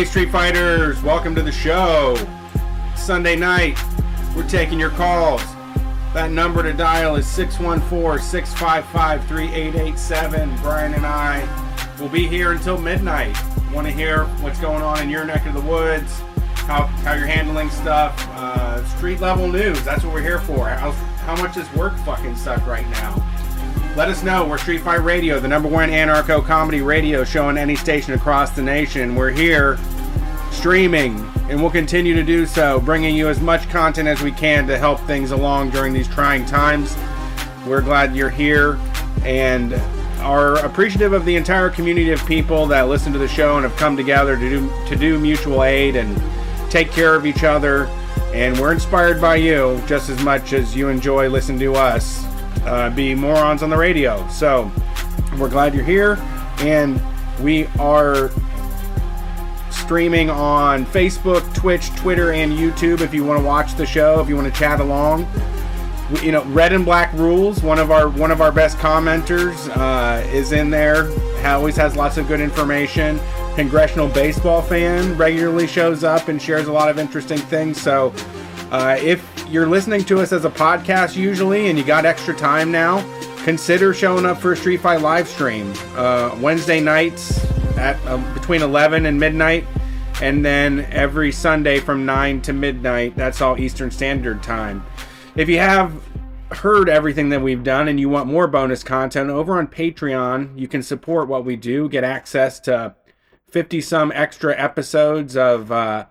Hey, Street Fighters, welcome to the show. Sunday night, we're taking your calls. That number to dial is 614 655 3887. Brian and I will be here until midnight. Want to hear what's going on in your neck of the woods, how, how you're handling stuff, uh, street level news. That's what we're here for. How, how much does work fucking suck right now? Let us know. We're Street Fight Radio, the number one anarcho comedy radio show on any station across the nation. We're here streaming, and we'll continue to do so, bringing you as much content as we can to help things along during these trying times. We're glad you're here and are appreciative of the entire community of people that listen to the show and have come together to do to do mutual aid and take care of each other. And we're inspired by you just as much as you enjoy listening to us uh, be morons on the radio. So we're glad you're here, and we are streaming on Facebook, Twitch, Twitter, and YouTube. If you want to watch the show, if you want to chat along, you know, Red and Black Rules. One of our one of our best commenters uh, is in there. Always has lots of good information. Congressional baseball fan regularly shows up and shares a lot of interesting things. So, uh, if you're listening to us as a podcast usually, and you got extra time now, consider showing up for a Street Fight live stream uh, Wednesday nights at uh, between 11 and midnight, and then every Sunday from 9 to midnight. That's all Eastern Standard Time. If you have heard everything that we've done and you want more bonus content over on Patreon, you can support what we do, get access to 50 some extra episodes of uh,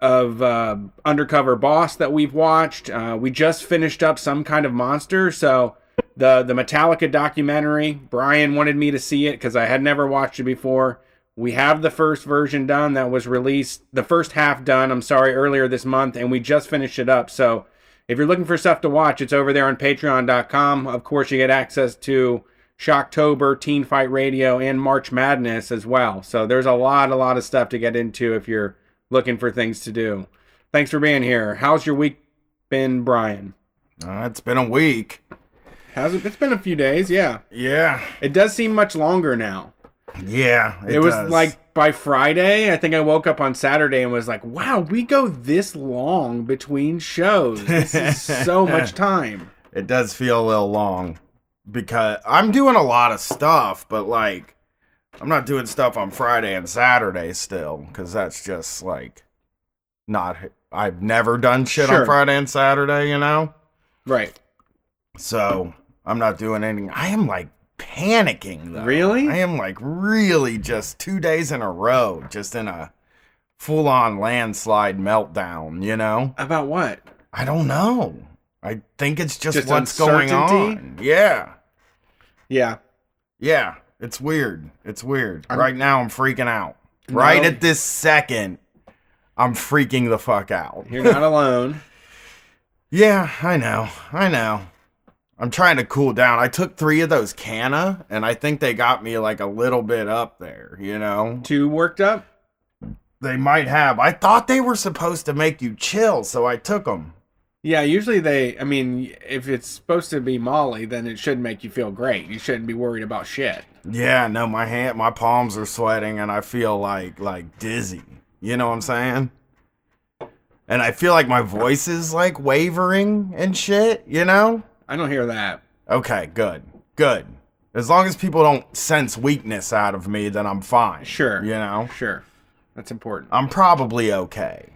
of uh, Undercover Boss that we've watched. Uh, we just finished up some kind of monster, so the the Metallica documentary. Brian wanted me to see it because I had never watched it before. We have the first version done that was released, the first half done. I'm sorry, earlier this month, and we just finished it up. So if you're looking for stuff to watch, it's over there on Patreon.com. Of course, you get access to Shocktober, Teen Fight Radio, and March Madness as well. So there's a lot, a lot of stuff to get into if you're looking for things to do. Thanks for being here. How's your week been, Brian? Uh, it's been a week. Has it? It's been a few days. Yeah, Yeah. it does seem much longer now. Yeah. It, was does. like by Friday. I think I woke up on Saturday and was like, "Wow, we go this long between shows. This is so much time." it does feel a little long because I'm doing a lot of stuff, but like I'm not doing stuff on Friday and Saturday still because that's just like not. I've never done shit Sure. on Friday and Saturday, you know. Right. So I'm not doing anything. I am like panicking though. Really? I am like really just two days in a row, just in a full on landslide meltdown, you know? About what? I don't know. I think it's just, Just what's going on. Yeah. Yeah. Yeah. It's weird. It's weird. I'm- right now I'm freaking out. Right at this second, I'm freaking the fuck out. You're not alone. Yeah, I know. I know. I'm trying to cool down. I took three of those canna, and I think they got me like a little bit up there, you know? Too worked up. They might have. I thought they were supposed to make you chill, so I took them. Yeah, usually they. I mean, if it's supposed to be Molly, then it should make you feel great. You shouldn't be worried about shit. Yeah, no, my hand, my palms are sweating, and I feel like like dizzy. You know what I'm saying? And I feel like my voice is like wavering and shit. You know? I don't hear that. Okay, good, good. As long as people don't sense weakness out of me, then I'm fine. Sure. You know, Sure. That's important. I'm probably okay.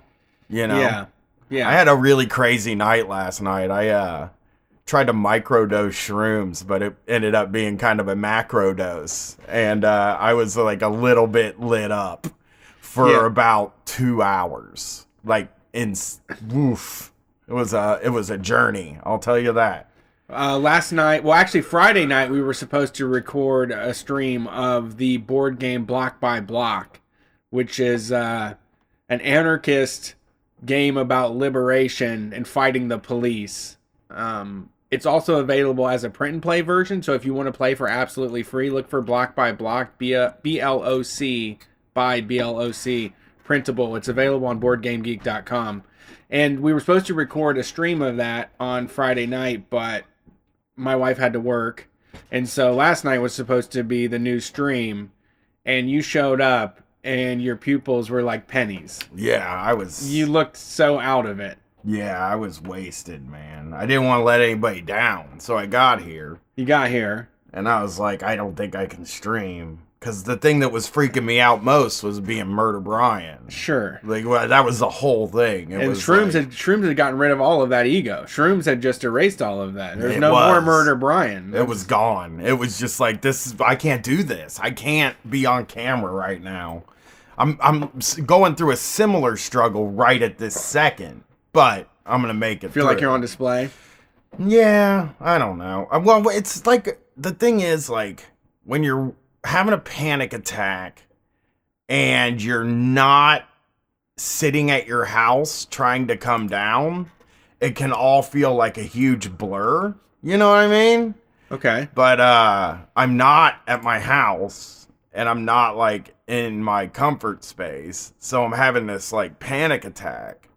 You know. Yeah. Yeah. I had a really crazy night last night. I uh tried to microdose shrooms, but it ended up being kind of a macro dose. And uh I was like a little bit lit up for Yeah. about 2 hours. Like in woof. It was a it was a journey, I'll tell you that. Uh, last night, well, actually Friday night, we were supposed to record a stream of the board game Bloc by Bloc, which is uh, an anarchist game about liberation and fighting the police. Um, it's also available as a print and play version, so if you want to play for absolutely free, look for Bloc by Bloc, B L O C by B L O C printable. It's available on BoardGameGeek.com. And we were supposed to record a stream of that on Friday night, but my wife had to work. And so last night was supposed to be the new stream. And you showed up and your pupils were like pennies. Yeah, I was. You looked so out of it. Yeah, I was wasted, man. I didn't want to let anybody down, so I got here You got here. and I was like, I don't think I can stream because the thing that was freaking me out most was being Murder Brian. Sure. Like well, that was the whole thing. It and was Shrooms like- had Shrooms had gotten rid of all of that ego. Shrooms had just erased all of that. There's no more murder Brian. It was gone. It was just like this. Is, I can't do this. I can't be on camera right now. I'm I'm going through a similar struggle right at this second, but I'm gonna make it. feel like you're on display. Yeah, I don't know. Uh, Well, it's like the thing is like when you're having a panic attack and you're not sitting at your house trying to come down, it can all feel like a huge blur. You know what I mean? Okay. But uh I'm not at my house and I'm not like in my comfort space. So I'm having this like panic attack.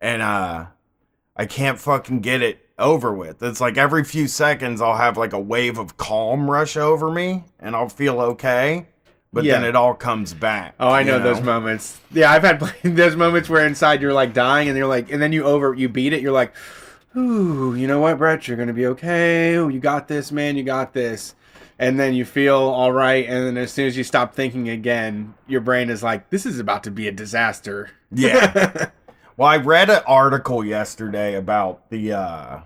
And uh I can't fucking get it over with. It's like every few seconds I'll have like a wave of calm rush over me and I'll feel okay. But then it all comes back. Oh, I know, you those moments. Yeah, I've had those moments where inside you're like dying, and you're like, and then you over, you beat it. You're like, ooh, you know what, Brett? You're gonna be okay. Ooh, you got this, man. You got this. And then you feel all right, and then as soon as you stop thinking again, your brain is like, this is about to be a disaster. Yeah. Well, I read an article yesterday about the uh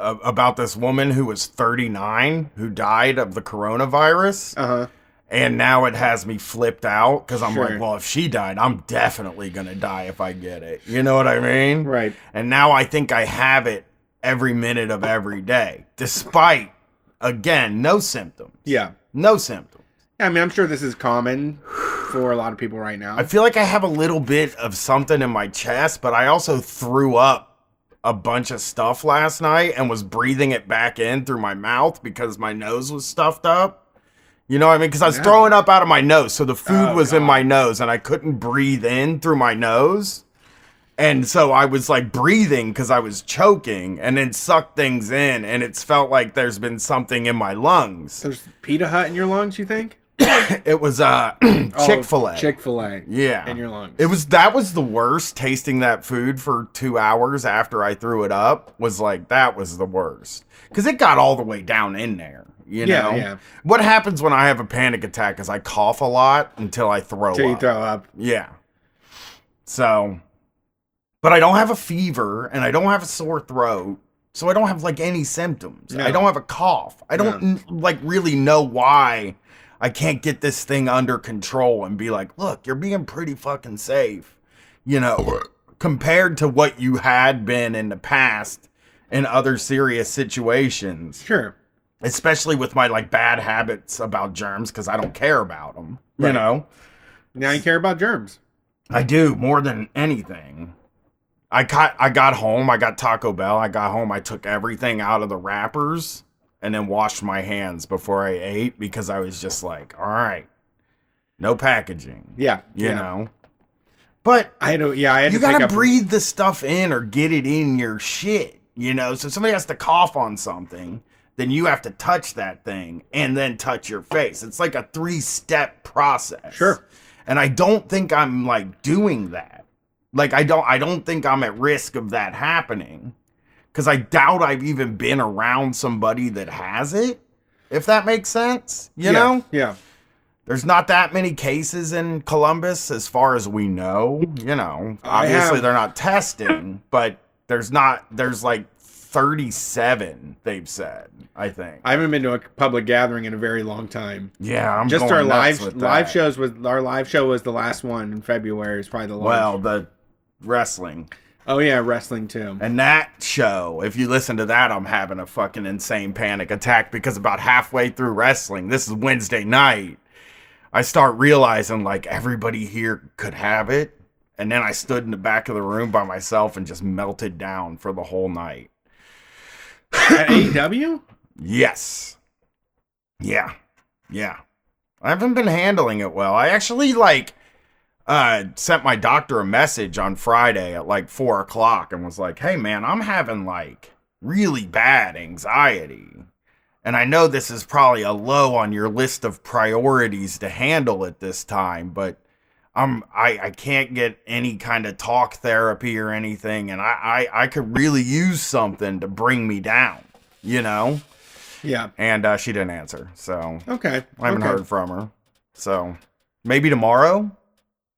about this woman who was 39 who died of the coronavirus uh huh. and now it has me flipped out cuz I'm Sure. like, well, if she died, I'm definitely going to die if I get it. You know what I mean? Right. And now I think I have it every minute of every day despite again, no symptoms. Yeah. No symptoms. I mean, I'm sure this is common for a lot of people right now. I feel like I have a little bit of something in my chest, but I also threw up a bunch of stuff last night and was breathing it back in through my mouth because my nose was stuffed up. You know what I mean? Because I was Yeah. throwing up out of my nose. So the food Oh, was in my nose and I couldn't breathe in through my nose. And so I was like breathing because I was choking and then sucked things in. And it's felt like there's been something in my lungs. There's Pita Hut in your lungs, you think? It was uh, Chick fil A. Chick Fil A. Yeah. In your lungs. It was that was the worst tasting that food for 2 hours after I threw it up was like that was the worst cuz it got all the way down in there, you Yeah, know. yeah. What happens when I have a panic attack is I cough a lot until I throw you up. throw up. Yeah. So but I don't have a fever and I don't have a sore throat. So I don't have like any symptoms. No. I don't have a cough. I don't n- like really know why I can't get this thing under control and be like, "Look, you're being pretty fucking safe." You know, compared to what you had been in the past in other serious situations, Sure. especially with my like bad habits about germs cuz I don't care about them, you Right. know. Now you care about germs. I do more than anything. I got I got home. I got Taco Bell. I got home. I took everything out of the wrappers and then washed my hands before I ate because I was just like, all right, no packaging, Yeah. you yeah. know. But I don't, yeah, I you to gotta up. breathe the stuff in or get it in your shit, you know. So somebody has to cough on something, then you have to touch that thing and then touch your face. It's like a three step process. Sure. And I don't think I'm like doing that. Like I don't I don't think I'm at risk of that happening. Cause I doubt I've even been around somebody that has it. If that makes sense. You yeah, know? Yeah. There's not that many cases in Columbus as far as we know. You know, obviously they're not testing, but there's not, there's like 37, they've said, I think. I haven't been to a public gathering in a very long time. yeah, I'm Just going our live live shows was our live show was the last one in February. It's probably the last Well, the wrestling. Oh yeah, wrestling too. And that show, if you listen to that, I'm having a fucking insane panic attack because about halfway through wrestling, this is Wednesday night, I start realizing like everybody here could have it. And then I stood in the back of the room by myself and just melted down for the whole night. At AEW? Yes. Yeah. Yeah. I haven't been handling it well. I actually like uh sent my doctor a message on Friday at like four o'clock and was like, hey man, I'm having like really bad anxiety. And I know this is probably a low on your list of priorities to handle at this time, but I'm I I can't get any kind of talk therapy or anything, and I I, I could really use something to bring me down, you know. Yeah. And uh, she didn't answer, so Okay. I haven't okay. heard from her. So maybe tomorrow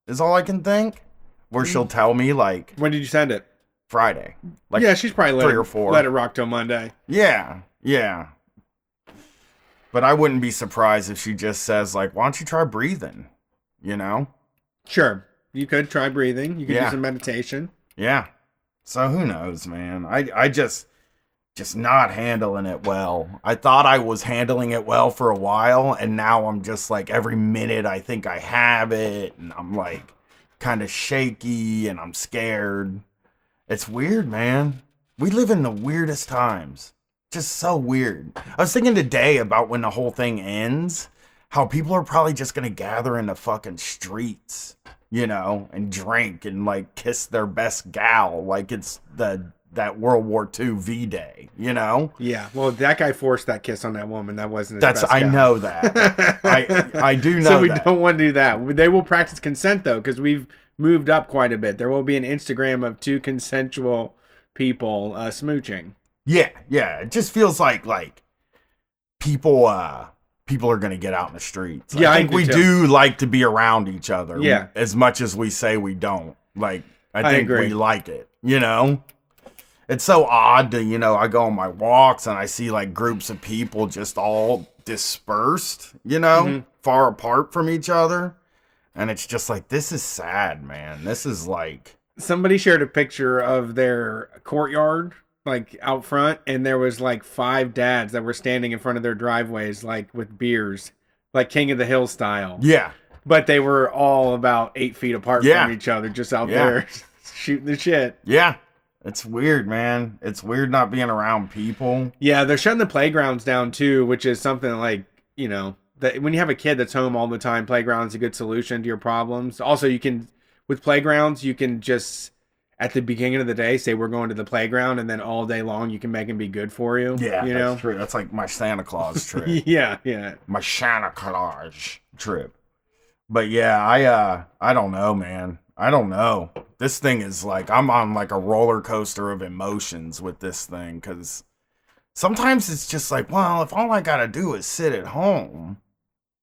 is all I can think, where she'll mm. tell me like When did you send it? Friday. Like yeah, she's probably let three it, or four. Let it rock till Monday. Yeah, yeah. But I wouldn't be surprised if she just says like, "Why don't you try breathing?" You know? Sure. You could try breathing. You could Yeah. do some meditation. Yeah. So who knows, man? I I just just not handling it well. I thought I was handling it well for a while and now I'm just like every minute I think I have it and I'm like kind of shaky and I'm scared. It's weird, man. We live in the weirdest times. Just so weird. I was thinking today about when the whole thing ends, how people are probably just to gather in the fucking streets, you know, and drink and like kiss their best gal like it's the that World War II V-Day, you know? Yeah. Well, that guy forced that kiss on that woman. That wasn't. That's I guy. know that. I I do know so we that. don't want to do that. They will practice consent though, because we've moved up quite a bit. There will be an Instagram of two consensual people uh, smooching. Yeah, yeah. It just feels like like people uh people are gonna get out in the streets. Yeah, I I think do we too. do like to be around each other. Yeah. As much as we say we don't. Like I I think agree. we like it, you know? It's so odd to, you know, I go on my walks and I see like groups of people just all dispersed, you know, Mhm. far apart from each other. And it's just like this is sad, man. This is like Somebody shared a picture of their courtyard, like out front, and there was like five dads that were standing in front of their driveways, like with beers, like King of the Hill style. yeah. But they were all about eight feet apart Yeah. from each other, just out Yeah. there shooting the shit. Yeah. It's weird, man. It's weird not being around people. Yeah, they're shutting the playgrounds down too, which is something like, you know, that when you have a kid that's home all the time, playground's a good solution to your problems. Also, you can with playgrounds, you can just at the beginning of the day say we're going to the playground and then all day long you can make them be good for you. Yeah, You that's know? true. That's like my Santa Claus trip. yeah, yeah. my Santa Claus trip. But yeah, I uh I don't know, man. I don't know. This thing is like I'm on like a roller coaster of emotions with this thing cuz sometimes it's just like, well, if all I got to do is sit at home,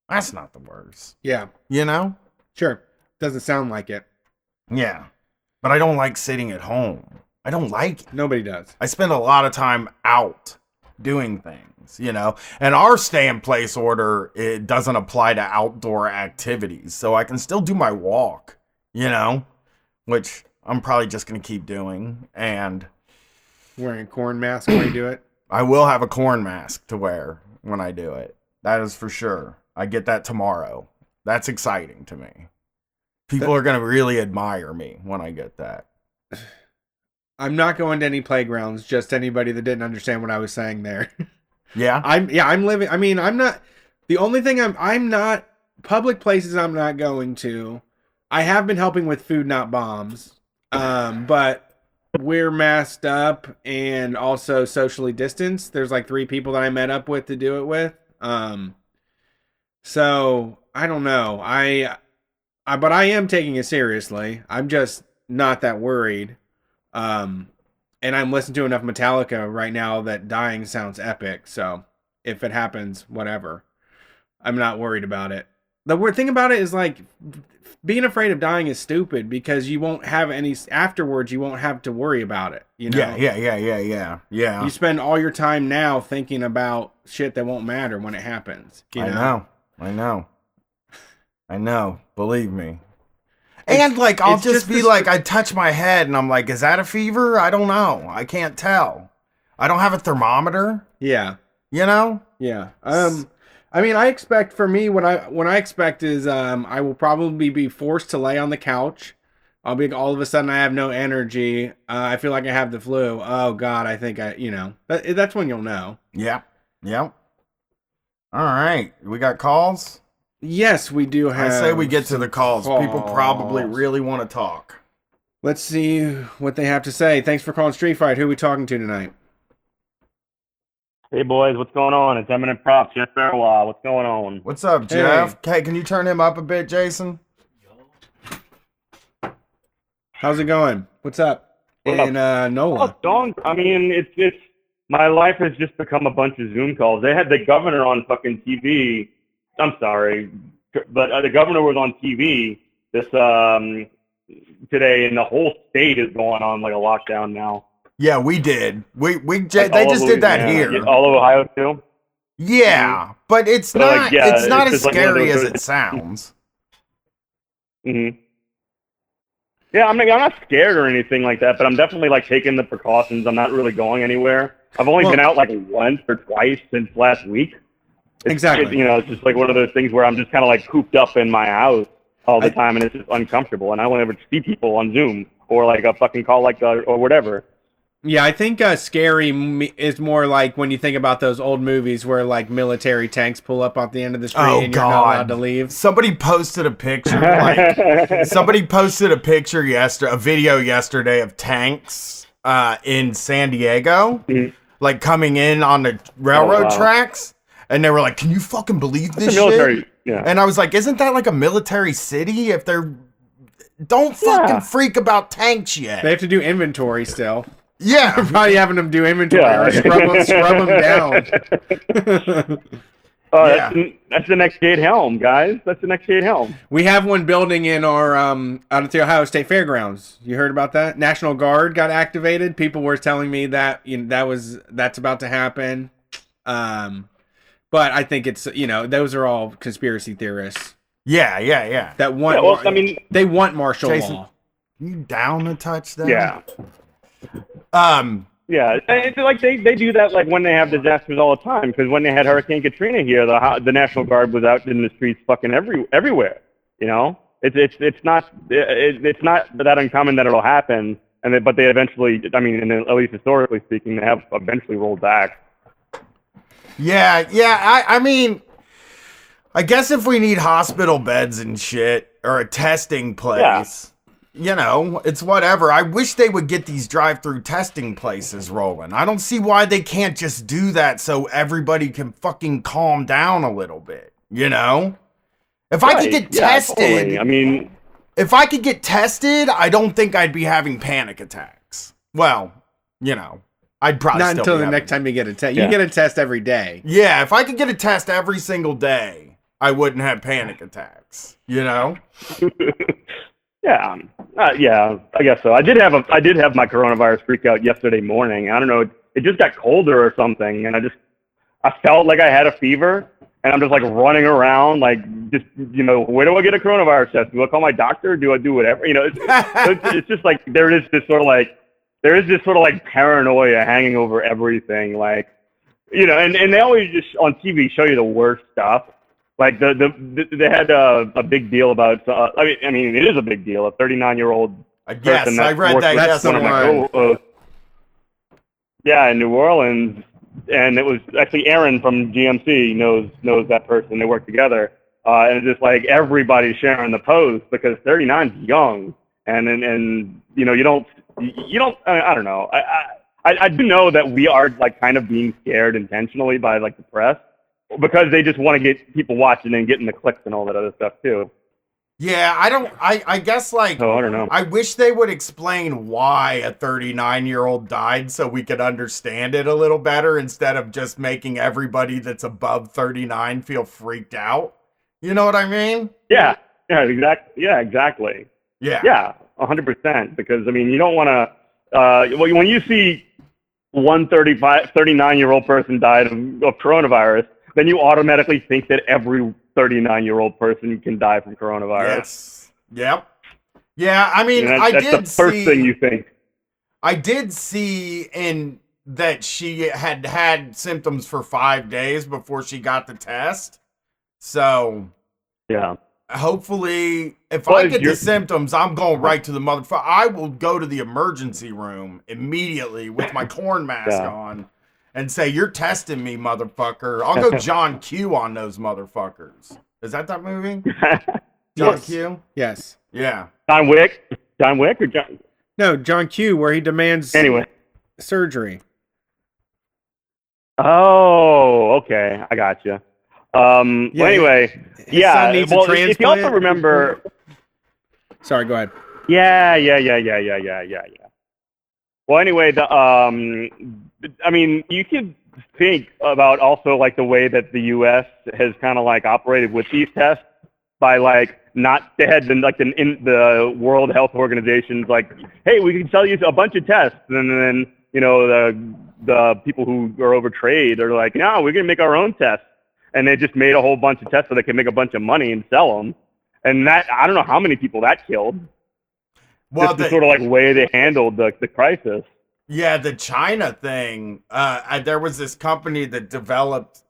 that's not the worst. Yeah. You know? Sure. Doesn't sound like it. Yeah. But I don't like sitting at home. I don't like it. Nobody does. I spend a lot of time out doing things, you know. And our stay in place order it doesn't apply to outdoor activities, so I can still do my walk, you know, which I'm probably just gonna keep doing. And Wearing a corn mask when you do it. I will have a corn mask to wear when I do it. That is for sure. I get that tomorrow. That's exciting to me. People are gonna really admire me when I get that. I'm not going to any playgrounds, just anybody that didn't understand what I was saying there. Yeah. I'm yeah, I'm living I mean, I'm not the only thing I'm I'm not public places I'm not going to. I have been helping with food not bombs. Um, but we're masked up and also socially distanced. There's like three people that I met up with to do it with. Um so I don't know. I I but I am taking it seriously. I'm just not that worried. Um and I'm listening to enough Metallica right now that dying sounds epic. So if it happens, whatever. I'm not worried about it. The weird thing about it is like being afraid of dying is stupid because you won't have any afterwards. You won't have to worry about it. You know. Yeah, yeah, yeah, yeah, yeah. Yeah. You spend all your time now thinking about shit that won't matter when it happens. You know. I know. I know. I know. Believe me. And like I'll just, just be this- like I touch my head and I'm like, is that a fever? I don't know. I can't tell. I don't have a thermometer, Yeah. you know? Yeah. Um I mean I expect for me what I what I expect is um I will probably be forced to lay on the couch. I'll be all of a sudden I have no energy. Uh, I feel like I have the flu. Oh god, I think I you know. That, that's when you'll know. Yep. Yep. All right. We got calls? Yes, we do have. I say we get to the calls. People probably really want to talk. Let's see what they have to say. Thanks for calling Street Fight. Who are we talking to tonight? Hey boys, what's going on? It's Eminent Props, Jeff Fairwell. What's going on? What's up, Hey. Jeff? Hey, can you turn him up a bit, Jason? How's it going? What's up? What up? In uh, Oh, don't. I mean, it's it's my life has just become a bunch of Zoom calls. They had the governor on fucking TV. I'm sorry, but uh, the governor was on TV this um today, and the whole state is going on like a lockdown now. Yeah, we did. We we j- Like, they just did that here. Yeah, all of Ohio too. Yeah, but it's But, not. like, yeah, it's not it's as just like scary as it sounds. hmm Yeah, I'm, I'm not scared or anything like that, but I'm definitely like taking the precautions. I'm not really going anywhere. I've only Well- been out like once or twice since last week. It's, Exactly. it- you know, it's just like one of those things where I'm just kind of like cooped up in my house all the I- time, and it's just uncomfortable. And I won't ever see people on Zoom or like a fucking call like uh, or whatever. Yeah, I think uh, scary is more like when you think about those old movies where like military tanks pull up off the end of the street Oh and you're not allowed to leave. Somebody posted a picture. Like somebody posted a picture yesterday, a video yesterday of tanks uh, in San Diego, Mhm. like coming in on the railroad Oh, wow. tracks, and they were like, "Can you fucking believe It's this a military. shit?" Yeah. And I was like, "Isn't that like a military city? If they're don't fucking Yeah. freak about tanks yet." They have to do inventory still. Yeah, Probably having them do inventory Yeah. or scrub them, scrub them down. Oh, Yeah. that's, the- that's the next Jade Helm, guys. That's the next Jade Helm. we have one building in our um out at the Ohio State Fairgrounds. You heard about that? National Guard got activated. People were telling me that you know, that was that's about to happen. Um, but I think it's you know those are all conspiracy theorists yeah, yeah, yeah. that want. Yeah, well, mar- I mean, they want martial Jason- law. You down to touch that? yeah. Um. Yeah, it's like they, they do that like when they have disasters all the time. Because when they had Hurricane Katrina here, the the National Guard was out in the streets, fucking every everywhere. You know, it's it's it's not it, it's not that uncommon that it'll happen. And they, but they eventually, I mean, and at least historically speaking, they have eventually rolled back. Yeah, yeah. I, I mean, I guess if we need hospital beds and shit or a testing place, you know, it's whatever. I wish they would get these drive-through testing places rolling. I don't see why they can't just do that so everybody can fucking calm down a little bit. You know, if I could get yeah, tested, totally. I mean, if I could get tested, I don't think I'd be having panic attacks. Well, you know, I'd probably Not still until be the having- next time you get a test. You Yeah. get a test every day. Yeah, if I could get a test every single day, I wouldn't have panic attacks. You know? yeah, um, uh, yeah, I guess so. I did have a I did have my coronavirus freak out yesterday morning. I don't know, it, it just got colder or something, and I just I felt like I had a fever, and I'm just like running around, like just you know, where do I get a coronavirus test? Do I call my doctor? Do I do whatever? You know, it's, it's, it's just like there is this sort of like there is this sort of like paranoia hanging over everything, like you know, and and they always just on TV show you the worst stuff. Like the the, the they had a, a big deal about. Uh, I mean, I mean, it is a big deal. A 39 year old I guess person I read that That's one the of my yesterday. Yeah, in New Orleans, and it was actually Aaron from GMC knows knows that person. They work together, uh, and it's just like everybody's sharing the post because 39 is young, and and and you know you don't you don't I, I don't know I, I I I do know that we are like kind of being scared intentionally by like the press because they just want to get people watching and getting the clicks and all that other stuff too. Yeah, I don't I I guess like oh, I don't know. I wish they would explain why a 39 year old died so we could understand it a little better instead of just making everybody that's above 39 feel freaked out. You know what I mean? Yeah, yeah, exactly. Yeah, exactly. Yeah. Yeah, hundred percent. Because I mean, you don't want to. Uh, when you see one 35, 39 year old person died of, of coronavirus, then you automatically think that every 39 year old person can die from coronavirus. Yes. Yep. Yeah, I mean, that- I that's did the first see thing you think. I did see in that she had had symptoms for 5 days before she got the test. So, Yeah. hopefully if Well, I get the symptoms, I'm going right to the motherfucker. I will go to the emergency room immediately with my corn mask Yeah. on and say, "You're testing me, motherfucker." I'll go John Q on those motherfuckers. Is that that movie? John Yes. Q? Yes. Yeah. John Wick. John Wick or John? No, John Q, where he demands Anyway. surgery. Oh, okay. I got you. Um, Yeah, well, anyway, yeah. son needs a well, if you also remember, Sorry, go ahead. Yeah, yeah, yeah, yeah, yeah, yeah, yeah, yeah. Well, anyway, the um, I mean, you could think about also like the way that the U.S. has kind of like operated with these tests by like not they had been like the in the World Health Organization's like, hey, we can sell you a bunch of tests, and then you know the the people who are over trade are like, no, we're gonna make our own tests, and they just made a whole bunch of tests so they can make a bunch of money and sell them, and that I don't know how many people that killed. Well, just the the, sort of like way they handled the the crisis. Yeah, the China thing. Uh, I, there was this company that developed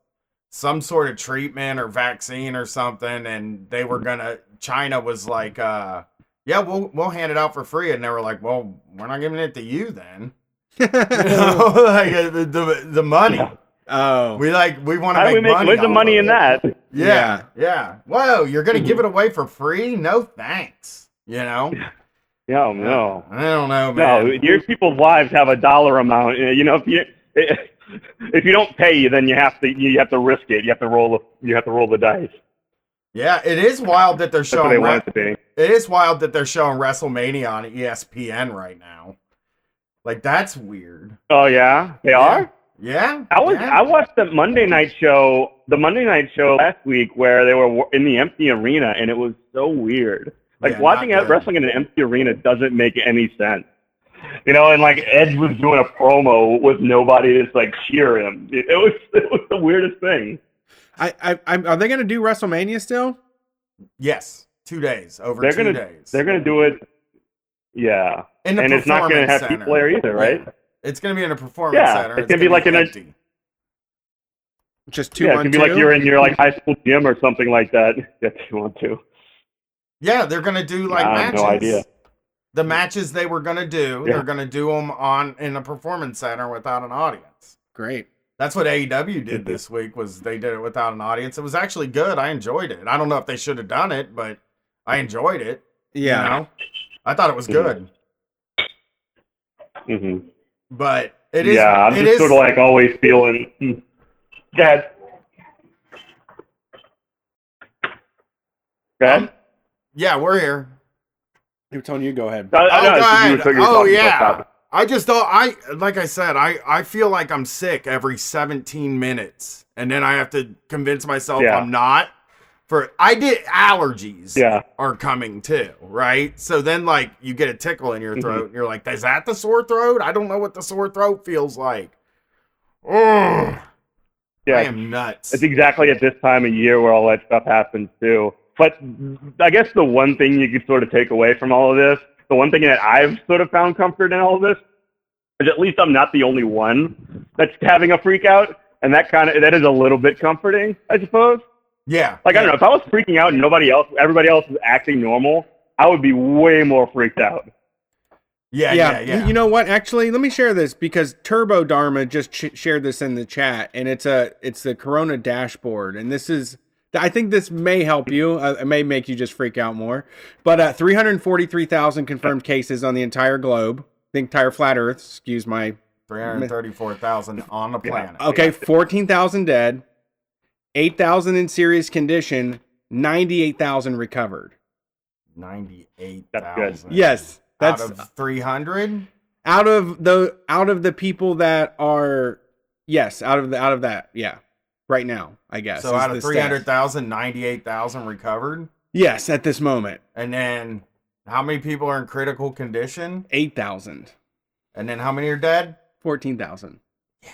some sort of treatment or vaccine or something, and they were gonna. China was like, uh, "Yeah, we'll we'll hand it out for free," and they were like, "Well, we're not giving it to you then." You know, like uh, the, the the money. oh, We like we want to make, make money. where's the money in it. that? Yeah, yeah. Whoa, you're gonna give it away for free? No thanks. You know? No, no. I don't know, man. No, your people's lives have a dollar amount. Eh, you know, if you eh, if you don't pay, then you have to you have to risk it. You have to roll the you have to roll the dice. Yeah, it is wild that they're showing. they want it to be. it is wild that they're showing WrestleMania on ESPN right now. Like that's weird. Oh yeah, they are. Yeah, I was yeah. I watched the Monday night show, the Monday night show last week where they were in the empty arena, and it was so weird. Like Yeah, watching not wrestling in an empty arena doesn't make any sense. You know, and like Edge was doing a promo with nobody to like cheer him. It, it was it was the weirdest thing. I, I, I, are they going to do WrestleMania still? Yes, two days over They're 2 gonna- days. They're gonna do it. Yeah, in and it's not gonna have center. people there either, right? It's gonna be in a performance Yeah, center. it's gonna be like in a- empty. Just two yeah, it on can be two? like you're in your like high school gym or something like that. If you want to. Yeah, they're gonna do like I have matches. no idea. The matches they were gonna do, Yeah. they're gonna do them on in a performance center without an audience. Great. That's what AEW did this week. Was they did it without an audience? It was actually good. I enjoyed it. I don't know if they should have done it, but I enjoyed it. you Yeah. know? I thought it was good. hmm But it is. yeah, I'm it just is- sort of like always feeling. Hmm. Go ahead. Go ahead. Yeah, we're here. He was telling you go ahead. I- I Oh, know, go ahead. were- you were Oh, yeah. I just thought I like I said I I feel like I'm sick every 17 minutes, and then I have to convince myself Yeah. I'm not. For I did allergies. Yeah. are coming too, right? So then, like, you get a tickle in your Mhm. throat, and you're like, "Is that the sore throat? I don't know what the sore throat feels like." Oh, I am nuts. It's exactly at this time of year where all that stuff happens too. But I guess the one thing you could sort of take away from all of this, the one thing that I've sort of found comfort in all of this, is at least I'm not the only one that's having a freak out, and that kind of that is a little bit comforting, I suppose. yeah, Like I don't know, if I was freaking out and nobody else, everybody else was acting normal, I would be way more freaked out. Yeah, yeah, yeah, yeah. You know what? Actually, let me share this because Turbo Dharma just ch- shared this in the chat, and it's a it's the Corona dashboard, and this is. I think this may help you. Uh, it may make you just freak out more. But uh, 343,000 confirmed cases on the entire globe, the entire flat Earth. Excuse my. 334,000 on the planet. Okay, 14,000 dead, 8,000 in serious condition, 98,000 recovered. 98,000. Yes, that's out of 300. out of the out of the people that are yes out of the out of that yeah right now i guess So out of stat. 300,000, 98,000 recovered. yes at this moment And then how many people are in critical condition? 8000 And then how many are dead? 14000 Yeah,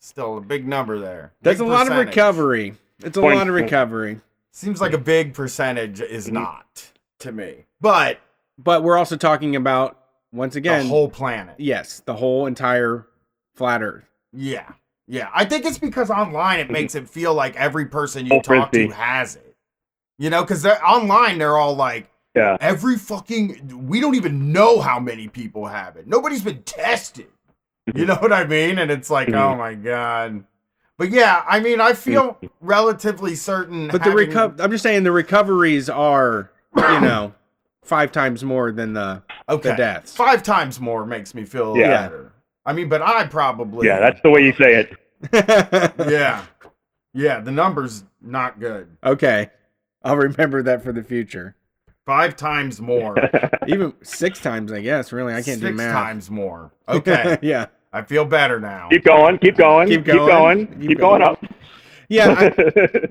Still a big number there. that's Big a lot of recovery it's a Point- lot of recovery Seems like a big percentage is mm-hmm. not to me. But but we're also talking about once again the whole planet. yes the whole entire flat earth Yeah. Yeah. I think it's because online it mm-hmm. makes it feel like every person you Oh, talk to has it. You know, because they're online, they're all like, Yeah. every fucking, we don't even know how many people have it. Nobody's been tested. You mm-hmm. know what I mean? And it's like, oh mm-hmm. my God. But yeah, I mean, I feel relatively certain. but the recover, I'm just saying the recoveries are you know five times more than the okay. the deaths Five times more makes me feel Yeah. better. I mean, but I probably. Yeah, that's the way you say it. Yeah. Yeah, the number's not good. okay i'll remember that for the future Five times more. Even six times, I guess. Really, I can't Six do math. Six times more. Okay. yeah, I feel better now. keep going, keep going, Keep keep going, going, keep keep, going, going. up. yeah, I,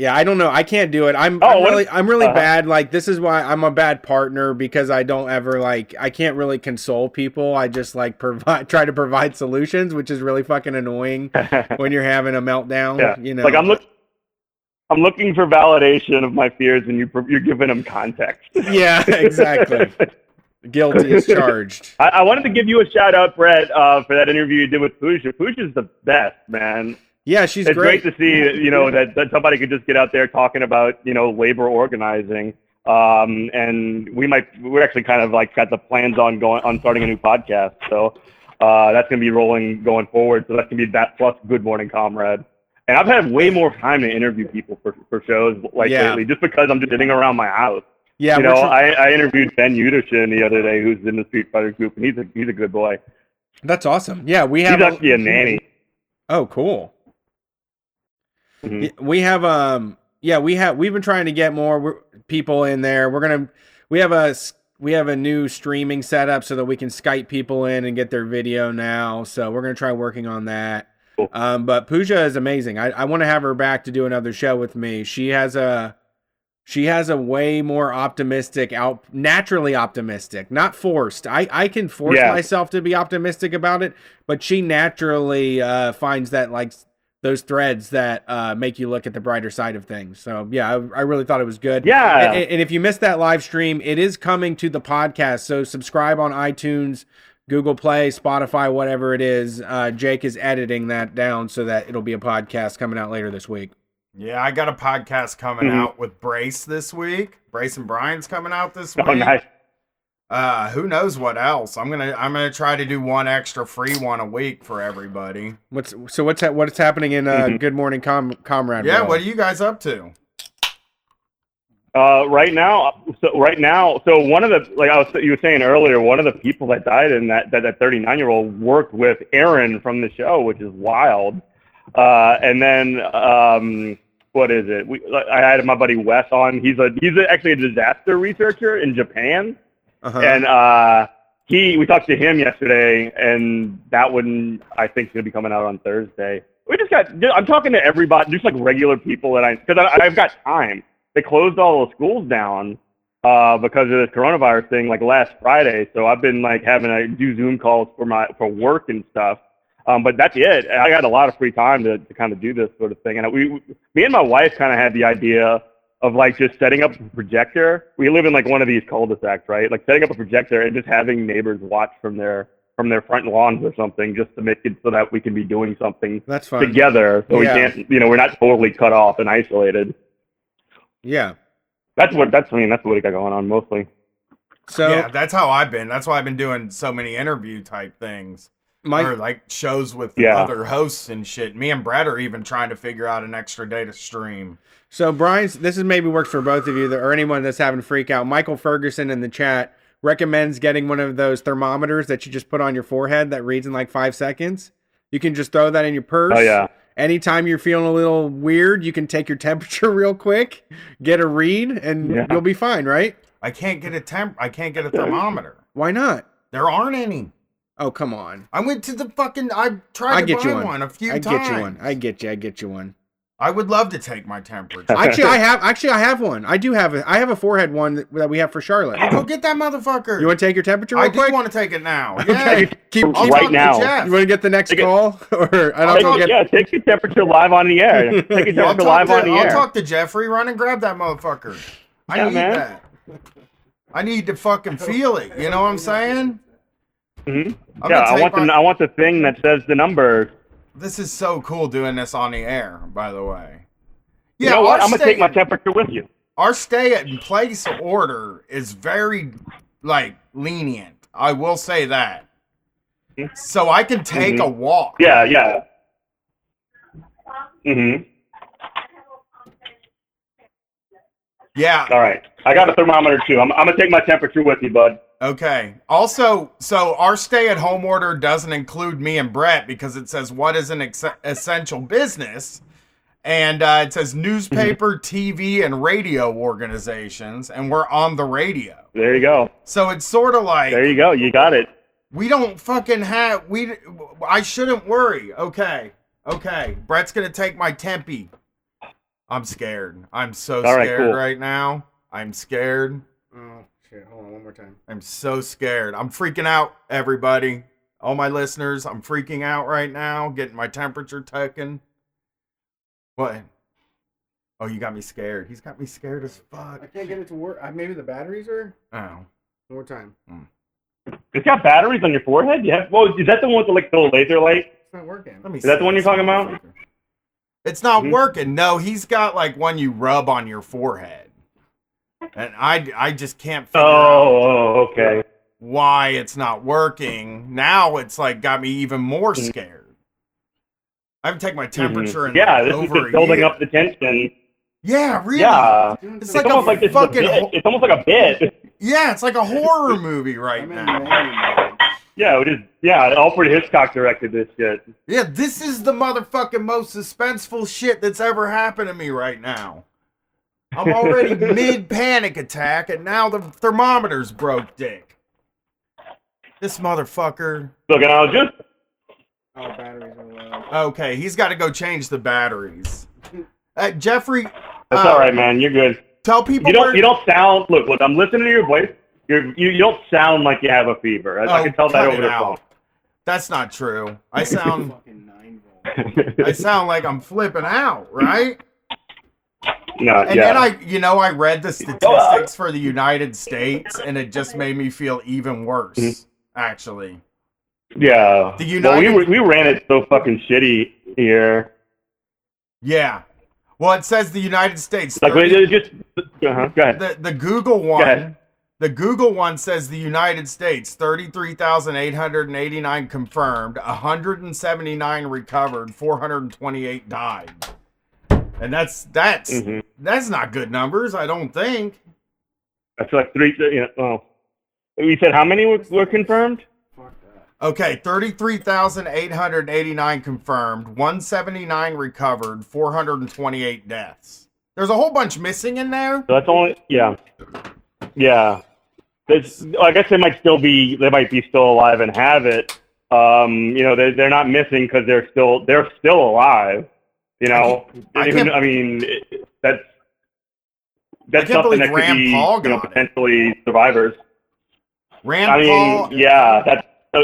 yeah. I don't know. I can't do it. I'm, Oh, I'm really, I'm really uh-huh. bad. Like this is why I'm a bad partner because I don't ever like. I can't really console people. I just like provide, try to provide solutions, which is really fucking annoying when you're having a meltdown. yeah, You know, like I'm look, I'm looking for validation of my fears, and you you're giving them context. Yeah, exactly. Guilty is charged. I, I wanted to give you a shout out, Brett, uh, for that interview you did with Pooja. Pooja's the best, man. Yeah, she's it's great. great. to see, you know, that, that somebody could just get out there talking about, you know, labor organizing. Um, and we might, we're actually kind of like got the plans on going on starting a new podcast. So uh, that's going to be rolling going forward. So that's going to be that plus Good Morning Comrade. And I've had way more time to interview people for, for shows like Yeah. lately, just because I'm just sitting around my house. yeah, you know, tr- I, I interviewed Ben Udershin the other day, who's in the Street Fighter group, and he's a he's a good boy. that's awesome. Yeah, we He's have. a- actually a nanny. oh, cool. Mhm. We have um yeah we have we've been trying to get more people in there we're gonna we have a we have a new streaming setup so that we can skype people in and get their video now so we're gonna try working on that Cool. um but Pooja is amazing i, I want to have her back to do another show with me she has a she has a way more optimistic out naturally optimistic not forced i i can force Yeah. myself to be optimistic about it but she naturally uh finds that like those threads that uh, make you look at the brighter side of things. So yeah, I, I really thought it was good. Yeah. And, and if you missed that live stream, it is coming to the podcast. So subscribe on iTunes, Google Play, Spotify, whatever it is. Uh, Jake is editing that down so that it'll be a podcast coming out later this week. Yeah, I got a podcast coming Mhm. out with Brace this week. Brace and Brian's coming out this week. Oh, nice. Uh, who knows what else? I'm gonna I'm gonna try to do one extra free one a week for everybody. What's so what's ha- what's happening in uh, Mhm. Good Morning Com- Comrade? Yeah, world? what are you guys up to? Uh, right now, so right now, so one of the like I was you were saying earlier, one of the people that died in that that that 39 year old worked with Aaron from the show, which is wild. Uh, and then um, what is it? We I had my buddy Wes on. He's a he's a, actually a disaster researcher in Japan, Uh-huh. and uh, he we talked to him yesterday, and that one I think is gonna be coming out on Thursday. We just got. I'm talking to everybody, just like regular people that I because I, I've got time. They closed all the schools down uh, because of this coronavirus thing, like last Friday. So I've been like having to do Zoom calls for my for work and stuff. Um, but that's it. I got a lot of free time to, to kind of do this sort of thing. And we, we- me and my wife kind of had the idea of like just setting up a projector. We live in like one of these cul-de-sacs, right? Like setting up a projector and just having neighbors watch from their from their front lawns or something, just to make it so that we can be doing something That's fine. together. So Yeah. we can't, you know, we're not totally cut off and isolated. Yeah. That's what that's I mean that's what we got going on mostly. So yeah, that's how I've been. That's why I've been doing so many interview type things. My or like shows with Yeah. other hosts and shit. Me and Brett are even trying to figure out an extra day to stream. So Brian's this is maybe works for both of you or anyone that's having freak out. Michael Ferguson in the chat recommends getting one of those thermometers that you just put on your forehead that reads in like five seconds. You can just throw that in your purse. Oh yeah. Anytime you're feeling a little weird, you can take your temperature real quick, get a read, and Yeah. you'll be fine, right? I can't get a temp. I can't get a thermometer. Why not? There aren't any. Oh come on. I went to the fucking. I tried I to get buy you one. one. a few I times. get you one. I get you. I get you one. I would love to take my temperature. Actually, I have. Actually, I have one. I do have. A, I have a forehead one that, that we have for Charlotte. Go get that motherfucker. You want to take your temperature I real do quick? want to take it now. Okay. Yeah. Keep. Keep Right now. Jeff. You want to get the next Take it. call, or I don't Take, talk- yeah, take your temperature live on the air. Take your I'll temperature talk, live to, on the I'll air. talk to Jeffrey. Run and grab that motherfucker. I Yeah, need man. that. I need to fucking feel it. You know what I'm saying? I'm Yeah, gonna I take want the I want the thing that says the number. This is so cool doing this on the air, by the way. You know what? our I'm gonna stay- take my temperature with you. Our stay at place order is very like lenient. I will say that. Mhm. So I can take Mhm. a walk. Yeah, yeah. Mhm. Yeah. All right. I got a thermometer too. I'm, I'm gonna take my temperature with you, bud. Okay. Also, so our stay at home order doesn't include me and Brett because it says what is an ex- essential business. and uh, it says newspaper, TV, and radio organizations, and we're on the radio. There you go. So it's sort of like There you go. You got it. we don't fucking have we. I shouldn't worry. Okay, okay. Brett's gonna take my tempe. I'm scared. I'm so All right, scared cool. right now. I'm scared. Oh shit! Hold on, one more time. I'm so scared. I'm freaking out, everybody. All my listeners, I'm freaking out right now, getting my temperature taken. What? Oh, you got me scared. He's got me scared as fuck. I can't get it to work. Uh, maybe the batteries are. Oh. One more time. It's got batteries on your forehead. Yeah. Well, is that the one with the like little laser light? It's not working. Let me Is that the one you're talking about? It's not Mhm. working. No, he's got like one you rub on your forehead. And I, I just can't figure out Oh, oh, okay. why it's not working. Now it's like got me even more Mhm. scared. I haven't taken my temperature in Mm-hmm. Yeah, like, this is just building year. up the tension. Yeah, really. Yeah. It's It's some- like a almost like this is a fucking bit. ho- It's almost like a bit. Yeah, it's like a horror movie right I'm now. Yeah, it is. Yeah, Alfred Hitchcock directed this shit. Yeah, this is the motherfucking most suspenseful shit that's ever happened to me right now. I'm already mid panic attack, and now the thermometer's broke, dick. This motherfucker. Look, and I was just Oh, batteries are low. Okay, he's got to go change the batteries. Uh, Jeffrey, That's uh, all right, man. You're good. Tell people You don't. where- You don't sound. Look, look. I'm listening to your voice. You're, you you don't sound like you have a fever. I, I Oh, can tell that over the out. That's not true. I sound Fucking nine phone. I sound like I'm flipping out, right? No, And yeah. then I, you know, I read the statistics for the United States, and it just made me feel even worse. Mhm. Actually, yeah. The well, we we ran it so fucking shitty here. yeah. Well, it says the United States. Like 30 it just. Uh-huh. Go ahead. the the Google one, the Google one says the United States thirty three thousand eight hundred and eighty nine confirmed, one hundred and seventy nine recovered, four hundred and twenty eight died, and that's that's Mhm. that's not good numbers. I don't think. That's like three. You know, well, we said how many were, were confirmed? Fuck that. Okay, 33,889 confirmed, 179 recovered, 428 deaths. There's a whole bunch missing in there. So that's only. Yeah. Yeah. It's, I guess they might still be. They might be still alive and have it. Um, you know, they're they're not missing because they're still they're still alive. You know, I Even- can't- I mean, it- that's that's something that could Rand be Paul you know it. potentially survivors. Rand I mean, Paul, yeah, that's. Uh,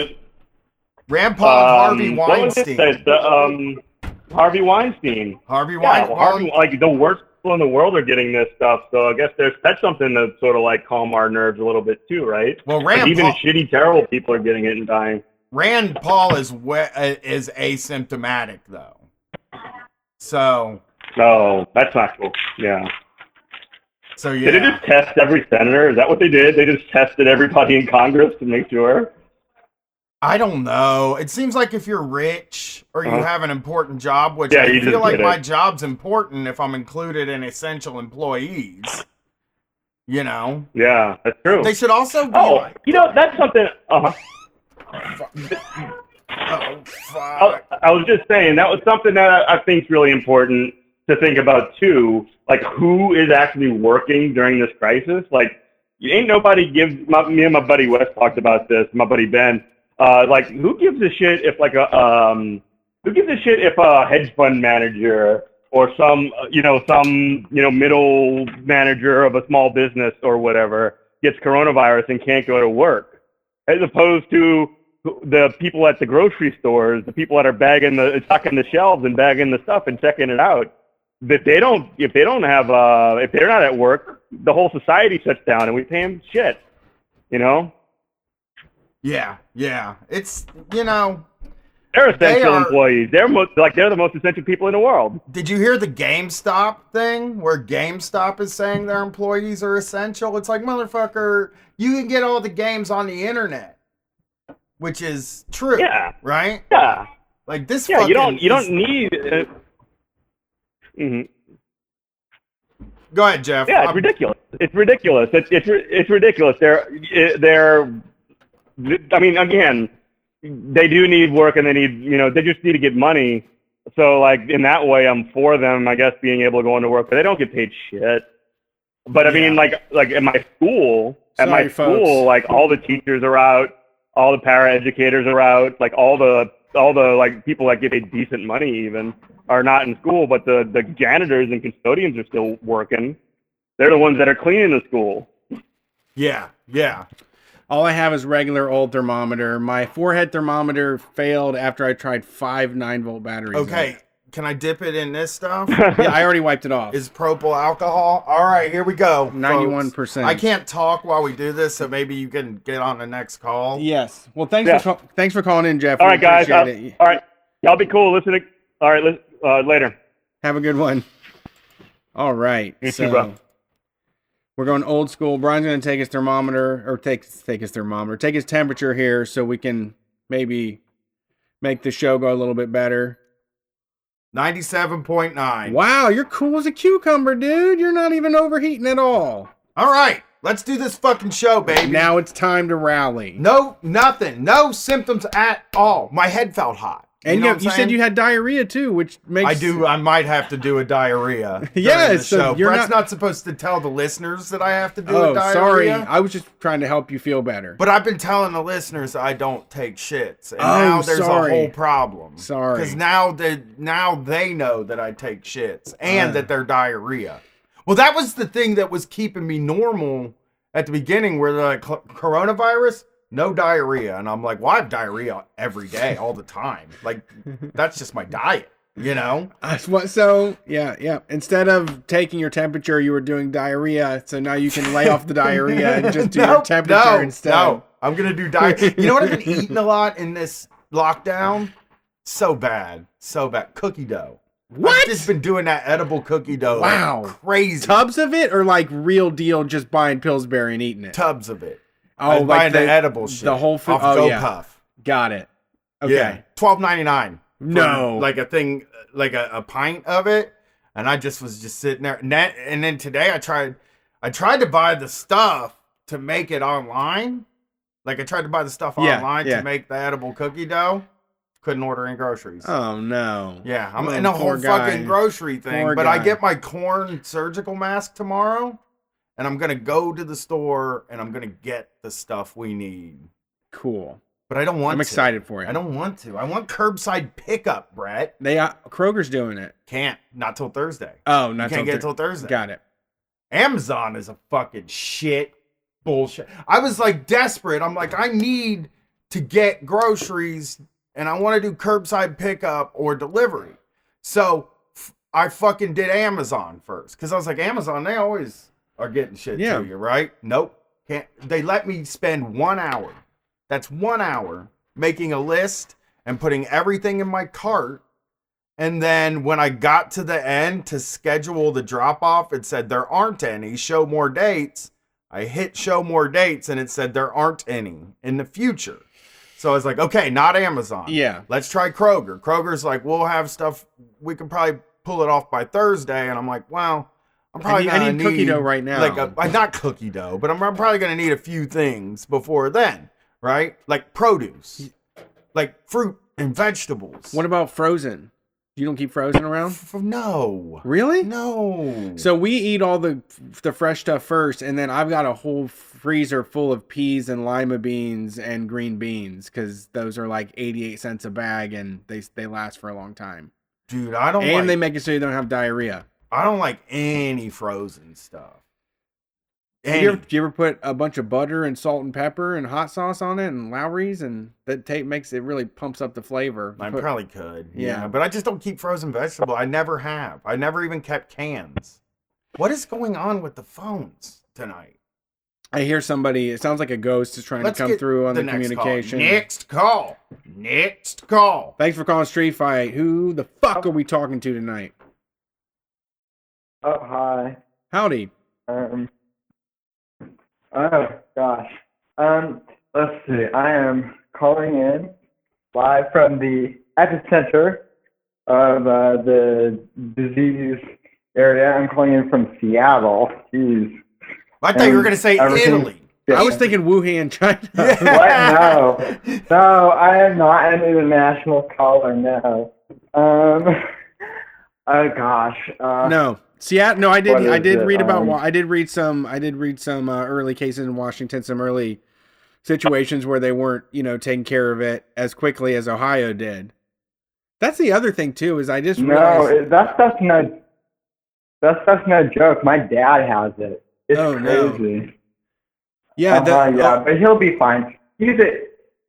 Rand Paul and Harvey um, what was it? Weinstein. The, um, Harvey Weinstein. Harvey Yeah, Weinstein. well, Harvey, like the worst people in the world are getting this stuff. So I guess there's that's something to sort of like calm our nerves a little bit too, right? well, Like even Paul, shitty, terrible people are getting it and dying. Rand Paul is we- is asymptomatic though. So, No, that's not cool. Yeah. so yeah. Did they just test every senator? Is that what they did? They just tested everybody in Congress to make sure. I don't know. It seems like if you're rich or you Uh-huh. have an important job, which Yeah, I you feel like my job's important if I'm included in essential employees. You know, Yeah, that's true. they should also be oh, like, you know that's something. Uh-huh. Oh, I. I was just saying that was something that I, I think is really important to think about too. Like who is actually working during this crisis? Like you ain't nobody give. My, me and my buddy Wes talked about this. My buddy Ben. Uh, like who gives a shit if like a um who gives a shit if a hedge fund manager or some you know some you know middle manager of a small business or whatever gets coronavirus and can't go to work as opposed to the people at the grocery stores, the people that are bagging the stocking the shelves and bagging the stuff and checking it out. That they don't, if they don't have, uh, if they're not at work, the whole society shuts down and we pay them shit. You know, Yeah, yeah. It's you know. they're essential are- employees. They're most, like they're the most essential people in the world. Did you hear the GameStop thing where GameStop is saying their employees are essential? It's like motherfucker, you can get all the games on the internet, which is true, Yeah, right? yeah, Like this. yeah. You don't, you don't need. Uh, mhm. Go ahead, Jeff. Yeah, it's I'm- ridiculous. It's ridiculous. It's it's it's ridiculous. They're they're. I mean, again, they do need work, and they need you know they just need to get money. So like in that way, I'm for them, I guess, being able to go into work, but they don't get paid shit. But I mean, like like at my school, at my folks. school, like all the teachers are out, all the para educators are out, like all the all the like people that get paid decent money even are not in school, but the the janitors and custodians are still working. They're the ones that are cleaning the school. Yeah, yeah. All I have is regular old thermometer. My forehead thermometer failed after I tried five nine volt batteries. Okay, it. Can I dip it in this stuff? Yeah, I already wiped it off. Is propyl alcohol? All right, here we go. 91%. I can't talk while we do this, so maybe you can get on the next call. Yes. Well, thanks Yeah. for call- thanks for calling in, Jeff. All right, guys. appreciate Uh, it. all right, y'all be cool. Listen to. All right, listen, uh, later. Have a good one. All right. You too, bro. we're going old school. Brian's going to take his thermometer or take take his thermometer, take his temperature here so we can maybe make the show go a little bit better. 97.9. Wow, you're cool as a cucumber, dude. You're not even overheating at all. All right, let's do this fucking show, baby. Now it's time to rally. No, nothing. No symptoms at all. My head felt hot. And know you, you said you had diarrhea too, which makes I do. I might have to do a diarrhea. Yes, the so show. you're Brett's not- not... supposed to tell the listeners that I have to do Oh, a diarrhea. sorry. I was just trying to help you feel better. But I've been telling the listeners I don't take shits, and Oh, now there's sorry. a whole problem. Sorry. because now they now they know that I take shits and Uh. that they're diarrhea. Well, that was the thing that was keeping me normal at the beginning, where they're like coronavirus, no diarrhea, and I'm like, well, I have diarrhea every day, all the time. Like that's just my diet, you know. What. So yeah, yeah. Instead of taking your temperature, you were doing diarrhea. So now you can lay off the diarrhea and just do your Nope, temperature no, instead. No, I'm gonna do diarrhea. you know what I've been eating a lot in this lockdown? So bad, so bad. Cookie dough. What? I've just been doing that edible cookie dough. like Wow. crazy Tubs of it, or like real deal, just buying Pillsbury and eating it. tubs of it. Oh, I was buying the, the, edible shit. the whole. Off oh yeah, GoPuff. got it. Okay. Yeah, twelve ninety nine. No. like a thing, like a, a pint of it, and I just was just sitting there. And, that, and then today I tried, I tried to buy the stuff to make it online. Like I tried to buy the stuff Yeah, online yeah. to make the edible cookie dough. Couldn't order any groceries. Oh no. yeah, I'm Oh, in a whole guy. fucking grocery thing. Poor but I get my corn surgical mask tomorrow, and I'm gonna go to the store and I'm gonna get the stuff we need. Cool. But I don't want. I'm to. excited for you. I don't want to. I want curbside pickup, Brett. They uh, Kroger's doing it. Can't. Not till Thursday. Oh, You not can't till get it till Thursday. Got it. Amazon is a fucking shit bullshit. I was like desperate. I'm like, I need to get groceries and I want to do curbside pickup or delivery. So f- I fucking did Amazon first because I was like, Amazon, they always are getting shit Yeah. to you, right? Nope. Can't. They let me spend one hour. That's one hour making a list and putting everything in my cart. And then when I got to the end to schedule the drop off, it said there aren't any. Show more dates. I hit show more dates and it said there aren't any in the future. So I was like, okay, not Amazon. Yeah. Let's try Kroger. Kroger's like, we'll have stuff. We can probably pull it off by Thursday. And I'm like, well, I'm I probably need, I need cookie dough right now. like a, uh, not cookie dough, but I'm, I'm probably gonna need a few things before then, right? Like produce, like fruit and vegetables. what about frozen? You don't keep frozen around? F- no, Really? no. So we eat all the the fresh stuff first, and then I've got a whole freezer full of peas and lima beans and green beans because those are like eighty eight cents a bag, and they they last for a long time. dude, I don't And like. they make it so you don't have diarrhea. I don't like any frozen stuff. Do Any. you, ever, do you ever put a bunch of butter and salt and pepper and hot sauce on it and Lawry's and that tape makes it really pumps up the flavor. I Put- probably could. Yeah. Yeah. but I just don't keep frozen vegetable. I never have. I never even kept cans. What is going on with the phones tonight? I hear somebody. It sounds like a ghost is trying Let's to come through on the, next communication. Call. Next call. Next call. Thanks for calling Street Fight. Who the fuck are we talking to tonight? Oh, hi. Howdy. Um, oh, gosh. Um, let's see. I am calling in live from the epicenter of uh, the disease area. I'm calling in from Seattle. Jeez. I thought you were going to say Italy. I was thinking Wuhan, China. What? No. No, I am not an international caller, no. Um. Oh gosh. Uh, No, Seattle. No, I did. I did it? read about. Um, I did read some. I did read some uh, early cases in Washington. Some early situations where they weren't, you know, taking care of it as quickly as Ohio did. That's the other thing too. Is I just No, realized. that stuff's no. That stuff's no joke. My dad has it. It's Oh, no. yeah, uh-huh, yeah, oh, but he'll be fine. He's a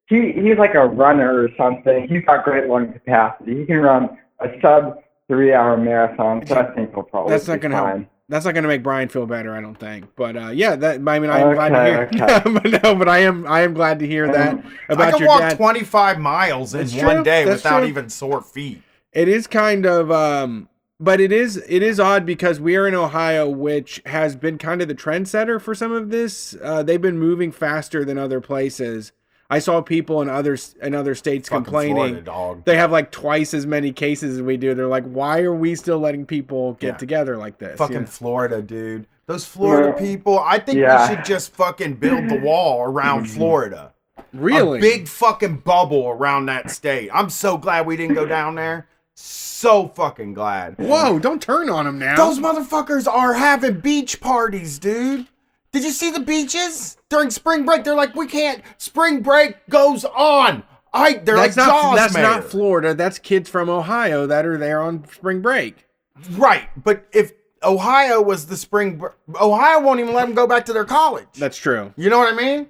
he. He's like a runner or something. He's got great lung capacity. He can run a sub three hour marathon. So I think he'll probably. That's not be gonna help. that's not going to make Brian feel better. I don't think. But uh, yeah, that. I mean, I am glad to Okay, hear. okay. but no, but I am. I am glad to hear that Um, I about can your walk dad. 25 miles in That's one true. day That's without true. even sore feet. It is kind of um but it is it is odd because we are in Ohio which has been kind of the trendsetter for some of this. Uh, they've been moving faster than other places. I saw people in other in other states Fucking complaining Florida, dog. they have like twice as many cases as we do. They're like, why are we still letting people get Yeah. together like this? Fucking You know? Florida, dude. Those Florida Yeah. people, I think Yeah. we should just fucking build the wall around mm-hmm. Florida. really A big fucking bubble around that state. I'm so glad we didn't go down there. So fucking glad. Whoa! Don't turn on them now. Those motherfuckers are having beach parties, dude. Did you see the beaches during spring break? They're like, we can't. Spring break goes on. I. They're that's like not Jaws, that's not Florida. That's kids from Ohio that are there on spring break. right. But if Ohio was the spring, Ohio won't even let them go back to their college. That's true. You know what I mean?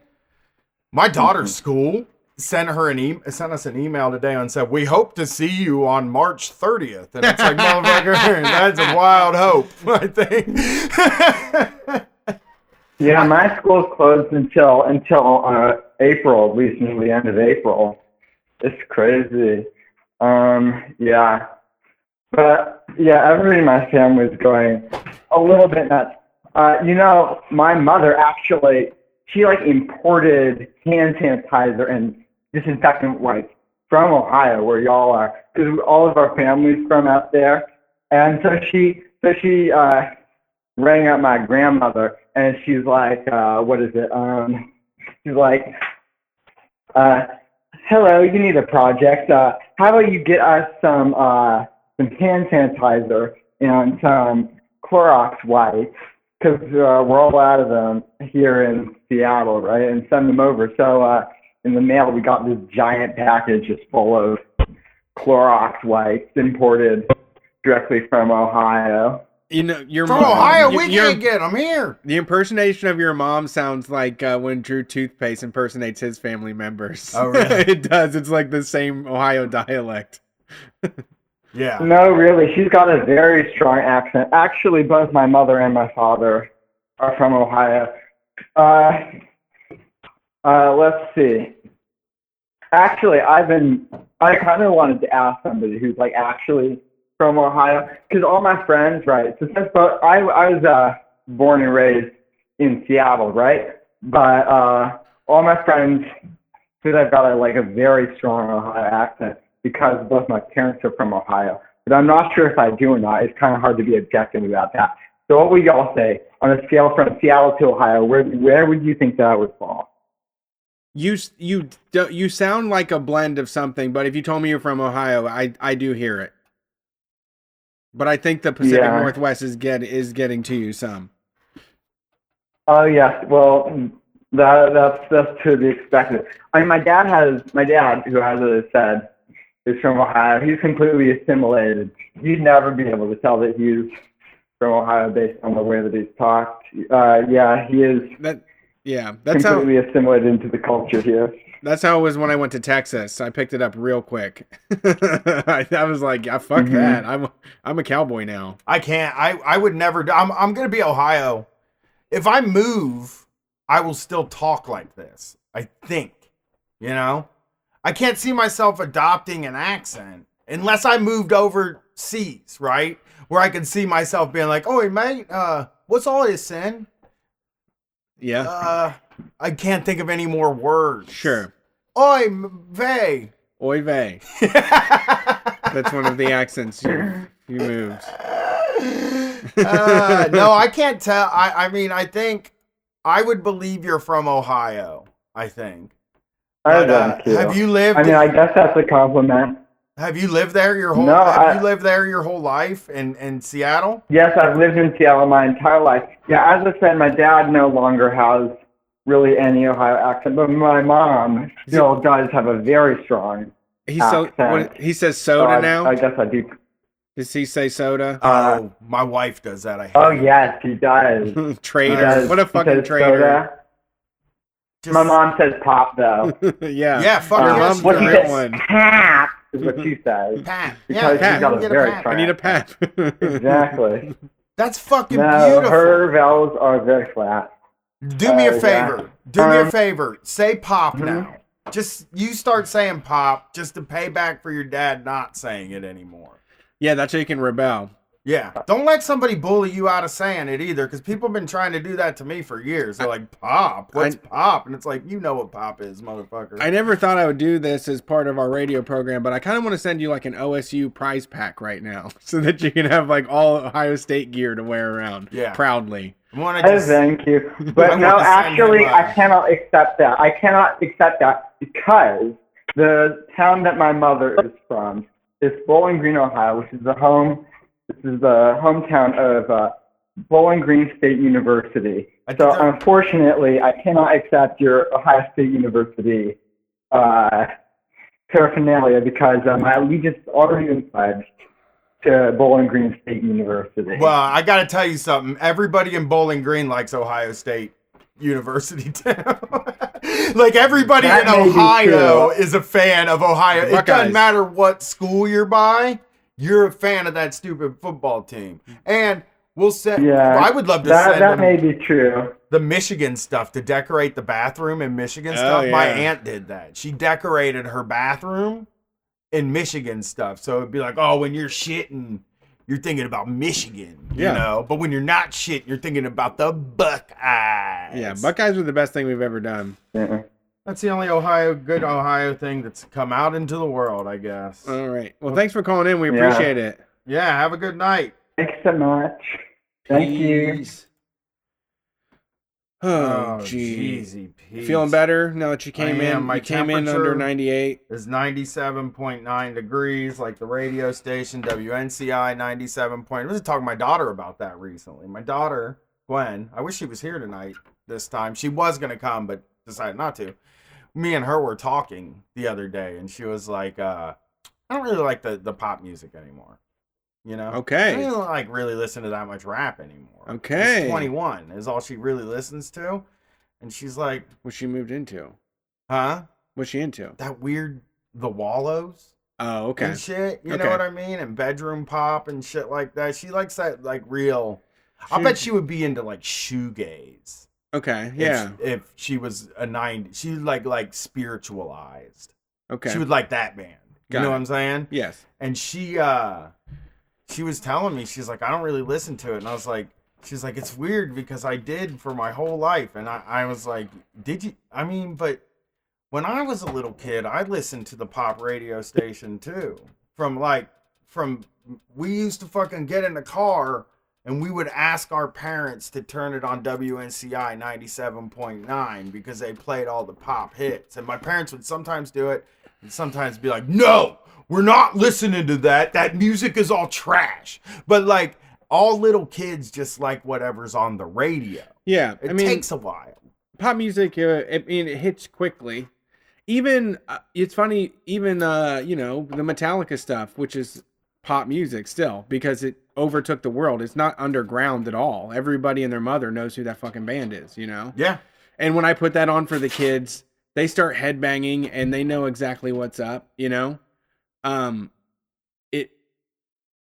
My daughter's mm-hmm. school sent her an e- sent us an email today and said, "We hope to see you on March 30th." And it's like, motherfucker, that's a wild hope. I think. Yeah, my school's closed until until uh, April, the end of April. It's crazy. Um, yeah, but yeah, everybody in my family is going a little bit nuts. Uh, you know, my mother actually she like imported hand sanitizer and disinfectant wipes from Ohio, where y'all are, because all of our families from out there, and so she so she uh, rang up my grandmother and she's like, uh, what is it? Um, she's like, uh, hello, you need a project. Uh, how about you get us some, uh, some hand sanitizer and some Clorox wipes because uh, we're all out of them here in Seattle, right? And send them over. So uh, in the mail, we got this giant package just full of Clorox wipes imported directly from Ohio. You know, your From mom- Ohio, you- we your- can't get them here. The impersonation of your mom sounds like uh, when Drew Toothpaste impersonates his family members. Oh, really? it does. It's like the same Ohio dialect. Yeah. No, really, she's got a very strong accent. Actually, both my mother and my father are from Ohio. Uh, uh, let's see. Actually, I've been. I kind of wanted to ask somebody who's like actually from Ohio, because all my friends, right? So since both, I I was uh, born and raised in Seattle, right? But uh, all my friends, because I've got a, like a very strong Ohio accent, because both my parents are from Ohio. But I'm not sure if I do or not. It's kind of hard to be objective about that. So what would y'all say on a scale from Seattle to Ohio? Where where would you think that would fall? You you you sound like a blend of something, but if you told me you're from Ohio, I I do hear it. But I think the Pacific Yeah. Northwest is get is getting to you some. Oh yes, well that that's that's to be expected. I mean, my dad has my dad, who as I said is from Ohio. He's completely assimilated. You'd never be able to tell that he's from Ohio based on the way that he's talked. Uh, yeah, he is That yeah, that's how completely assimilated into the culture here. That's how it was when I went to Texas. I picked it up real quick. I, I was like, yeah, fuck Mhm. that. I'm I'm a cowboy now. I can't. I, I would never. do- I'm, I'm going to be Ohio. If I move, I will still talk like this. I think. You know? I can't see myself adopting an accent unless I moved overseas, right? Where I could see myself being like, oh, hey, mate, uh, what's all this, sin? Yeah, Uh, I can't think of any more words. sure. Oi, m- vey. Oy vey. That's one of the accents you you moved. uh, no, I can't tell. I, I mean, I think I would believe you're from Ohio. I think. I But, uh, don't too. have you lived? I mean, I guess that's a compliment. Have you lived there your whole? No, have I- you lived there your whole life in in Seattle? Yes, I've lived in Seattle my entire life. Yeah, as I said, my dad no longer has really any Ohio accent, but my mom still does have a very strong. He so Accent. what, he says so soda I, now. I guess I do. Does he say soda? Uh, oh, my wife does that. I hate Oh it. yes, he does. He traitor. does. What a He fucking traitor. soda. Just- My mom says pop though. yeah. Yeah, fuck Your mom's you what the he do. real says, one. pap is what she says. Pat. Because Yeah, she's Pat. got a get very pat. I need a flat- pat. Exactly. That's fucking No, beautiful. her vowels are very flat. Do me a Uh, yeah. favor. Do me a Um, favor. Say pop mhm. now. Just you start saying pop just to pay back for your dad not saying it anymore. yeah, that's how you can rebel. Yeah. Don't let somebody bully you out of saying it either, because people have been trying to do that to me for years. They're like, pop? What's I- pop? And it's like, you know what pop is, motherfucker. I never thought I would do this as part of our radio program, but I kind of want to send you like an OSU prize pack right now so that you can have like all Ohio State gear to wear around Yeah. proudly. I want to Oh, just. thank you. But no, actually, uh, I cannot accept that. I cannot accept that because the town that my mother is from is Bowling Green, Ohio, which is the home. This is the hometown of uh, Bowling Green State University. I So think unfortunately, I cannot accept your Ohio State University uh, paraphernalia because uh, my allegiance is already been pledged to Bowling Green State University. Well, I got to tell you something. Everybody in Bowling Green likes Ohio State University too. like everybody That in Ohio is a fan of Ohio. It doesn't matter what school you're by. You're a fan of that stupid football team. And we'll say, Yeah, I would love to that send that them may be true. the Michigan stuff to decorate the bathroom in Michigan Oh, stuff. My aunt did that. She decorated her bathroom in Michigan stuff. So it'd be like, oh, when you're shitting, you're thinking about Michigan, Yeah. you know. But when you're not shitting, you're thinking about the Buckeyes. Yeah, Buckeyes are the best thing we've ever done. Yeah. That's the only Ohio good Ohio thing that's come out into the world, I guess. All right. Well, thanks for calling in. We Yeah. appreciate it. yeah. Have a good night. Thanks so much. Thank you. Oh, oh jeez. jeezy Pete's. Feeling better now that you came in? My you came in temperature- under 98. is 97.9 degrees, like the radio station WNCI 97. Point. I was talking to my daughter about that recently. My daughter, Gwen, I wish she was here tonight this time. She was going to come, but decided not to. Me and her were talking the other day, and she was like, uh, I don't really like the, the pop music anymore. You know? Okay. I don't like really listen to that much rap anymore. Okay. She's 21 is all she really listens to. And she's like, What she moved into? huh? What's she into? That weird, the Wallows? Oh, okay. and shit. You Okay. know what I mean? And bedroom pop and shit like that. She likes that like real. I bet she would be into like shoegaze. Okay. Yeah. If, she was a nine, she's like like spiritualized. Okay. She would like that band. You know it. what I'm saying? yes. And she uh she was telling me she's like I don't really listen to it, and I was like. She's like, it's weird because I did for my whole life. And I, I was like, did you? I mean, but when I was a little kid, I listened to the pop radio station too. From like, from we used to fucking get in the car and we would ask our parents to turn it on WNCI 97.9 because they played all the pop hits. And my parents would sometimes do it and sometimes be like, no, we're not listening to that. That music is all trash. But like, all little kids just like whatever's on the radio. Yeah. It I mean, takes a while. pop music. Uh, I mean, it hits quickly. Even uh, it's funny. Even uh, you know, the Metallica stuff, which is pop music still, because it overtook the world. It's not underground at all. Everybody and their mother knows who that fucking band is. You know. Yeah. And when I put that on for the kids, they start headbanging and they know exactly what's up, you know? Um it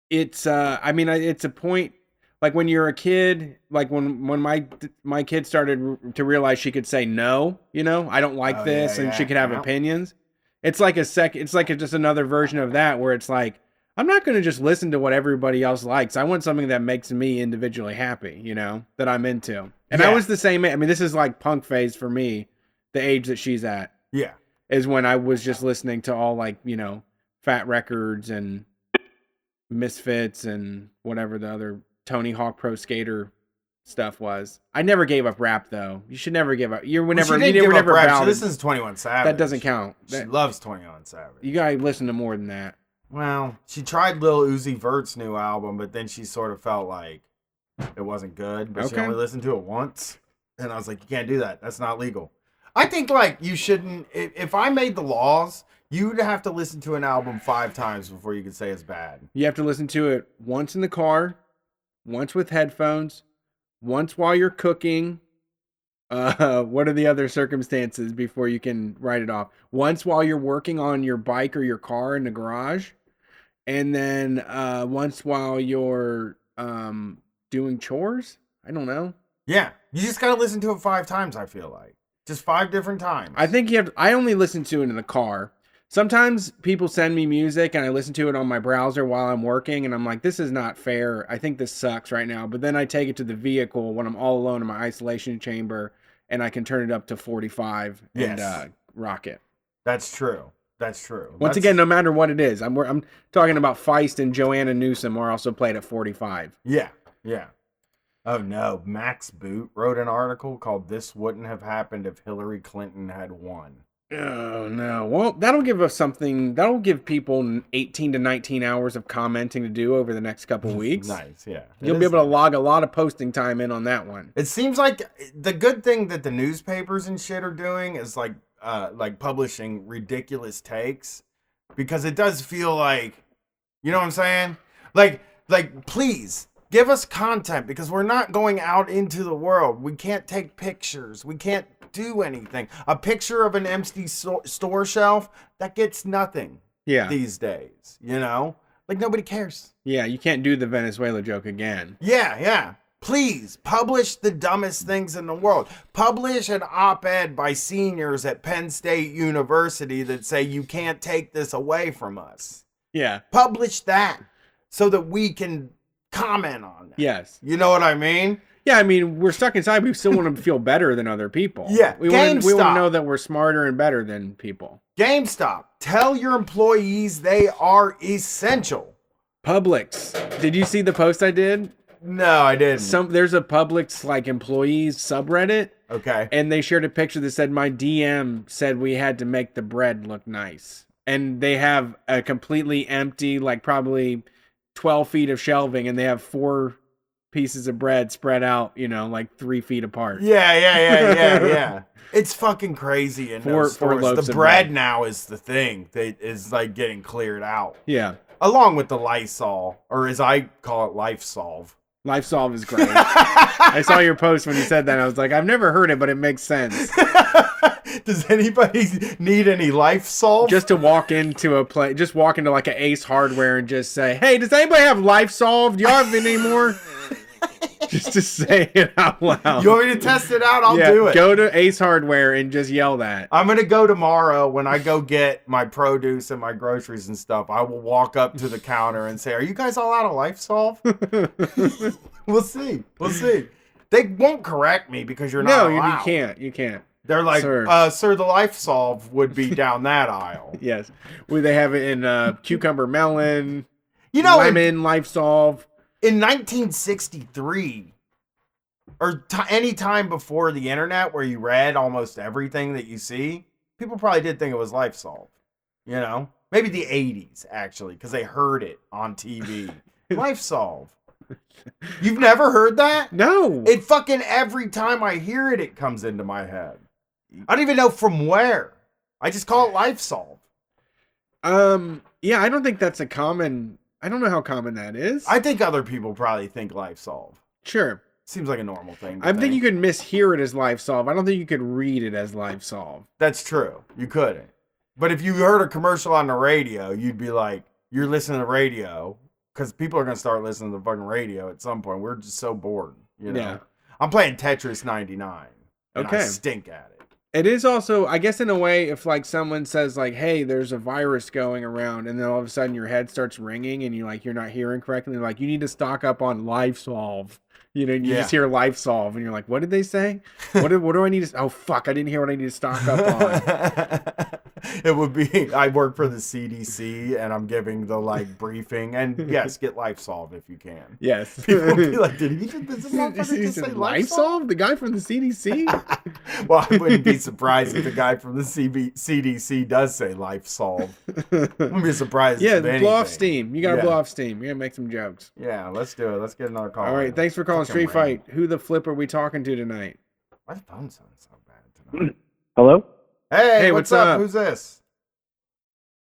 it's uh I mean it's a point like when you're a kid, like when when my my kid started to realize she could say no, you know? I don't like Oh, this yeah, and she could have yeah. opinions. It's like a sec it's like a, just another version of that where it's like I'm not going to just listen to what everybody else likes. I want something that makes me individually happy, you know, that I'm into. And I was the same. I mean, this is like punk phase for me, the age that she's at Yeah. is when I was just listening to all like, you know, Fat Wreck Chords and Misfits and whatever the other Tony Hawk Pro Skater stuff was. I never gave up rap though. You should never give up. You were Well, you didn't give were up never rap. She ballad. listens to 21 Savage. That doesn't count. She That- loves 21 Savage. you gotta listen to more than that. Well, she tried Lil Uzi Vert's new album, but then she sort of felt like it wasn't good. But she only listened to it once, and I was like, you can't do that. That's not legal. I think like you shouldn't. If, if I made the laws, you'd have to listen to an album five times before you could say it's bad. You have to listen to it once in the car, once with headphones, once while you're cooking. Uh, what are the other circumstances before you can write it off? Once while you're working on your bike or your car in the garage, and then uh, once while you're um, doing chores. I don't know. Yeah, you just gotta listen to it five times. I feel like just five different times. I think you have. I only listen to it in the car. Sometimes people send me music and I listen to it on my browser while I'm working, and I'm like, this is not fair. I think this sucks right now. But then I take it to the vehicle when I'm all alone in my isolation chamber, and I can turn it up to 45 and Yes. uh, rock it. that's true. That's true. Once That's- again, no matter what it is, I'm I'm talking about Feist and Joanna Newsom are also played at 45. Yeah, yeah. Oh no, Max Boot wrote an article called "This Wouldn't Have Happened If Hillary Clinton Had Won." Oh no! Well, that'll give us something. That'll give people 18 to 19 hours of commenting to do over the next couple weeks. Nice, yeah. You'll be able to log a lot of posting time in on that one. It seems like the good thing that the newspapers and shit are doing is like, uh, like publishing ridiculous takes, because it does feel like, you know what I'm saying? Like, like please give us content because we're not going out into the world. We can't take pictures. We can't do anything. A picture of an empty so- store shelf that gets nothing Yeah, these days. You know, like nobody cares. yeah. You can't do the Venezuela joke again. Yeah, yeah. Please publish the dumbest things in the world. Publish an op ed by seniors at Penn State University that say you can't take this away from us. Yeah. Publish that so that we can comment on it. Yes. You know what I mean? Yeah. I mean, we're stuck inside. We still want to feel better than other people. Yeah, We want to. We want to know that we're smarter and better than people. GameStop, tell your employees they are essential. Publix. Did you see the post I did? No, I didn't. Some there's a Publix like employees subreddit, okay. and they shared a picture that said my DM said we had to make the bread look nice, and they have a completely empty, like probably twelve feet of shelving, and they have four pieces of bread spread out, you know, like three feet apart. Yeah, yeah, yeah, yeah, yeah. It's fucking crazy in Four- those stores. The bread bread. now is the thing that is like getting cleared out, Yeah. along with the Lysol, or as I call it, Life Solve. Life Solve is great. I saw your post when you said that. And I was like, I've never heard it, but it makes sense. Does anybody need any Life Solve? Just to walk into a play, just walk into like an Ace Hardware and just say, "Hey, does anybody have Life Solve? Do y'all have any more?" just to say it out loud. you want me to test it out? I'll yeah, do it. Go to Ace Hardware and just yell that. I'm gonna go tomorrow when I go get my produce and my groceries and stuff. I will walk up to the counter and say, "Are you guys all out of Life Solve?" we'll see. We'll see. They won't correct me because you're not. no, you, you can't. You can't. They're like, Sir. uh, sir, the Life Solve would be down that aisle. Yes, well, they have it in uh, cucumber melon, You know, in, lemon, Life Solve. In 1963, or t- any time before the internet, where you read almost everything that you see, people probably did think it was Life Solve. You know, maybe the 80s actually, because they heard it on TV. Life Solve. You've never heard that? No, It fucking every time I hear it, it comes into my head. I don't even know from where. I just call it Life Solve. um, yeah, I don't think that's a common. I don't know how common that is. I think other people probably think Life Solve. sure. Seems like a normal thing. I think you could mishear it as Life Solve. I don't think you could read it as Life Solve. That's true. You couldn't. But if you heard a commercial on the radio, you'd be like, you're listening to radio because people are going to start listening to the fucking radio at some point. We're just so bored. You know? Yeah. I'm playing Tetris 99. And I Okay. stink at it. It is also, I guess, in a way, if like someone says like, "Hey, there's a virus going around," and then all of a sudden your head starts ringing and you like you're not hearing correctly, like you need to stock up on Life Solve. You know, and you Yeah. just hear Life Solve, and you're like, "What did they say? What do, what do I need to? Oh fuck, I didn't hear what I need to stock up on." it would be I work for the CDC and I'm giving the like briefing and yes, get life solved if you can. Yes. People would be like, did he just, this motherfucker just say Life Solve? The guy from the CDC? well, I wouldn't be surprised if the guy from the CB, CDC does say life solve. I wouldn't be surprised. yeah, blow off steam. You gotta Yeah. blow off steam. You gotta make some jokes. Yeah, let's do it. Let's get another call. All right, thanks for calling Fucking Street rain. Fight. Who the flip are we talking to tonight? My phone sounds so bad tonight. Hello. Hey, Hey, what's, what's up? up? Who's this?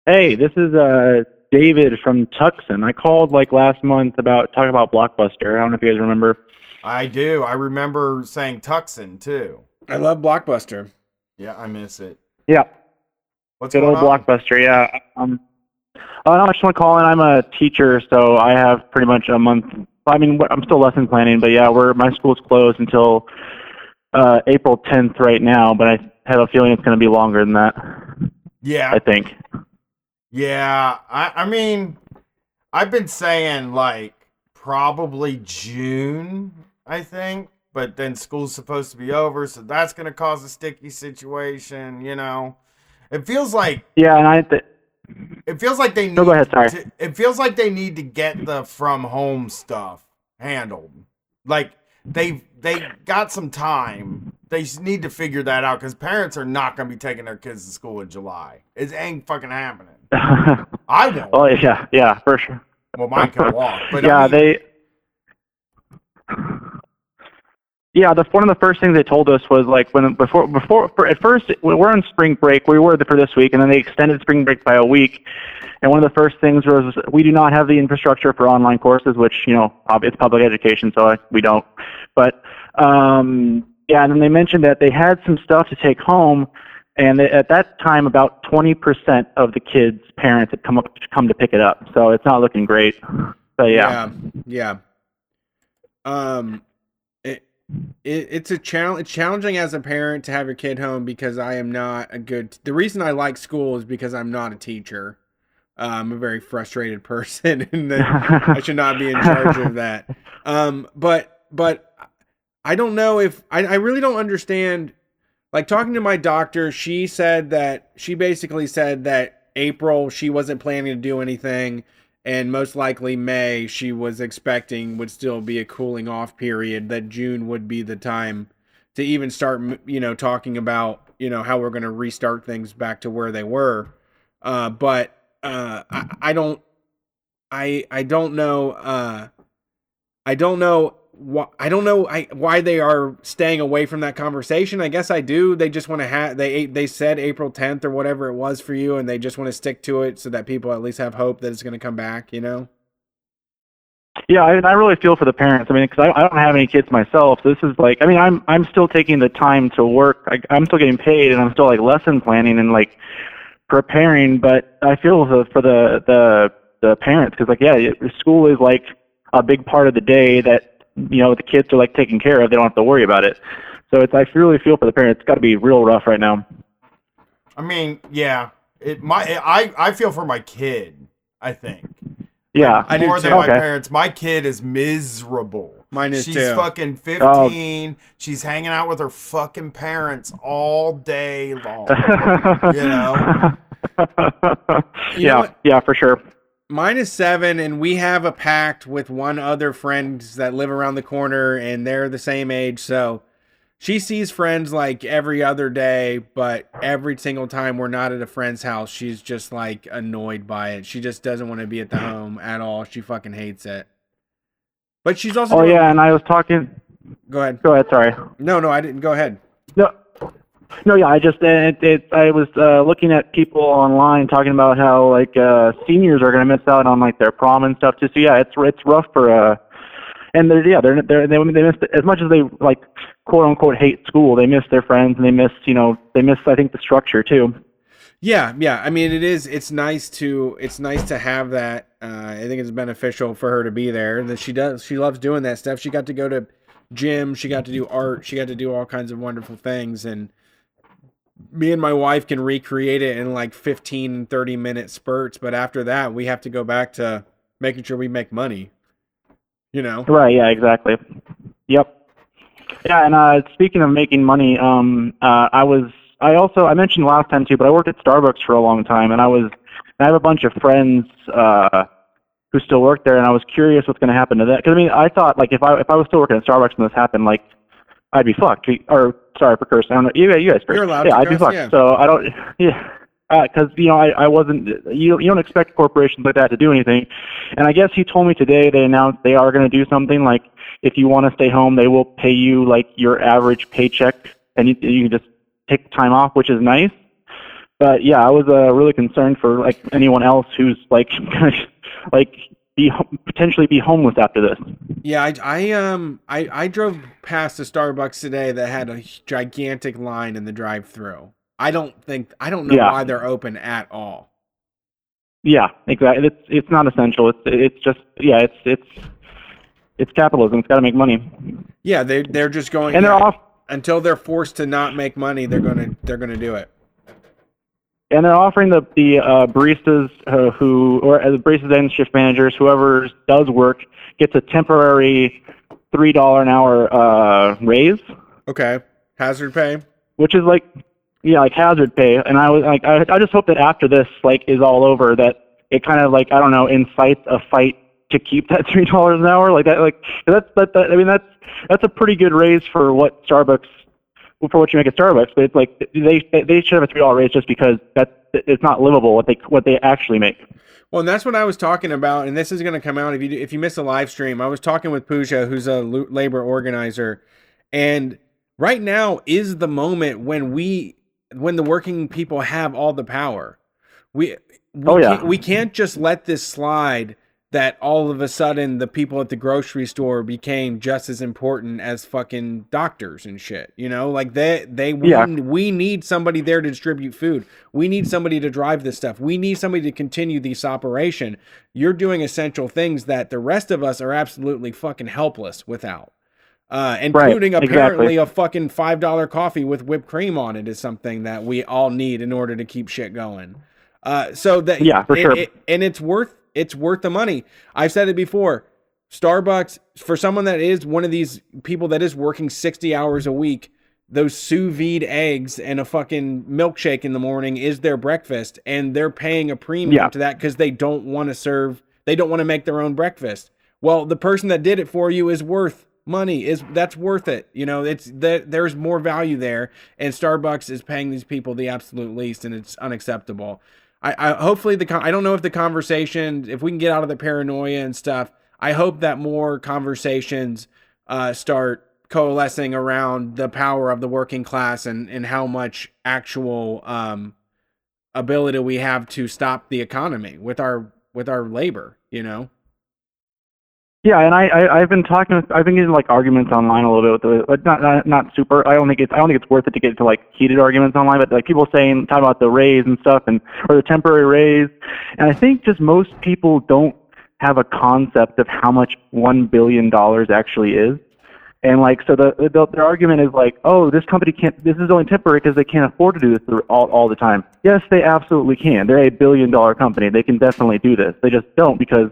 Hey, this is uh David from Tucson. I called like last month about talking about Blockbuster. I don't know if you guys remember. I do. I remember saying Tucson too. I love Blockbuster. Yeah, I miss it. Yeah, What's good going old on? Blockbuster. Yeah. Um. Oh no, I just want to call in. I'm a teacher, so I have pretty much a month. I mean, I'm still lesson planning, but yeah, we're my school's closed until uh April 10th right now. But I have a feeling it's going to be longer than that. Yeah, I think. Yeah, I, I mean, I've been saying like probably June, I think, but then school's supposed to be over, so that's going to cause a sticky situation, you know. It feels like Yeah, and I. Th- it feels like they need No, go ahead, sorry. to- it feels like they need to get the from home stuff handled. Like they they got some time. They need to figure that out cuz parents are not going to be taking their kids to school in July. It ain't fucking happening. I won't. oh yeah, yeah, for sure. Well, mine can walk, but I yeah, mean, they. Yeah, the one of the first things they told us was like when before before for, at first when we're on spring break we were for this week and then they extended spring break by a week, and one of the first things was we do not have the infrastructure for online courses, which you know it's public education, so I, we don't. But um, yeah, and then they mentioned that they had some stuff to take home, and they, at that time about 20% of the kids' parents had come up come to pick it up, so it's not looking great. So yeah. yeah, yeah. Um, it, it it's a challenge. It's challenging as a parent to have your kid home because I am not a good. The reason I like school is because I'm not a teacher. Uh, I'm a very frustrated person, and I should not be in charge of that. Um, but but I don't know if I, I really don't understand. Like talking to my doctor, she said that she basically said that April she wasn't planning to do anything, and most likely May she was expecting would still be a cooling off period. That June would be the time to even start, you know, talking about you know how we're going to restart things back to where they were. Uh, but uh, I, I don't, I I don't know. Uh, I don't know why. I don't know I, why they are staying away from that conversation. I guess I do. They just want to have. They they said April tenth or whatever it was for you, and they just want to stick to it so that people at least have hope that it's going to come back. You know. Yeah, I, I really feel for the parents. I mean, because I, I don't have any kids myself. This is like, I mean, I'm I'm still taking the time to work. I, I'm still getting paid, and I'm still like lesson planning and like preparing. But I feel for, for the the the parents because like, yeah, school is like a big part of the day that you know the kids are like taken care of. They don't have to worry about it. So it's I really feel for the parents. It's got to be real rough right now. I mean, yeah, it my I I feel for my kid. I think Yeah. I more than too. my Okay. parents. My kid is miserable. Mine is She's too. fucking 15. She's hanging out with her fucking parents all day long. You know? You yeah. know? Yeah, for sure. Mine is seven, and we have a pact with one other friend that live around the corner, and they're the same age. So she sees friends like every other day, but every single time we're not at a friend's house, she's just like annoyed by it. She just doesn't want to be at the home at all. She fucking hates it. But she's also. Oh yeah, and I was talking. Go ahead. Go ahead. Sorry. No, no, I didn't. Go ahead. No, no, yeah. I just it, it I was uh, looking at people online talking about how like uh, seniors are going to miss out on like their prom and stuff too. So yeah, it's it's rough for uh, and they're yeah they're they're they they miss as much as they like quote unquote hate school. They miss their friends and they miss you know they miss I think the structure too. Yeah, yeah. I mean, it is. It's nice to. It's nice to have that. Uh, I think it's beneficial for her to be there. That she does. She loves doing that stuff. She got to go to gym. She got to do art. She got to do all kinds of wonderful things. And me and my wife can recreate it in like 15, 30 minute spurts. But after that, we have to go back to making sure we make money. You know. Right. Yeah. Exactly. Yep. Yeah. And uh, speaking of making money, um, uh, I was I also I mentioned last time too, but I worked at Starbucks for a long time, and I was I have a bunch of friends uh, who still work there, and I was curious what's going to happen to that. Because I mean, I thought like if I if I was still working at Starbucks and this happened, like I'd be fucked. Or sorry for cursing. I don't know. You, you guys curse. You're allowed yeah, be curse, fucked. yeah. So I don't. Yeah. Because you know, I, I wasn't. You you don't expect corporations like that to do anything, and I guess he told me today they announced they are going to do something like if you want to stay home, they will pay you like your average paycheck, and you you can just take time off, which is nice. But yeah, I was uh, really concerned for like anyone else who's like like be potentially be homeless after this. Yeah, I, I um I, I drove past a Starbucks today that had a gigantic line in the drive-through. I don't think I don't know Yeah. why they're open at all. Yeah, exactly. It's it's not essential. It's it's just yeah, it's it's it's capitalism. It's got to make money, Yeah, they they're just going and they're off until they're forced to not make money. They're gonna they're gonna do it. And they're offering the the uh, baristas uh, who or uh, the baristas and shift managers, whoever does work, gets a temporary three dollar an hour uh, raise, Okay, hazard pay. which is like yeah, like hazard pay. And I was like, I, I just hope that after this like is all over, that it kind of like I don't know incites a fight to keep that three dollars an hour like that. Like that's that, that. I mean that's that's a pretty good raise for what Starbucks for what you make at Starbucks. But it's like they they should have a three dollar raise just because that's it's not livable what they what they actually make. Well, and that's what I was talking about, and this is going to come out if you if you miss the live stream. I was talking with Pooja, who's a labor organizer, and right now is the moment when we when the working people have all the power. We, we Oh, yeah. can't, we can't just let this slide that all of a sudden the people at the grocery store became just as important as fucking doctors and shit. You know, like they they we, Yeah. we need somebody there to distribute food. We need somebody to drive this stuff. We need somebody to continue this operation. You're doing essential things that the rest of us are absolutely fucking helpless without. Uh, Right, including exactly. apparently a fucking five dollar coffee with whipped cream on it is something that we all need in order to keep shit going. Uh, so that Yeah, for it- sure. it- and it's worth it's worth the money. I've said it before. Starbucks for someone that is one of these people that is working 60 hours a week, those sous vide eggs and a fucking milkshake in the morning is their breakfast and they're paying a premium Yeah. to that cuz they don't want to serve they don't want to make their own breakfast. Well, the person that did it for you is worth money is that's worth it. You know, it's that there's more value there and Starbucks is paying these people the absolute least and it's unacceptable. I, I hopefully the con- I don't know if the conversation if we can get out of the paranoia and stuff. I hope that more conversations uh, start coalescing around the power of the working class and and how much actual um, ability we have to stop the economy with our with our labor. You know. Yeah, and I, I I've been talking with I've been getting like arguments online a little bit with the but not not not super. I don't think it's I don't think it's worth it to get into like heated arguments online, but like people saying talking about the raise and stuff and or the temporary raise, and I think just most people don't have a concept of how much one billion dollars actually is. And like, so the, the their argument is like, oh, this company can't. This is only temporary because they can't afford to do this all all the time. Yes, they absolutely can. They're a billion dollar company. They can definitely do this. They just don't because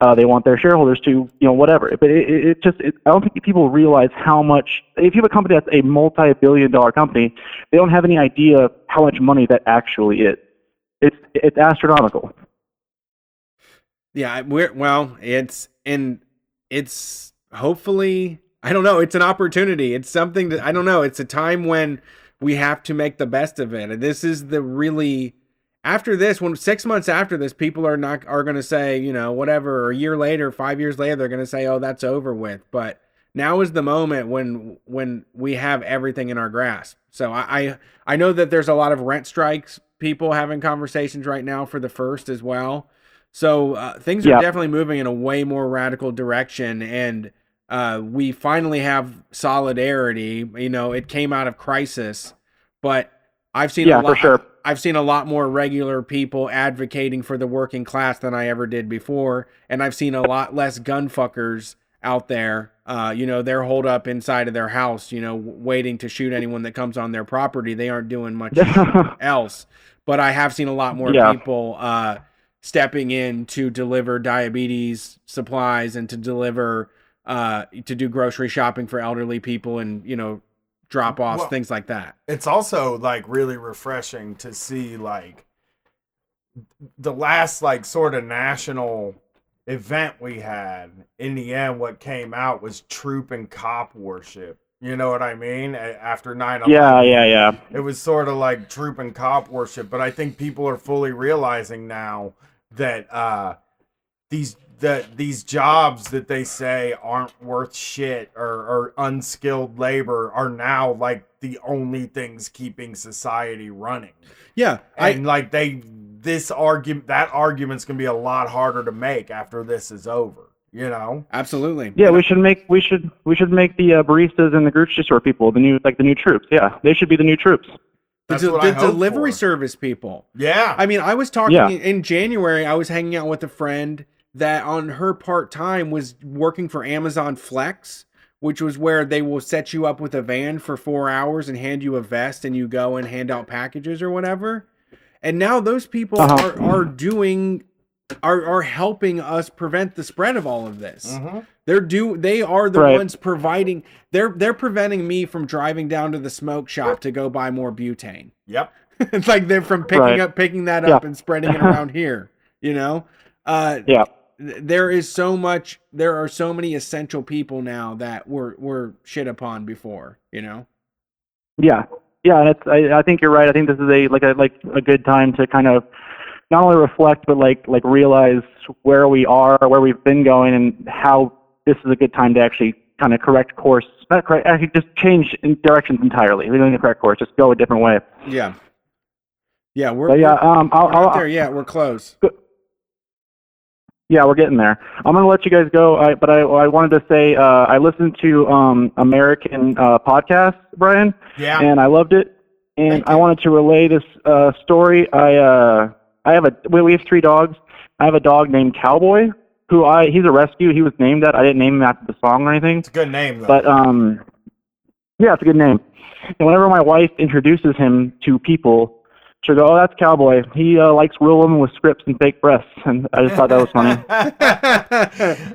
uh, they want their shareholders to, you know, whatever. But it, it, just, it, I don't think people realize how much. If you have a company that's a multi-billion dollar company, they don't have any idea how much money that actually is. It's it's astronomical. Yeah, we're well, it's and it's hopefully I don't know, it's an opportunity. It's something that I don't know, it's a time when we have to make the best of it. And this is the really after this, when 6 months after this, people are not are going to say, you know, whatever, or a year later, 5 years later, they're going to say, "Oh, that's over with." But now is the moment when when we have everything in our grasp. So I I, I know that there's a lot of rent strikes people having conversations right now for the first as well. So uh, things are Yeah. definitely moving in a way more radical direction, and uh, we finally have solidarity. You know, it came out of crisis, but I've seen Yeah, a for lot. sure. I've seen a lot more regular people advocating for the working class than I ever did before, and I've seen a lot less gunfuckers out there. Uh, you know, they're holed up inside of their house, you know, waiting to shoot anyone that comes on their property. They aren't doing much else. But I have seen a lot more Yeah. people uh, stepping in to deliver diabetes supplies and to deliver uh, to do grocery shopping for elderly people and you know drop offs, Well- things like that. it's also like really refreshing to see like the last like sort of national event we had in the end what came out was troop and cop worship you know what i mean after 9 Yeah, yeah, yeah. it was sort of like troop and cop worship but i think people are fully realizing now that uh these that these jobs that they say aren't worth shit or, or unskilled labor are now like the only things keeping society running Yeah, I and like they this argument that argument's gonna be a lot harder to make after this is over you know absolutely. Yeah, we should make we should we should make the uh, baristas and the grocery store people the new like the new troops. Yeah, they should be the new troops. The, That's de- what the delivery for. service people. yeah I mean, I was talking Yeah. in January. I was hanging out with a friend that on her part time was working for Amazon Flex, which was where they will set you up with a van for four hours and hand you a vest, and you go and hand out packages or whatever. And now those people Uh-huh. are are doing are are helping us prevent the spread of all of this. Mhm. They're do they are the Right. ones providing they're they're preventing me from driving down to the smoke shop to go buy more butane. yep it's like they're from picking Right. up picking that Yeah. up and spreading it around here you know uh Yeah. Th- there is so much there are so many essential people now that were were shit upon before you know Yeah, yeah, it's. I, I think you're right. I think this is a like a like a good time to kind of not only reflect but like like realize where we are, where we've been going, and how this is a good time to actually kind of correct course. Not correct. Actually, just change in directions entirely. We don't need to correct course. Just go a different way. yeah yeah we're, But yeah, um, I'll, we're I'll, there yet we're close Yeah, we're getting there. I'm gonna let you guys go, I, but I, I wanted to say uh, I listened to um, American uh, podcast, Brian, yeah and I loved it. And I wanted to relay this uh, story. I uh, I have a we we have three dogs. I have a dog named Cowboy, who I he's a rescue. He was named that. I didn't name him after the song or anything, it's a good name though but um, yeah, it's a good name. And whenever my wife introduces him to people, she'll go, "Oh, that's Cowboy. He uh, likes real women with scripts and fake breasts." And I just thought that was funny.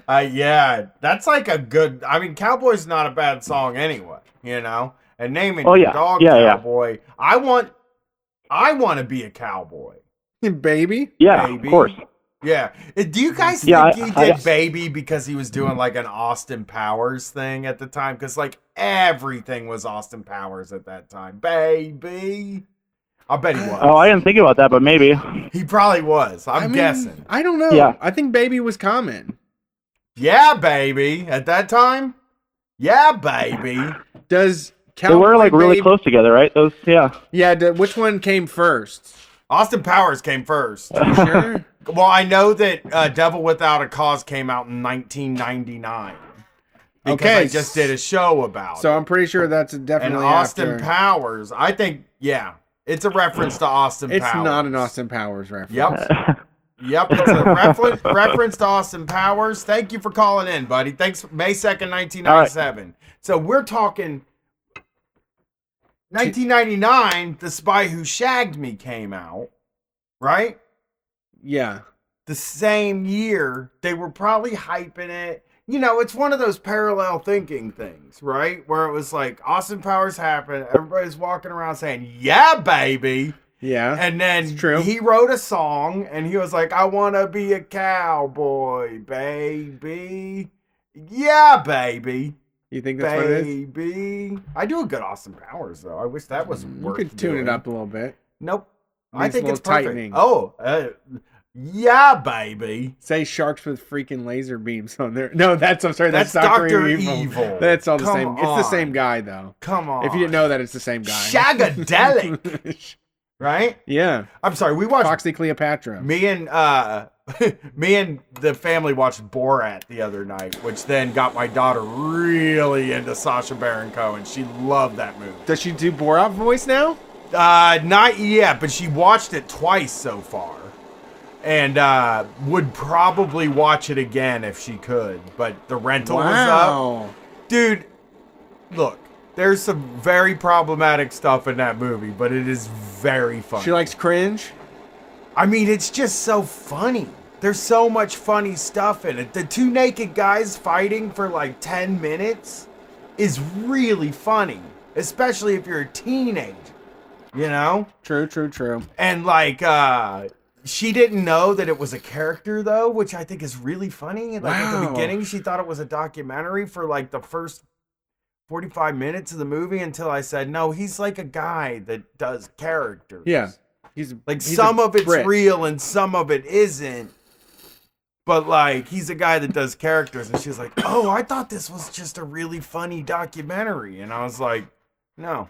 uh, yeah, that's like a good. I mean, Cowboy's not a bad song anyway, you know. And naming Oh, your yeah. dog Yeah, yeah. Cowboy, I want, I want to be a cowboy. baby Yeah, Baby. of course. Yeah. Uh, Do you guys think Yeah, he I- did I- Baby because he was doing like an Austin Powers thing at the time? Because like everything was Austin Powers at that time. Baby. I bet he was. Oh, I didn't think about that, but maybe. He probably was. I'm I mean, guessing. i don't know Yeah. i think baby was common Yeah, baby. At that time? Yeah, baby. does They were Cowboy like really Baby- close together, right? Those, yeah. yeah d- which one came first Austin Powers came first. Sure well, I know that uh, Devil Without a Cause came out in 1999. Because Okay, I just did a show about so it. i'm pretty sure that's And definitely Austin after. Powers, I think, yeah, it's a reference to Austin Powers. it's Powers. not an austin powers reference Yep. Yep, it's a refer- reference to Austin Powers. Thank you for calling in, buddy. Thanks, May 2nd, 1997. So we're talking 1999, The Spy Who Shagged Me came out, right? yeah The same year, they were probably hyping it. You know, it's one of those parallel thinking things, right? Where it was like Austin Powers happened, everybody's walking around saying, Yeah, baby. yeah And then true. he wrote a song and he was like, I want to be a cowboy, baby. Yeah, baby. you think that's what it is Baby. I do a good Austin Powers, though. I wish that was working. you could tune doing. it up a little bit Nope. I think it's perfect. tightening. Oh, uh, yeah, baby. say sharks with freaking laser beams on there. No, that's I'm sorry, that's, That's Doctor Evil. Evil. That's all the Come same. It's the same guy though. Come on. If you didn't know that, it's the same guy. Shagadelic, right? yeah, I'm sorry. We watched Foxy Cleopatra. Me and uh me and the family watched Borat the other night, which then got my daughter really into Sacha Baron Cohen. She loved that movie. Does she do Borat voice now? Uh not yet, but she watched it twice so far. And uh would probably watch it again if she could. But the rental was up. Wow. Dude, look, there's some very problematic stuff in that movie, but it is very funny. She likes cringe. I mean, it's just so funny. There's so much funny stuff in it. The two naked guys fighting for like 10 minutes is really funny. especially if you're a teenager, you know? True, true, true. And like uh she didn't know that it was a character though, which I think is really funny. Like at the beginning she thought it was a documentary for like the first 45 minutes of the movie until I said, "No, he's like a guy that does characters." Yeah. He's Like he's some of it's Brit. real and some of it isn't. But like he's a guy that does characters and she's like, "Oh, I thought this was just a really funny documentary." And I was like, "No."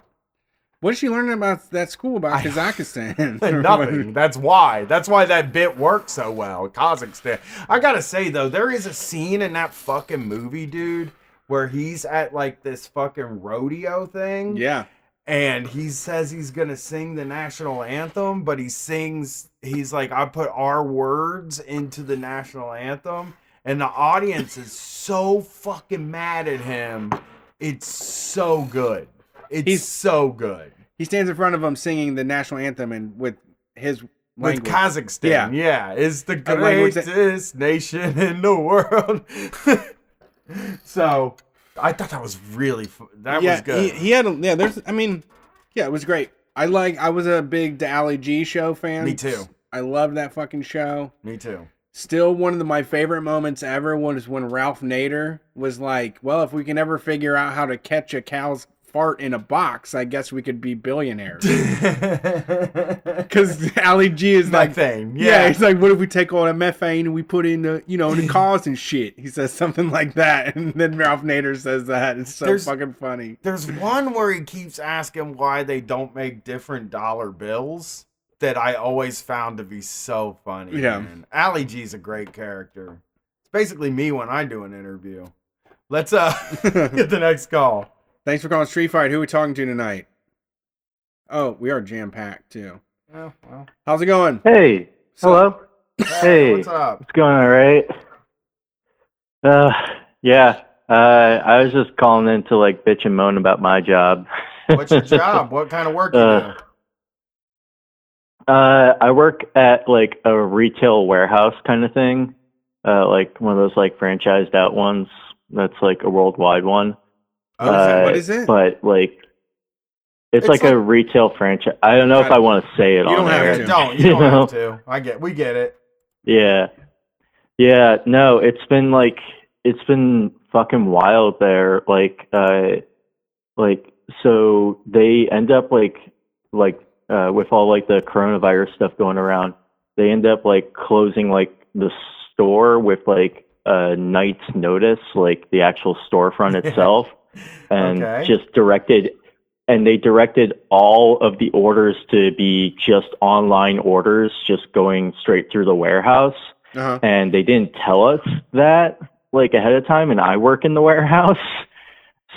What is she learning about that school about I- Kazakhstan? Nothing. That's why. That's why that bit worked so well. Kazakhstan. I gotta say though, there is a scene in that fucking movie, dude, where he's at like this fucking rodeo thing. yeah. And he says he's gonna sing the national anthem, but he sings. He's like, I put our words into the national anthem, and the audience is so fucking mad at him. It's so good. It's He's- so good. He stands in front of them singing the national anthem and with his with. Kazakhstan. Yeah. Yeah, is the greatest nation in the world. so I thought that was really fu- that yeah, was good. He, he had a, yeah, there's I mean, yeah, it was great. I like I was a big Ali G show fan. Me too. I love that fucking show. Me too. Still one of the, my favorite moments ever was when Ralph Nader was like, "Well, if we can ever figure out how to catch a cow's fart in a box, I guess we could be billionaires." Because Ali G is like, Methane. yeah. Yeah. he's like, "What if we take all that methane and we put in the, you know, the cars and shit?" He says something like that, and then Ralph Nader says that. It's so There's- fucking funny. There's one where he keeps asking why they don't make different dollar bills that I always found to be so funny. Yeah. Man. Ali G's a great character. It's basically me when I do an interview. Let's uh get the next call. Thanks for calling Street Fight. Who are we talking to tonight? Oh, we are jam packed too. Oh, well. How's it going? Hey, hello. Hey. What's up? It's going all right. Uh, yeah. Uh, I was just calling in to like bitch and moan about my job. What's your job? What kind of work do you Uh, do? Uh, I work at like a retail warehouse kind of thing, uh, like one of those like franchised out ones. That's like a worldwide one. What is? Uh, What is it? But like, it's, It's like, like- a retail franchise. I don't know if I want to say it You on don't have air. to. Don't you don't know? have to. I get we get it. Yeah. Yeah, no, it's been like it's been fucking wild there. Like uh like so they end up like like uh with all like the coronavirus stuff going around, they end up like closing like the store with like a night's notice, like the actual storefront itself. And Okay. just directed and they directed all of the orders to be just online orders just going straight through the warehouse Uh-huh. and they didn't tell us that like ahead of time and I work in the warehouse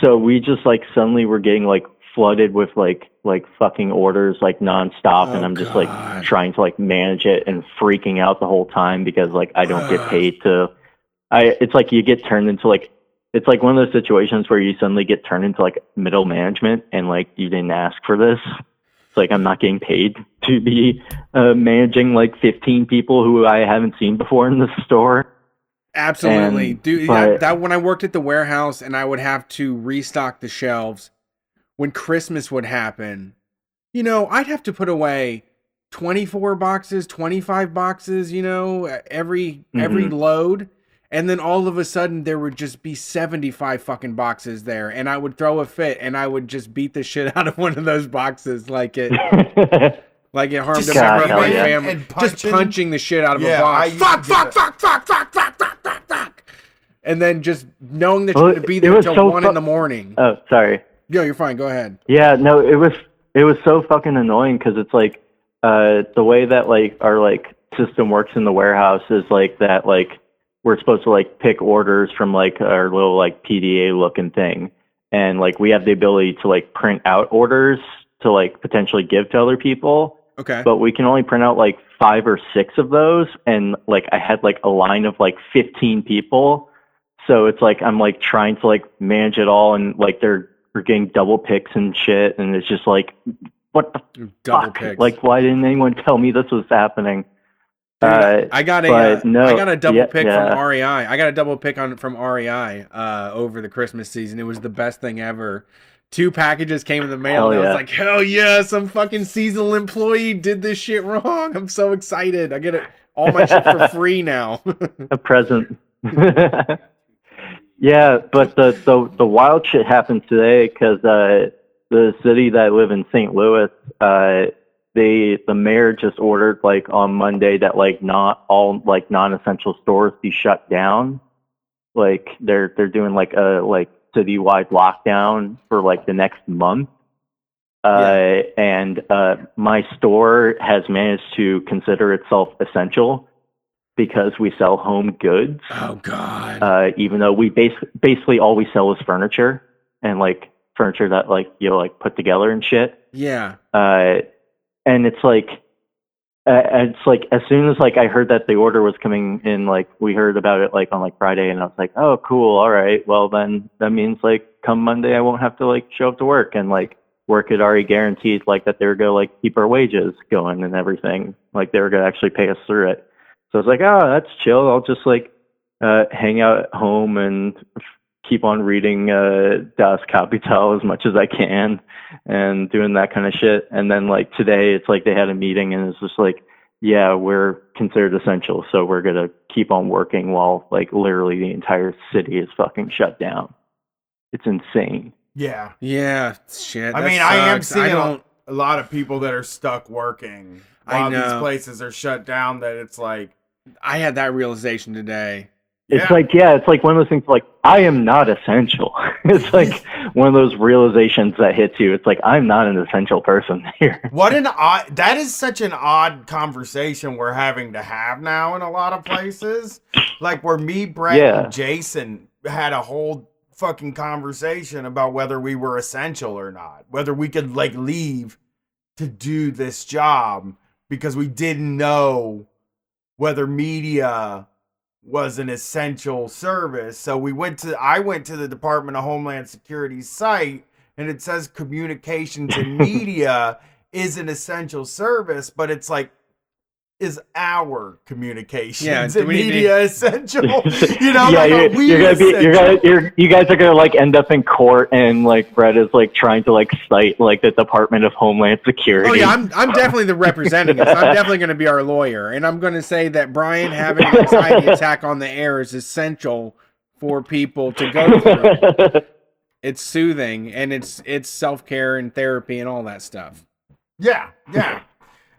so we just like suddenly were getting like flooded with like like fucking orders like nonstop and Oh, I'm just God. like trying to like manage it and freaking out the whole time because like I don't get paid to I it's like you get turned into like it's like one of those situations where you suddenly get turned into like middle management and like you didn't ask for this. It's like I'm not getting paid to be uh, managing like 15 people who I haven't seen before in the store. Absolutely, And- dude. but- that, that when I worked at the warehouse and I would have to restock the shelves when Christmas would happen, you know, I'd have to put away 24 boxes, 25 boxes, you know, every every Mhm. load. And then all of a sudden there would just be 75 fucking boxes there and I would throw a fit and I would just beat the shit out of one of those boxes like it like it harmed Just a member of God, my yeah. family. And Just punching- punching the shit out of Yeah, a I box. used to Fuck, do fuck, fuck, fuck, fuck, fuck, fuck, fuck, fuck, And then just knowing that Well, you're going to be there was until so 1 fu- in the morning. oh, sorry. Yo, you're fine. Go ahead. Yeah, no, it was it was so fucking annoying because it's like uh, the way that like our like system works in the warehouse is like that like we're supposed to like pick orders from like our little like PDA looking thing, and like we have the ability to like print out orders to like potentially give to other people, Okay. but we can only print out like five or six of those, and like I had like a line of like fifteen people. So it's like I'm like trying to like manage it all, and like they're we're getting double picks and shit, and it's just like, what the Double fuck? picks. Like, why didn't anyone tell me this was happening? Dude, uh, I got a, uh, no, I got a double yeah, pick yeah. from REI. I got a double pick on from REI uh, over the Christmas season. It was the best thing ever two packages came in the mail. Hell and I was like, hell yeah, some fucking seasonal employee did this shit wrong. I'm so excited. I get it all my shit for free now. a present. yeah, but the, the the wild shit happened today because uh, the city that I live in, St. Louis, uh, they the mayor just ordered like on Monday that like not all like non-essential stores be shut down. Like they're they're doing like a like citywide lockdown for like the next month. Uh, and uh, my store has managed to consider itself essential because we sell home goods. oh god. Uh, even though we bas- basically all we sell is furniture and like furniture that like you know like put together and shit. yeah. Uh, and it's like, uh, it's like as soon as like I heard that the order was coming in, like we heard about it like on like Friday, and I was like, oh cool, all right, well then that means like come Monday I won't have to like show up to work and like work had already guaranteed like that they were gonna like keep our wages going and everything, like they were gonna actually pay us through it. So it's like, oh, that's chill. I'll just like uh, hang out at home and keep on reading uh, Das Kapital as much as I can and doing that kind of shit. And then like today, it's like they had a meeting and it's just like, yeah, we're considered essential, so we're gonna keep on working while like literally the entire city is fucking shut down. It's insane. Yeah. Yeah. Shit. I that mean, I am sucks. seeing I a- don't. A lot of people that are stuck working I while these places are shut down. That it's like, I had that realization today. It's Yeah. like, yeah, it's like one of those things like, I am not essential. it's like one of those realizations that hits you. It's like, I'm not an essential person here. what an odd. That is such an odd conversation we're having to have now in a lot of places. Like where me, Brett, Yeah. and Jason had a whole fucking conversation about whether we were essential or not, whether we could like leave to do this job because we didn't know whether media was an essential service. So we went to I went to the Department of Homeland Security site and it says communications and media is an essential service, but it's like is our communications Yeah, and do we need media essential? You know, yeah, like, are you're, oh, you're gonna be, you're gonna, you're, you guys are gonna like end up in court, and like Brett is like trying to like cite like the Department of Homeland Security. Oh yeah, I'm I'm definitely the representative. I'm definitely going to be our lawyer, and I'm going to say that Brian having an anxiety attack on the air is essential for people to go through. It's soothing and it's it's self care and therapy and all that stuff. Yeah, yeah.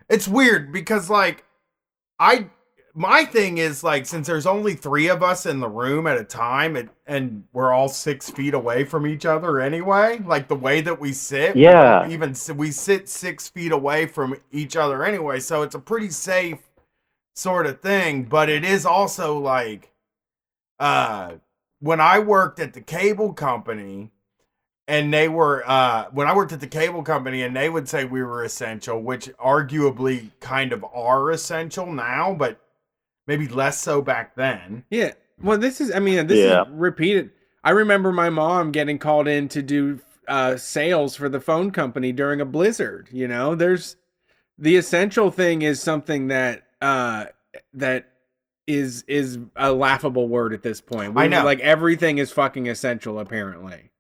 It's weird because like I my thing is like since there's only three of us in the room at a time and, and we're all six feet away from each other anyway, like the way that we sit, Yeah. even we sit six feet away from each other anyway, so it's a pretty safe sort of thing. But it is also like, uh, when I worked at the cable company, and they were uh when I worked at the cable company and they would say we were essential, which arguably kind of are essential now, but maybe less so back then. Yeah. Well, this is I mean this Yeah. is repeated. I remember my mom getting called in to do uh, sales for the phone company during a blizzard. You know, there's the essential thing is something that uh that is is a laughable word at this point. I know. like everything is fucking essential apparently.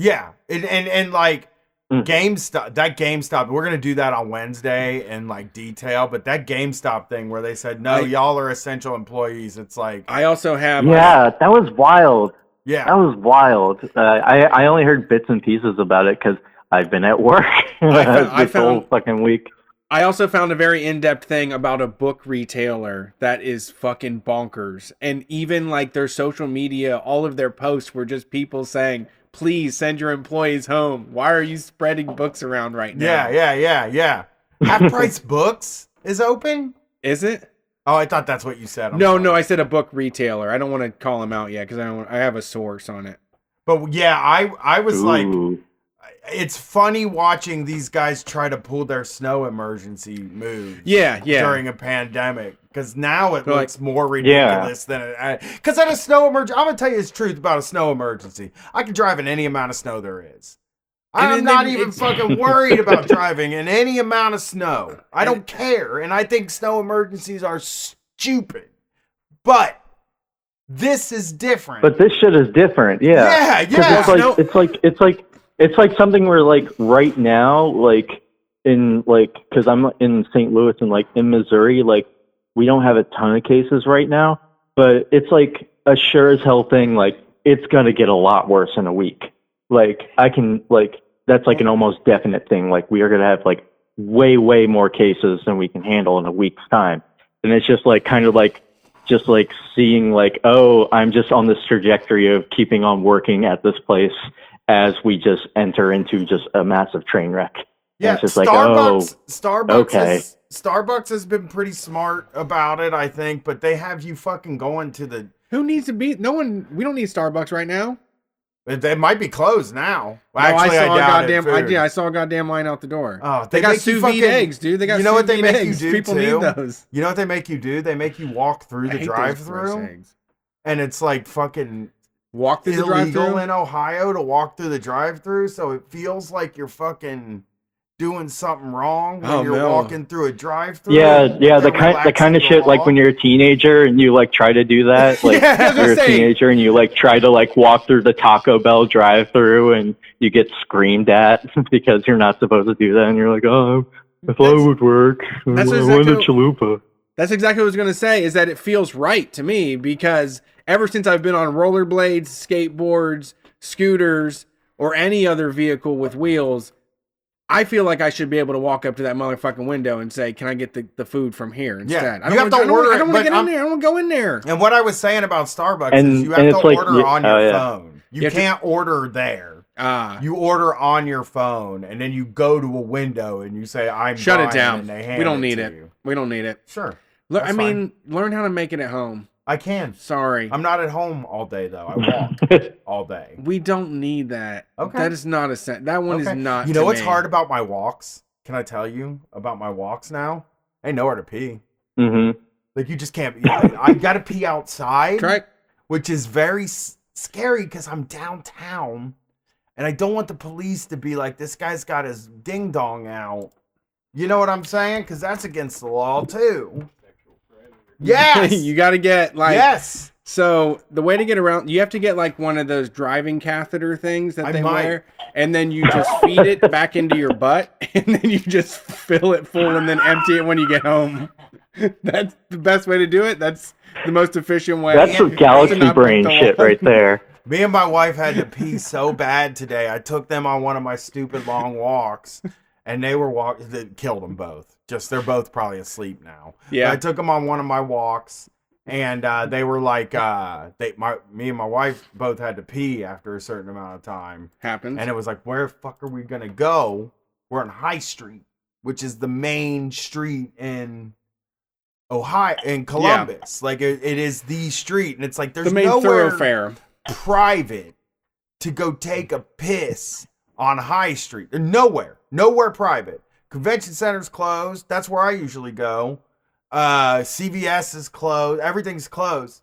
Yeah, and and, and like Mm. GameStop, that GameStop, we're gonna do that on Wednesday in like detail. But that GameStop thing where they said no, I- y'all are essential employees. It's like I also have yeah, that was wild. Yeah, that was wild. Uh, I I only heard bits and pieces about it because I've been at work I fo- I this whole fucking week. I also found a very in-depth thing about a book retailer that is fucking bonkers. And even like their social media, all of their posts were just people saying, "Please send your employees home. Why are you spreading books around right now?" yeah, yeah, yeah, yeah. Half Price Books is open. Is it? Oh, I thought that's what you said. I'm no, sorry. no, I said a book retailer. I don't want to call him out yet because I don't. I have a source on it. But yeah, I I was like, it's funny watching these guys try to pull their snow emergency move. Yeah, yeah. During a pandemic, because now it But, like- looks more Yeah. ridiculous than it. Because at a snow emergency, I'm gonna tell you the truth about a snow emergency. I can drive in any amount of snow there is. I'm then- not then even fucking worried about driving in any amount of snow. I don't care, and I think snow emergencies are stupid. But this is different. But this shit is different. Yeah. yeah, 'Cause yeah. it's like Snow- it's like it's like it's like something where like right now, like in like because I'm in St. Louis and like in Missouri, like we don't have a ton of cases right now, but it's like a sure as hell thing. Like it's gonna get a lot worse in a week. Like I can like that's like an almost definite thing. Like we are gonna have like way way more cases than we can handle in a week's time, and it's just like kind of like just like seeing like oh I'm just on this trajectory of keeping on working at this place as we just enter into just a massive train wreck. Yeah, it's just like, oh, Starbucks. Starbucks. okay. Has, Starbucks has been pretty smart about it, I think, but they have you fucking going to the. Who needs to be? No one. We don't need Starbucks right now. They might be closed now. No, Actually, I saw I a goddamn. it. I, food. yeah, I saw a goddamn line out the door. Oh, they, they got you sous vide eggs, dude. They got you know what sous they vide make you eggs. do, People too? need those. You know what they make you do? They make you walk through I the hate those gross drive-through, and it's like fucking Walk through the illegal drive-through. in Ohio to walk through the drive-through, so it feels like you're fucking doing something wrong when Oh, you're no. walking through a drive-through. Yeah, yeah, the kind the kind of the shit like when you're a teenager and you like try to do that. Like Yeah, I was gonna you're a say- teenager and you like try to like walk through the Taco Bell drive-through and you get screamed at because you're not supposed to do that and you're like, oh, I thought That's- it would work. That's wanted exactly a chalupa. That's exactly what I was going to say. Is that it feels right to me because ever since I've been on rollerblades, skateboards, scooters, or any other vehicle with wheels, I feel like I should be able to walk up to that motherfucking window and say, "Can I get the, the food from here instead?" I you don't have wanna- to I don't wanna- order I don't want to get I'm- in there. I don't want to go in there. And what I was saying about Starbucks And- is you have to it's like- order yeah, on oh, your yeah. phone. You, You can't order there. Ah, You order on your phone, and then you go to a window and you say, "I'm shut it down. and they hand We don't it need to it. you. We don't need it. Sure, Le- That's I mean, learn how to make it at home. I can. Sorry, I'm not at home all day though. I walk all day. we don't need that. Okay. that is not a sen- That one Okay. is not. You know to what's me. hard about my walks? Can I tell you about my walks now? I ain't nowhere to pee. hmm Like you just can't. I, I got to pee outside. Try. which is very s- scary because I'm downtown and I don't want the police to be like, this guy's got his ding dong out. You know what I'm saying? Because that's against the law too. Yes. you got to get like. yes. So the way to get around, you have to get like one of those driving catheter things that I they might. wear, and then you just feed it back into your butt, and then you just fill it full, and then empty it when you get home. That's the best way to do it. That's the most efficient way. That's some galaxy brain shit law. right there. Me and my wife had to pee so bad today. I took them on one of my stupid long walks, and they were walk. They killed them both. Just they're both probably asleep now. But Yeah. I took them on one of my walks, and uh, they were like, uh, they my me and my wife both had to pee after a certain amount of time, Happens. and it was like, where the fuck are we gonna go? We're on High Street, which is the main street in. Ohio in Columbus, like it, it is the street, and it's like there's the main nowhere thoroughfare. private to go take a piss on High Street. Nowhere, nowhere private. Convention center's closed. That's where I usually go. Uh, CVS is closed. Everything's closed.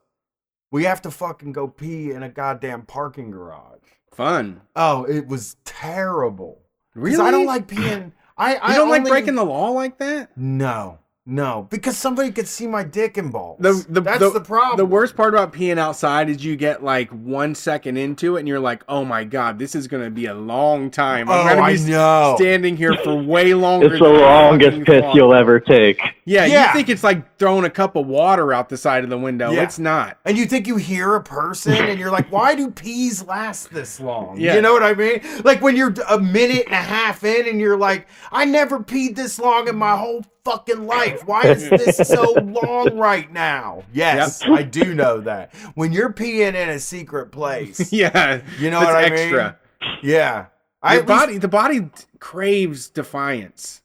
We have to fucking go pee in a goddamn parking garage. Fun. Oh, it was terrible. Really? I don't like peeing. I You don't like breaking the law like that? No, no, because somebody could see my dick and balls. The, the, That's the, the, problem. The worst part about peeing outside is you get like one second into it and you're like, oh my god, this is gonna be a long time. Oh, I'm gonna oh, I be know. standing here for way longer. It's the longest piss thought." you'll ever take. Yeah, Yeah. you think it's like throwing a cup of water out the side of the window. Yeah. It's not. And you think you hear a person and you're like, why do pees last this long? Yeah. You know what I mean? Like when you're a minute and a half in and you're like, I never peed this long in my whole fucking life. Why is this so long right now? Yes, I do know that. When you're peeing in a secret place, yeah, you know what I extra. mean? Yeah. I at least- body, the body craves defiance.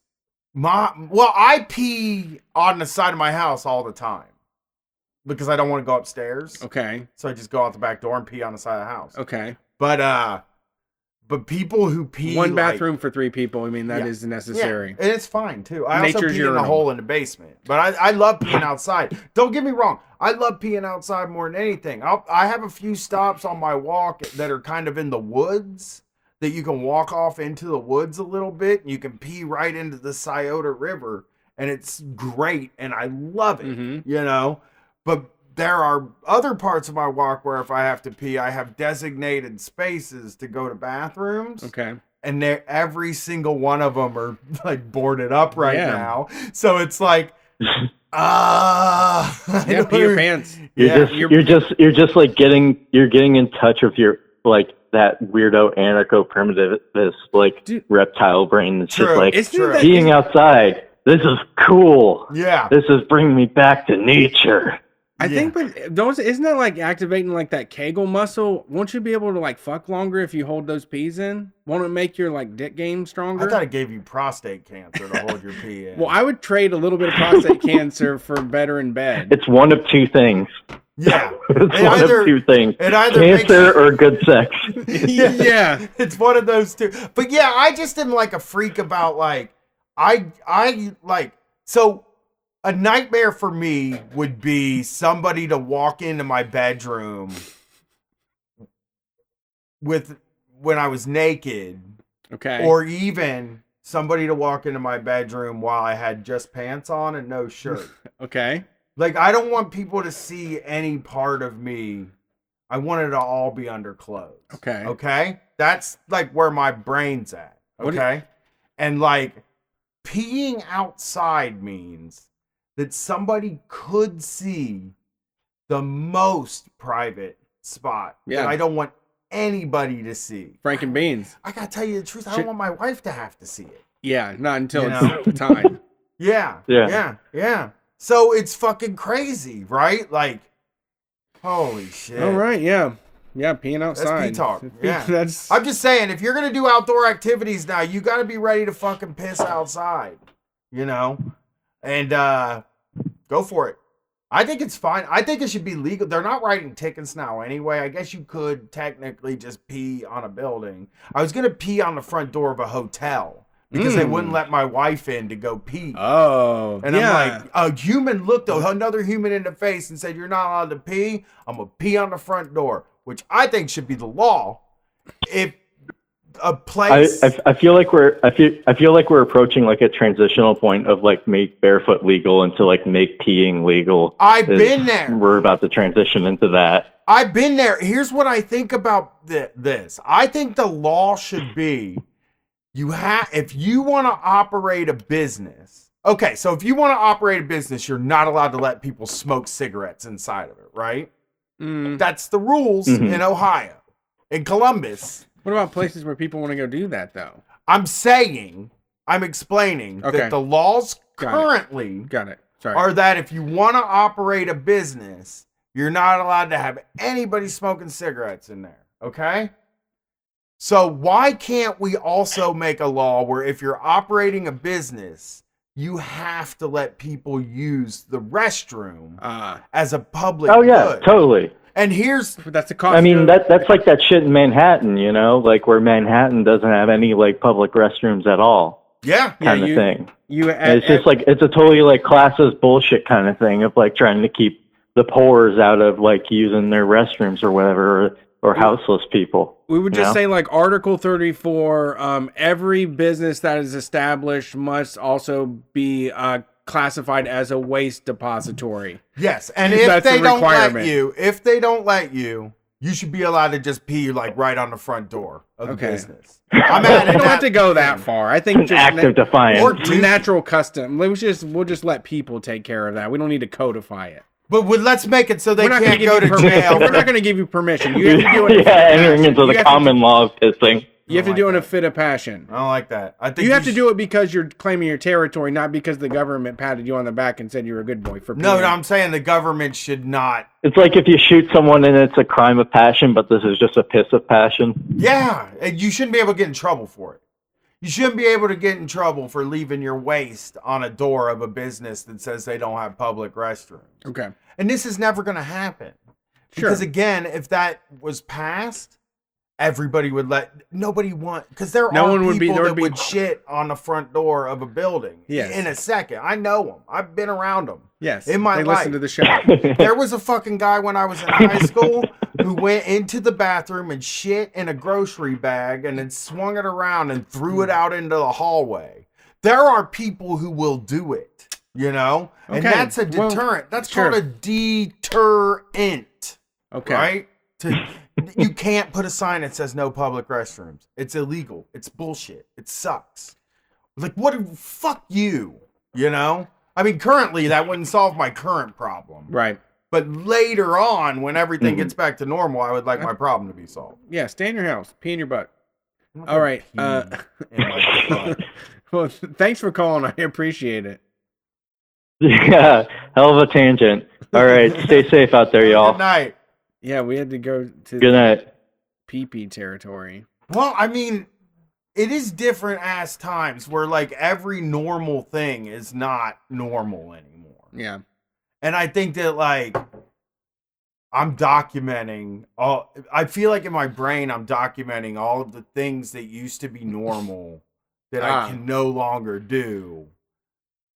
My well, I pee on the side of my house all the time because I don't want to go upstairs. Okay, So I just go out the back door and pee on the side of the house. okay. But uh, but people who pee One like- bathroom for three people. I mean, that Yeah. is Yeah, necessary. and it's fine too. I also Nature's pee in a hole in the basement, but I, I love peeing outside. Don't get me wrong, I love peeing outside more than anything. I'll, I have a few stops on my walk that are kind of in the woods that you can walk off into the woods a little bit, and you can pee right into the Scioto River, and it's great, and I love it. Mhm. You know, but there are other parts of my walk where if I have to pee, I have designated spaces to go to bathrooms. Okay. and they're every single one of them are like boarded up right Yeah. now. So it's like, ah, I Yeah, don't pee your pants. You're Yeah, just you're- you're, just you're just like getting you're getting in touch with your like that weirdo anarcho primitivist like Dude. reptile brain that's True. just like Isn't True. that being outside. This is cool. Yeah, This is bringing me back to nature. I Yeah. think, but don't isn't that like activating like that Kegel muscle? Won't you be able to like fuck longer if you hold those pees in? Won't it make your like dick game stronger? I thought it gave you prostate cancer to hold your pee in. well, I would trade a little bit of prostate cancer for better in bed. It's one of two things. yeah, It's It one either- of two things. it either makes- Cancer or good sex. yeah. it's one of those two. But yeah, I just am like a freak about like I I like so a nightmare for me would be somebody to walk into my bedroom with when I was naked Okay. or even somebody to walk into my bedroom while I had just pants on and no shirt. okay. like I don't want people to see any part of me. I want it to all be under clothes. Okay. Okay? That's like where my brain's at. Okay? and like peeing outside means that somebody could see the most private spot Yeah. that I don't want anybody to see. Frank and beans. I gotta tell you the truth, I don't want my wife to have to see it. Yeah, not until You it's the time. Yeah. Yeah. Yeah. Yeah. So it's fucking crazy, right? Like, holy shit. All right. Yeah. Yeah. Peeing That's outside. pee talk. Yeah. That's. I'm just saying, if you're gonna do outdoor activities now, you gotta be ready to fucking piss outside. You know? And uh go for it. I think it's fine. I think it should be legal. They're not writing tickets now anyway. I guess you could technically just pee on a building. I was gonna pee on the front door of a hotel because they Mm. wouldn't let my wife in to go pee. oh. And yeah. I'm like, a human looked another human in the face and said, You're not allowed to pee. I'm to pee on the front door, which I think should be the law. If a I, place. I, I feel like we're I feel I feel like we're approaching like a transitional point of like make barefoot legal into like make peeing legal. I've Is- been there. We're about to transition into that. I've been there. Here's what I think about th- this. I think the law should be you have if you want to operate a business. Okay, so if you want to operate a business, you're not allowed to let people smoke cigarettes inside of it, right? Mm. That's the rules Mhm. in Ohio. In Columbus, What about places where people want to go do that though? I'm saying, I'm explaining Okay. that the laws Got it. currently Got it. Sorry. are that if you want to operate a business, you're not allowed to have anybody smoking cigarettes in there. Okay? So why can't we also make a law where if you're operating a business, you have to let people use the restroom uh, as a public Oh yeah, good? totally. And here's that's a cost. I mean that that's like that shit in Manhattan, you know, like where Manhattan doesn't have any like public restrooms at all, yeah, Yeah, kind of you- thing. you. And it's just like it's a totally like classes bullshit kind of thing of like trying to keep the poors out of like using their restrooms or whatever, or, or houseless people. We would just Yeah. say like Article 34, um, every business that is established must also be uh, classified as a waste depository. Yes, and if That's they a don't let you, if they don't let you, you should be allowed to just pee like right on the front door of the Okay. business. I'm at We don't have to go that far. I think An just act of defiance. Or na- natural custom. Let's just we'll just let people take care of that. We don't need to codify it. But would, let's make it so they We're not going can't go to permission. jail. We're not going to give you permission. You have to do it. in a fit yeah, entering into You the have to- common law of pissing. You have to I do it in a fit of passion. I don't like that. I think You have to do it because you're claiming your territory, not because the government patted you on the back and said you're a good boy for. No, no, I'm saying the government should not. It's like if you shoot someone and it's a crime of passion, but this is just a piss of passion. Yeah, and you shouldn't be able to get in trouble for it. You shouldn't be able to get in trouble for leaving your waste on a door of a business that says they don't have public restrooms. Okay. And this is never going to happen. Sure. Because again, if that was passed, everybody would let nobody want because there No are one would be- people there would that be- would shit on the front door of a building. Yes. In a second, I know them. I've been around them. Yes. In my they life. listen to the show. There was a fucking guy when I was in high school who went into the bathroom and shit in a grocery bag and then swung it around and threw it hmm. out into the hallway. There are people who will do it. You know, and that's a well, deterrent. that's sure. called a deterrent, Okay. right? To, you can't put a sign that says no public restrooms. It's illegal. It's bullshit. It sucks. Like what? Fuck you. You know. I mean, currently that wouldn't solve my current problem. Right. But later on, when everything Mhm. gets back to normal, I would like my problem to be solved. Yeah. Stay in your house. Pee in your butt. I'm not All gonna right. pee Uh, in my butt. well, thanks for calling. I appreciate it. Yeah, hell of a tangent. All right, stay safe out there, y'all. Good night. Yeah, we had to go to Good night. pee pee territory. Well, I mean, it is different ass times where like every normal thing is not normal anymore. Yeah. And I think that like I'm documenting all I feel like in my brain I'm documenting all of the things that used to be normal that Ah. I can no longer do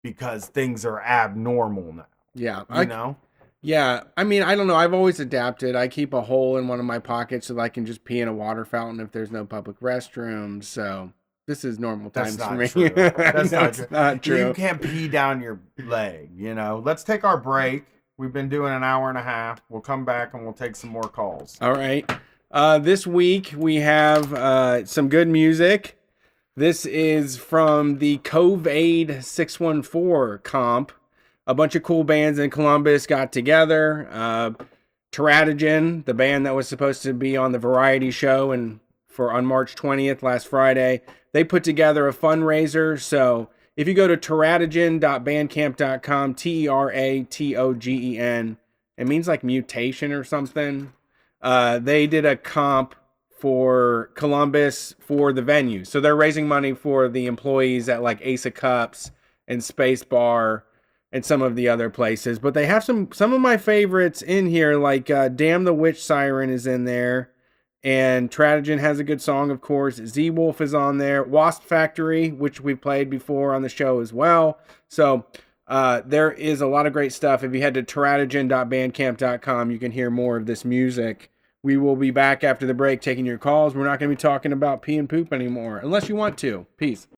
because things are abnormal now. Yeah. You I, know? Yeah. I mean, I don't know. I've always adapted. I keep a hole in one of my pockets so that I can just pee in a water fountain if there's no public restrooms. So this is normal times for me. true. That's No, not true. not true. You can't pee down your leg, you know. Let's take our break. We've been doing an hour and a half. We'll come back and we'll take some more calls. All right. Uh, this week we have uh, some good music. This is from the Cove Aid 614 comp. A bunch of cool bands in Columbus got together. Uh, Teratogen, the band that was supposed to be on the variety show and for on March 20th last Friday, they put together a fundraiser. So if you go to teratogen.bandcamp.com, T E R A T O G E N, it means like mutation or something. Uh, they did a comp for Columbus for the venue. So they're raising money for the employees at like Ace of Cups and Space Bar and some of the other places. But they have some some of my favorites in here, like uh, Damn the Witch Siren is in there. And Teratogen has a good song, of course. Z Wolf is on there. Wasp Factory, which we played before on the show as well. So uh, there is a lot of great stuff. If you head to teratogen.bandcamp.com, you can hear more of this music. We will be back after the break taking your calls. We're not going to be talking about pee and poop anymore, unless you want to. Peace.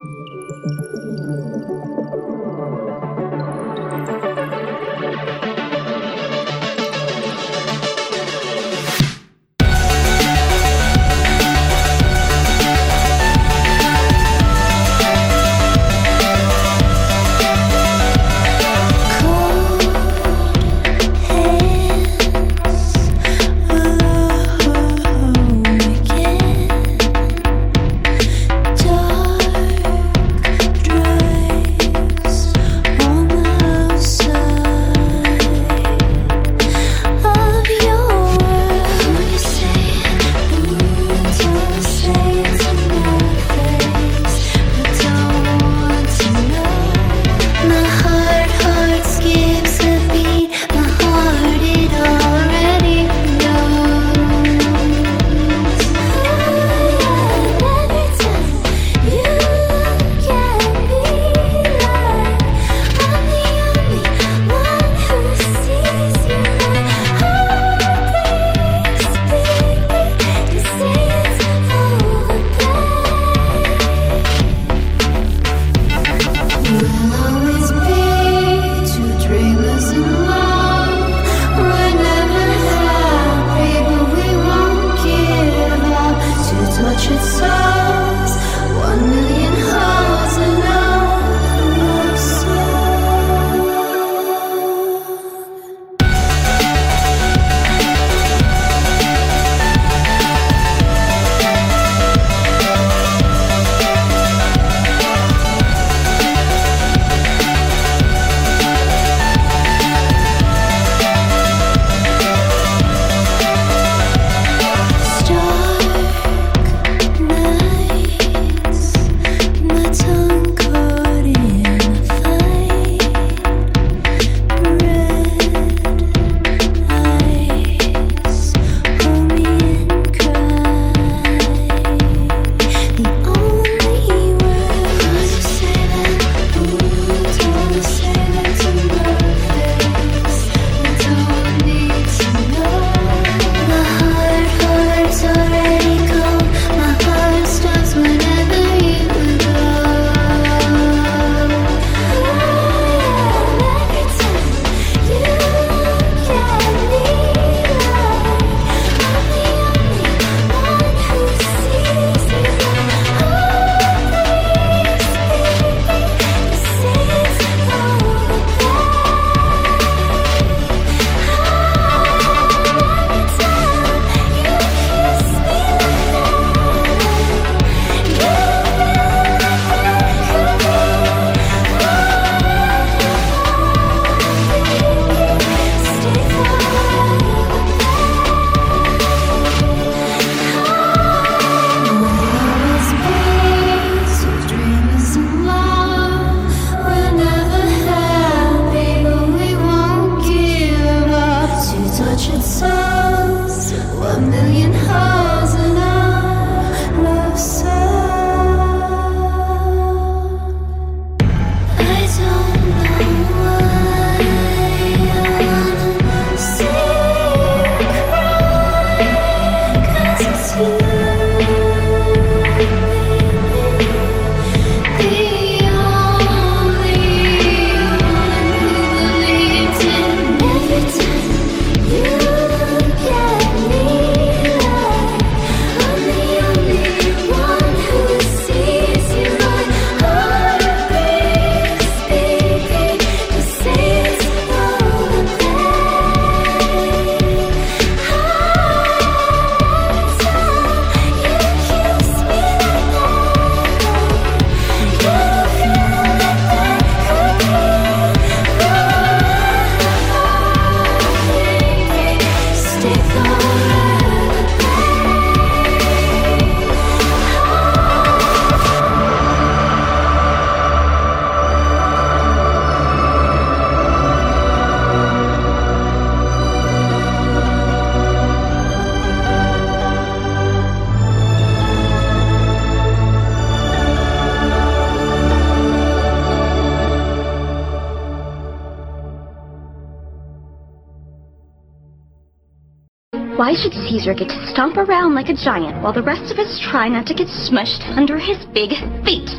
Caesar get to stomp around like a giant while the rest of us try not to get smushed under his big feet?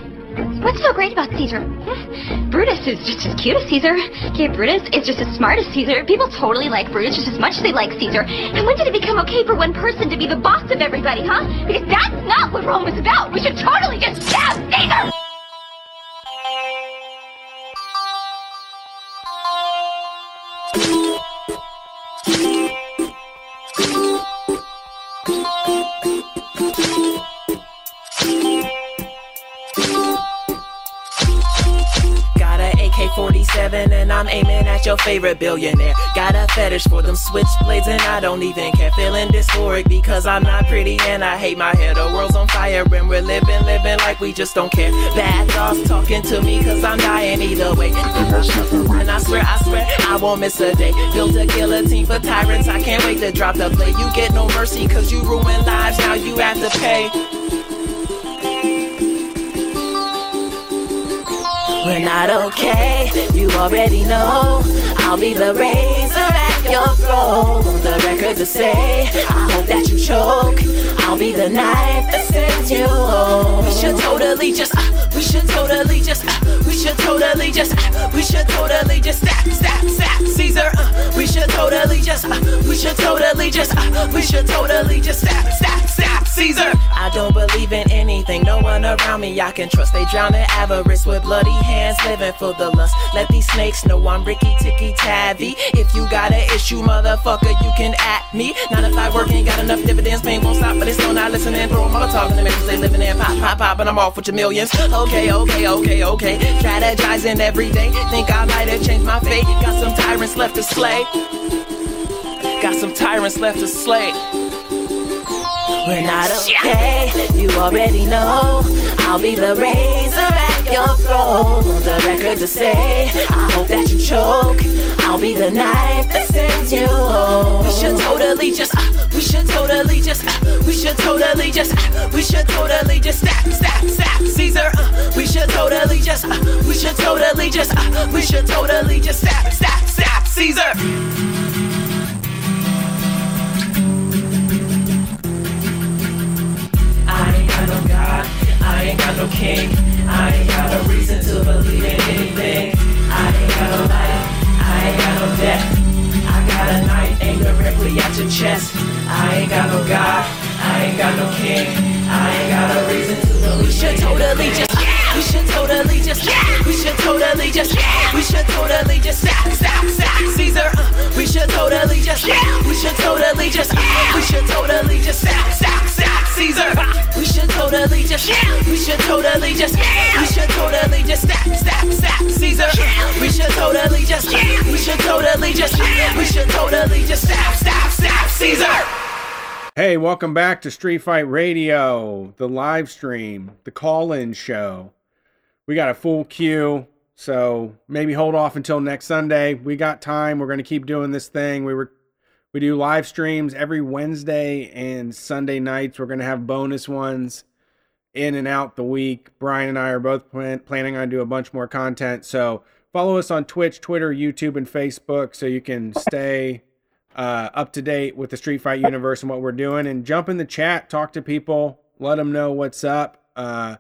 What's so great about Caesar? Hmm, Brutus is just as cute as Caesar. Okay, Brutus is just as smart as Caesar. People totally like Brutus just as much as they like Caesar. And when did it become okay for one person to be the boss of everybody, huh? Because that's not what Rome was about. We should totally just stab Caesar! Your favorite billionaire. Got a fetish for them switchblades and I don't even care. Feeling dysphoric because I'm not pretty and I hate my hair. The world's on fire and we're living, living like we just don't care. Bad thoughts talking to me cause I'm dying either way. And I swear, I swear, I won't miss a day. Built a guillotine for tyrants, I can't wait to drop the blade. You get no mercy cause you ruin lives, now you have to pay. We're not okay, you already know. I'll be the razor at your throat. The record to say, I hope that you choke. I'll be the knife that sends you home. We should totally just, uh, we should totally just, uh, we should totally just, uh, we should totally just stop, stop, stop, Caesar. Uh, we should totally just, uh, we should totally just, uh, we should totally just stop, stop, stop, Caesar. I don't believe in anything, no one around me I can trust. They drown in avarice with bloody hands, living for the lust. Let these snakes know I'm Rikki-Tikki-Tavi. If you got an issue, motherfucker, you can at me. Not if I work, ain't got enough dividends, pain won't stop, but it's still not listening. Throw all talking to me, cause they living in pop, pop, pop, and I'm off with your millions. Okay, okay, okay, okay. Strategizing every day, think I might have changed my fate. Got some tyrants left to slay. Got some tyrants left to slay. We're not okay, you already know. I'll be the razor at your throat. The record to say, I hope that you choke. I'll be the knife that sends you home. We should totally just, uh, we should totally just, uh, we should totally just, uh, we should totally just stop, stop, stop, Caesar. Uh, we should totally just, uh, we should totally just, uh, we should totally just stop, stop, stop, Caesar. I ain't got no king, I ain't got a reason to believe in anything. I ain't got no life, I ain't got no death. I got a knife aimed directly at your chest. I ain't got no God, I ain't got no king, I ain't got a reason to believe. We should totally just. We should totally just, we should totally just, we should totally just stop, stop, stop, Caesar. Uh, we should totally just, we should totally just, we should totally just stop, stop, stop, Caesar. We should totally just, we should totally just, we should totally just stop, stop, stop, Caesar. We should totally just, we should totally just, we should totally just stop, stop, stop, Caesar. Hey, welcome back to Street Fight Radio, the live stream, the call in show. We got a full queue, so maybe hold off until next Sunday. We got time. We're going to keep doing this thing. We were we do live streams every Wednesday and Sunday nights. We're going to have bonus ones in and out the week. Brian and I are both plan- planning on do a bunch more content. So follow us on Twitch, Twitter, YouTube, and Facebook so you can stay uh, up to date with the Street Fight universe and what we're doing. And jump in the chat, talk to people, let them know what's up. Uh,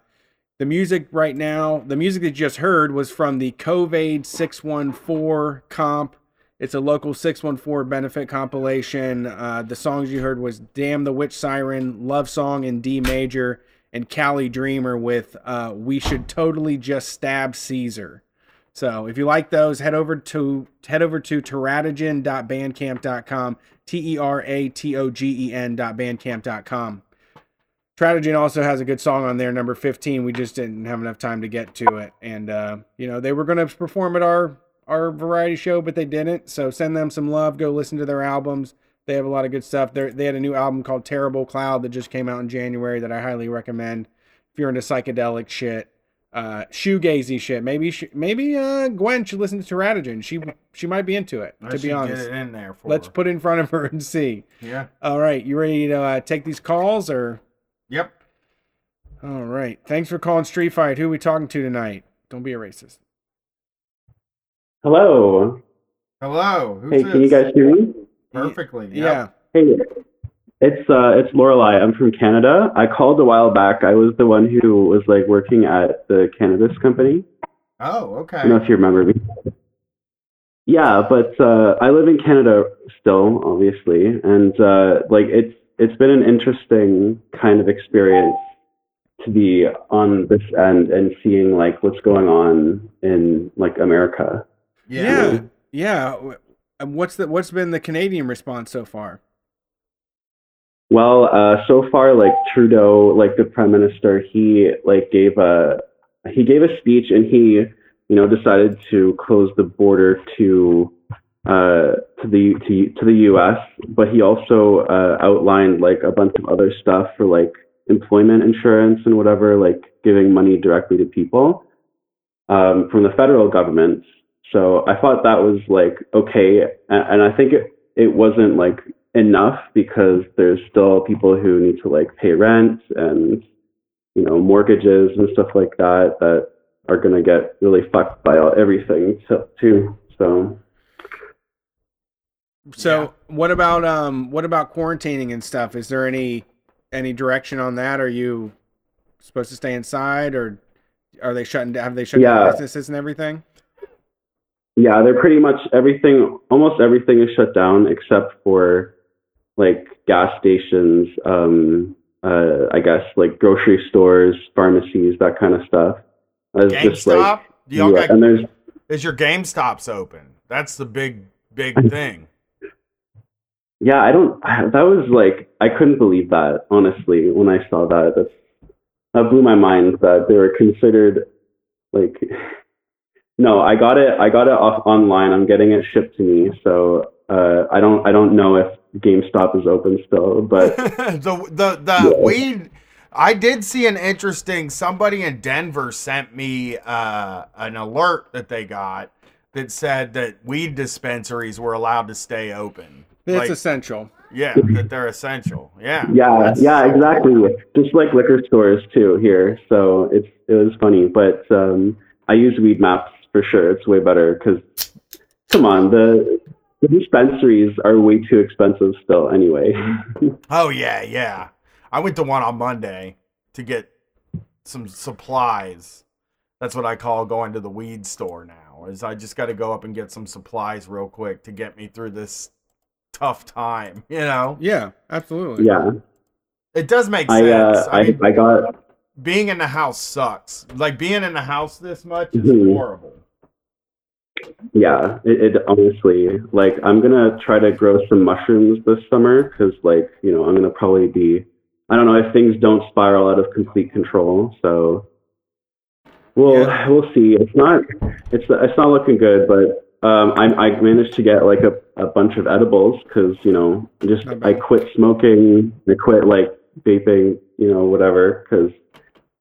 the music right now, the music that you just heard was from the Covade 614 comp It's a local 614 benefit compilation. Uh, the songs you heard was Damn the Witch Siren, Love Song in D major, and Cali Dreamer with uh, We Should Totally Just Stab Caesar. So if you like those, head over to head over to teratogen.bandcamp.com, T E R A T O G E N.bandcamp.com. Teratogen also has a good song on there, number 15. We just didn't have enough time to get to it. And uh, you know, they were gonna perform at our our variety show, but they didn't. So send them some love. Go listen to their albums. They have a lot of good stuff. They they had a new album called Terrible Cloud that just came out in January that I highly recommend if you're into psychedelic shit, uh, shoegazy shit. Maybe sh- maybe uh, Gwen should listen to Teratogen. She she might be into it. I to be honest, it in there for let's her. put it in front of her and see. Yeah. All right, you ready to uh, take these calls or? Yep. All right. Thanks for calling Street Fight. Who are we talking to tonight? Don't be a racist. Hello. Hello. Who's Hey, this? can you guys hear me? Perfectly. Yeah. Hey, it's uh, it's Lorelai. I'm from Canada. I called a while back. I was the one who was like working at the cannabis company. Oh, okay. I don't know if you remember me. Yeah, but uh, I live in Canada still, obviously, and uh, like it's it's been an interesting kind of experience to be on this end and seeing like what's going on in like America. Yeah. Yeah. W- and What's the what's been the Canadian response so far? Well, uh, so far, like Trudeau, like the prime minister, he like gave a he gave a speech and he, you know, decided to close the border to uh, to the to to the U.S. But he also uh, outlined like a bunch of other stuff for like employment insurance and whatever, like giving money directly to people um, from the federal government. So I thought that was like okay, and, and I think it it wasn't like enough because there's still people who need to like pay rent and you know mortgages and stuff like that that are going to get really fucked by all, everything too. So So what about um what about quarantining and stuff? Is there any any direction on that? Are you supposed to stay inside or are they shutting down have they shut down businesses and everything? yeah, they're pretty much everything. Almost everything is shut down except for like gas stations. Um, uh, I guess like grocery stores, pharmacies, that kind of stuff. It's just GameStop? like Do y'all yeah, got- and there's Is your GameStop's open? That's the big, big thing. Yeah, I don't. That was like I couldn't believe that honestly when I saw that. That's that blew my mind that they were considered like. No, I got it. I got it off online. I'm getting it shipped to me, so uh, I don't. I don't know if GameStop is open still, but the the the weed. I did see an interesting. Somebody in Denver sent me uh, an alert that they got that said that weed dispensaries were allowed to stay open. It's Like, essential. yeah, that they're essential. Yeah. yeah, That's- yeah, exactly. Just like liquor stores too here. So it's it was funny, but um, I use Weedmaps for sure. It's way better because come on, the the dispensaries are way too expensive still. Anyway. Oh yeah, yeah. I went to one on Monday to get some supplies. That's what I call going to the weed store now. Is I just got to go up and get some supplies real quick to get me through this tough time. You know, Yeah, absolutely. yeah, it does make I sense. uh, I, I mean, I got being in the house sucks. Like being in the house this much is Mhm. horrible. yeah. It, it honestly like I'm gonna try to grow some mushrooms this summer because like you know I'm gonna probably be I don't know if things don't spiral out of complete control. So we'll we'll see. It's not it's it's not looking good, but um, I I managed to get like a, a bunch of edibles because you know just I quit smoking. I quit like vaping, you know, whatever because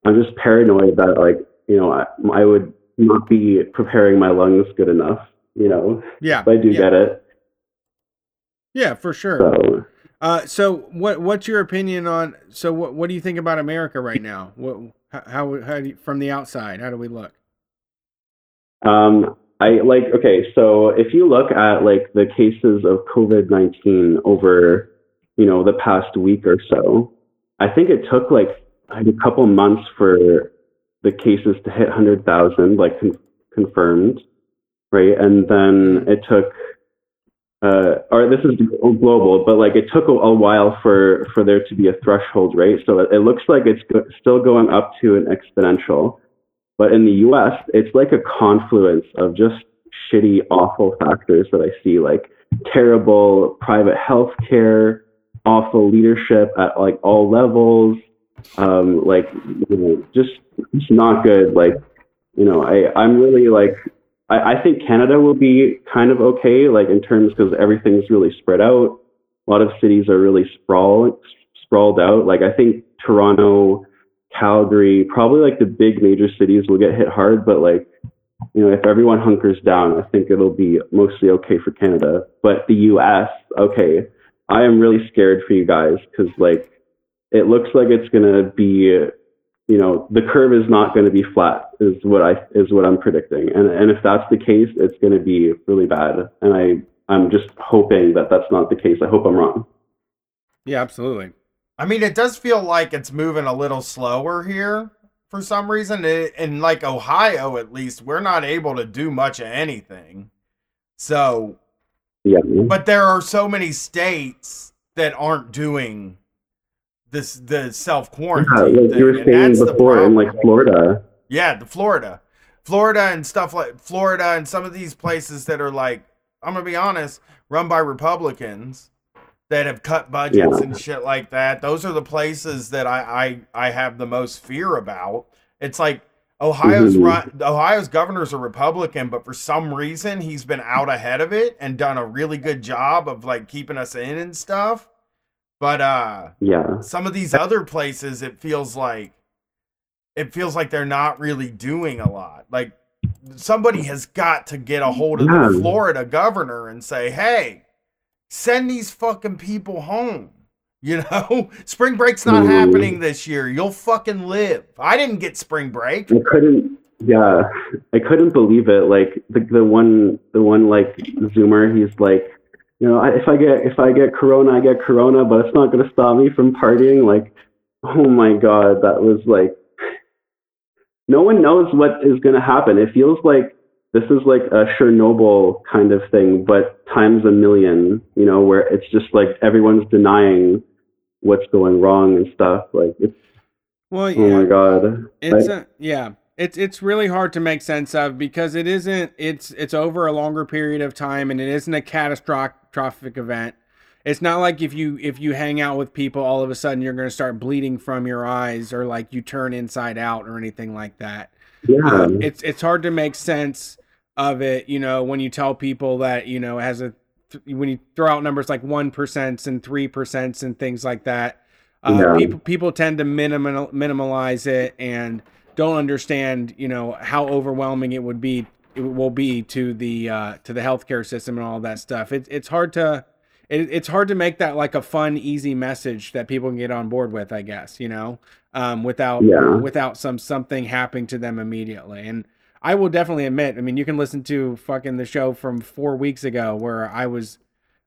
I'm just paranoid that like you know I I would not be preparing my lungs good enough. You know, Yeah, if I do yeah. get it. Yeah, for sure. So Uh, so what what's your opinion on? So what what do you think about America right now? What how how, how do you, from the outside? How do we look? Um, I like okay. So if you look at like the cases of COVID nineteen over, you know, the past week or so, I think it took like a couple months for the cases to hit hundred thousand, like con- confirmed, right? And then it took uh, or this is global, but like it took a, a, while for for there to be a threshold right? So it, it looks like it's go- still going up to an exponential. But in the U.S., it's like a confluence of just shitty, awful factors that I see, like terrible private health care, awful leadership at like all levels, um, like you know, just it's not good. Like you know, I I'm really like I, I think Canada will be kind of okay, like in terms because everything's really spread out. A lot of cities are really sprawl sprawled out. Like I think Toronto, Calgary, probably like the big major cities will get hit hard, but like you know, if everyone hunkers down, I think it'll be mostly okay for Canada. But the US, okay, I am really scared for you guys because like it looks like it's gonna be you know the curve is not going to be flat is what i is what i'm predicting. And and if that's the case it's going to be really bad. And i i'm just hoping that that's not the case. I hope i'm wrong. Yeah absolutely i mean it does feel like it's moving a little slower here for some reason. In like ohio at least we're not able to do much of anything. So yeah. but there are so many states that aren't doing this the self quarantine. Yeah, like you were saying before in like Florida. Yeah, the Florida, Florida and stuff like Florida and some of these places that are like I'm gonna be honest, run by Republicans that have cut budgets yeah. and shit like that. Those are the places that I I, I have the most fear about. It's like Ohio's mm-hmm. run, Ohio's governor's a Republican, but for some reason he's been out ahead of it and done a really good job of like keeping us in and stuff. But uh yeah. Some of these other places it feels like it feels like they're not really doing a lot. Like somebody has got to get a hold of the Florida governor and say, "Hey, send these fucking people home." You know, spring break's not mm. happening this year. You'll fucking live. I didn't get spring break. I couldn't. Yeah, I couldn't believe it. Like the the one the one like Zoomer, he's like, you know, if I get if I get corona, I get corona, but it's not going to stop me from partying. Like, oh my god, that was like, no one knows what is going to happen. It feels like this is like a Chernobyl kind of thing, but times a million. You know, where it's just like everyone's denying what's going wrong and stuff. Like it's. Well, yeah. Oh my god. It's a, yeah it's it's really hard to make sense of because it isn't it's it's over a longer period of time and it isn't a catastrophic event. It's not like if you if you hang out with people all of a sudden you're going to start bleeding from your eyes or like you turn inside out or anything like that. Yeah. Um, it's it's hard to make sense of it, you know, when you tell people that, you know, has a when you throw out numbers like 1% and 3% and things like that. Uh, yeah. people people tend to minimal minimalize it and don't understand, you know, how overwhelming it would be it will be to the uh, to the healthcare system and all that stuff. It's it's hard to it, it's hard to make that like a fun, easy message that people can get on board with. I guess you know, um, without yeah. without some something happening to them immediately. And I will definitely admit, I mean, you can listen to fucking the show from four weeks ago where I was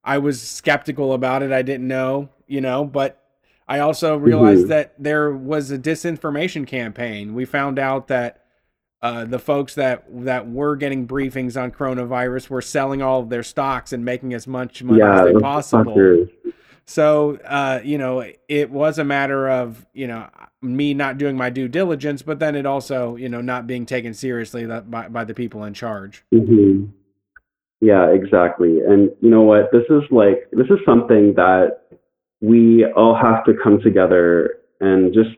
I was skeptical about it. I didn't know, you know, but I also realized mm-hmm. that there was a disinformation campaign. We found out that uh, the folks that that were getting briefings on coronavirus were selling all of their stocks and making as much money yeah, as they possible. Fuckers. So, uh, you know, it was a matter of, you know, me not doing my due diligence, but then it also, you know, not being taken seriously by, by the people in charge. Mm-hmm. Yeah, exactly. And you know what? This is like, this is something that we all have to come together and just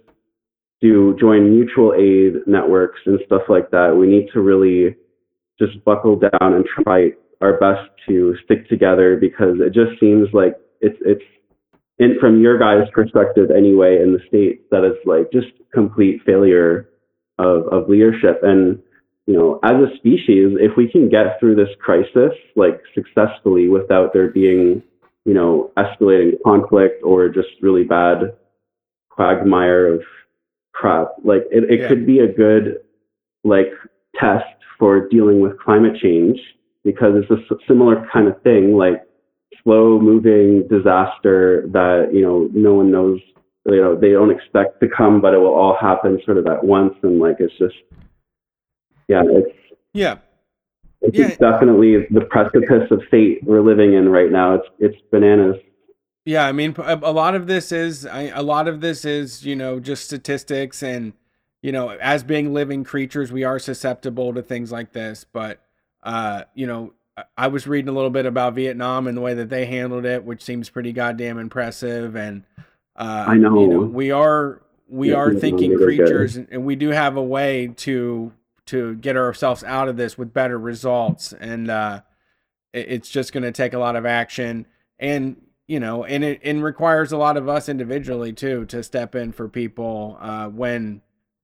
do join mutual aid networks and stuff like that. We need to really just buckle down and try our best to stick together because it just seems like it's it's in from your guys' perspective anyway in the states that it's like just complete failure of of leadership and you know as a species if we can get through this crisis like successfully without there being you know, escalating conflict or just really bad quagmire of crap. Like it, it yeah. could be a good like test for dealing with climate change because it's a similar kind of thing, like slow moving disaster that, you know, no one knows, you know, they don't expect to come, but it will all happen sort of at once. And like, it's just, yeah, it's, yeah. it's Yeah. definitely the precipice of fate we're living in right now. It's it's bananas. Yeah, I mean, a, lot of this is I, a lot of this is you know just statistics, and you know, as being living creatures, we are susceptible to things like this. But uh, you know, I- was reading a little bit about Vietnam and the way that they handled it, which seems pretty goddamn impressive. And uh, I know. you know, we are we Yeah, are thinking it good. creatures, and- we do have a way to to get ourselves out of this with better results. And uh, it's just going to take a lot of action and you know and it and requires a lot of us individually too to step in for people uh, when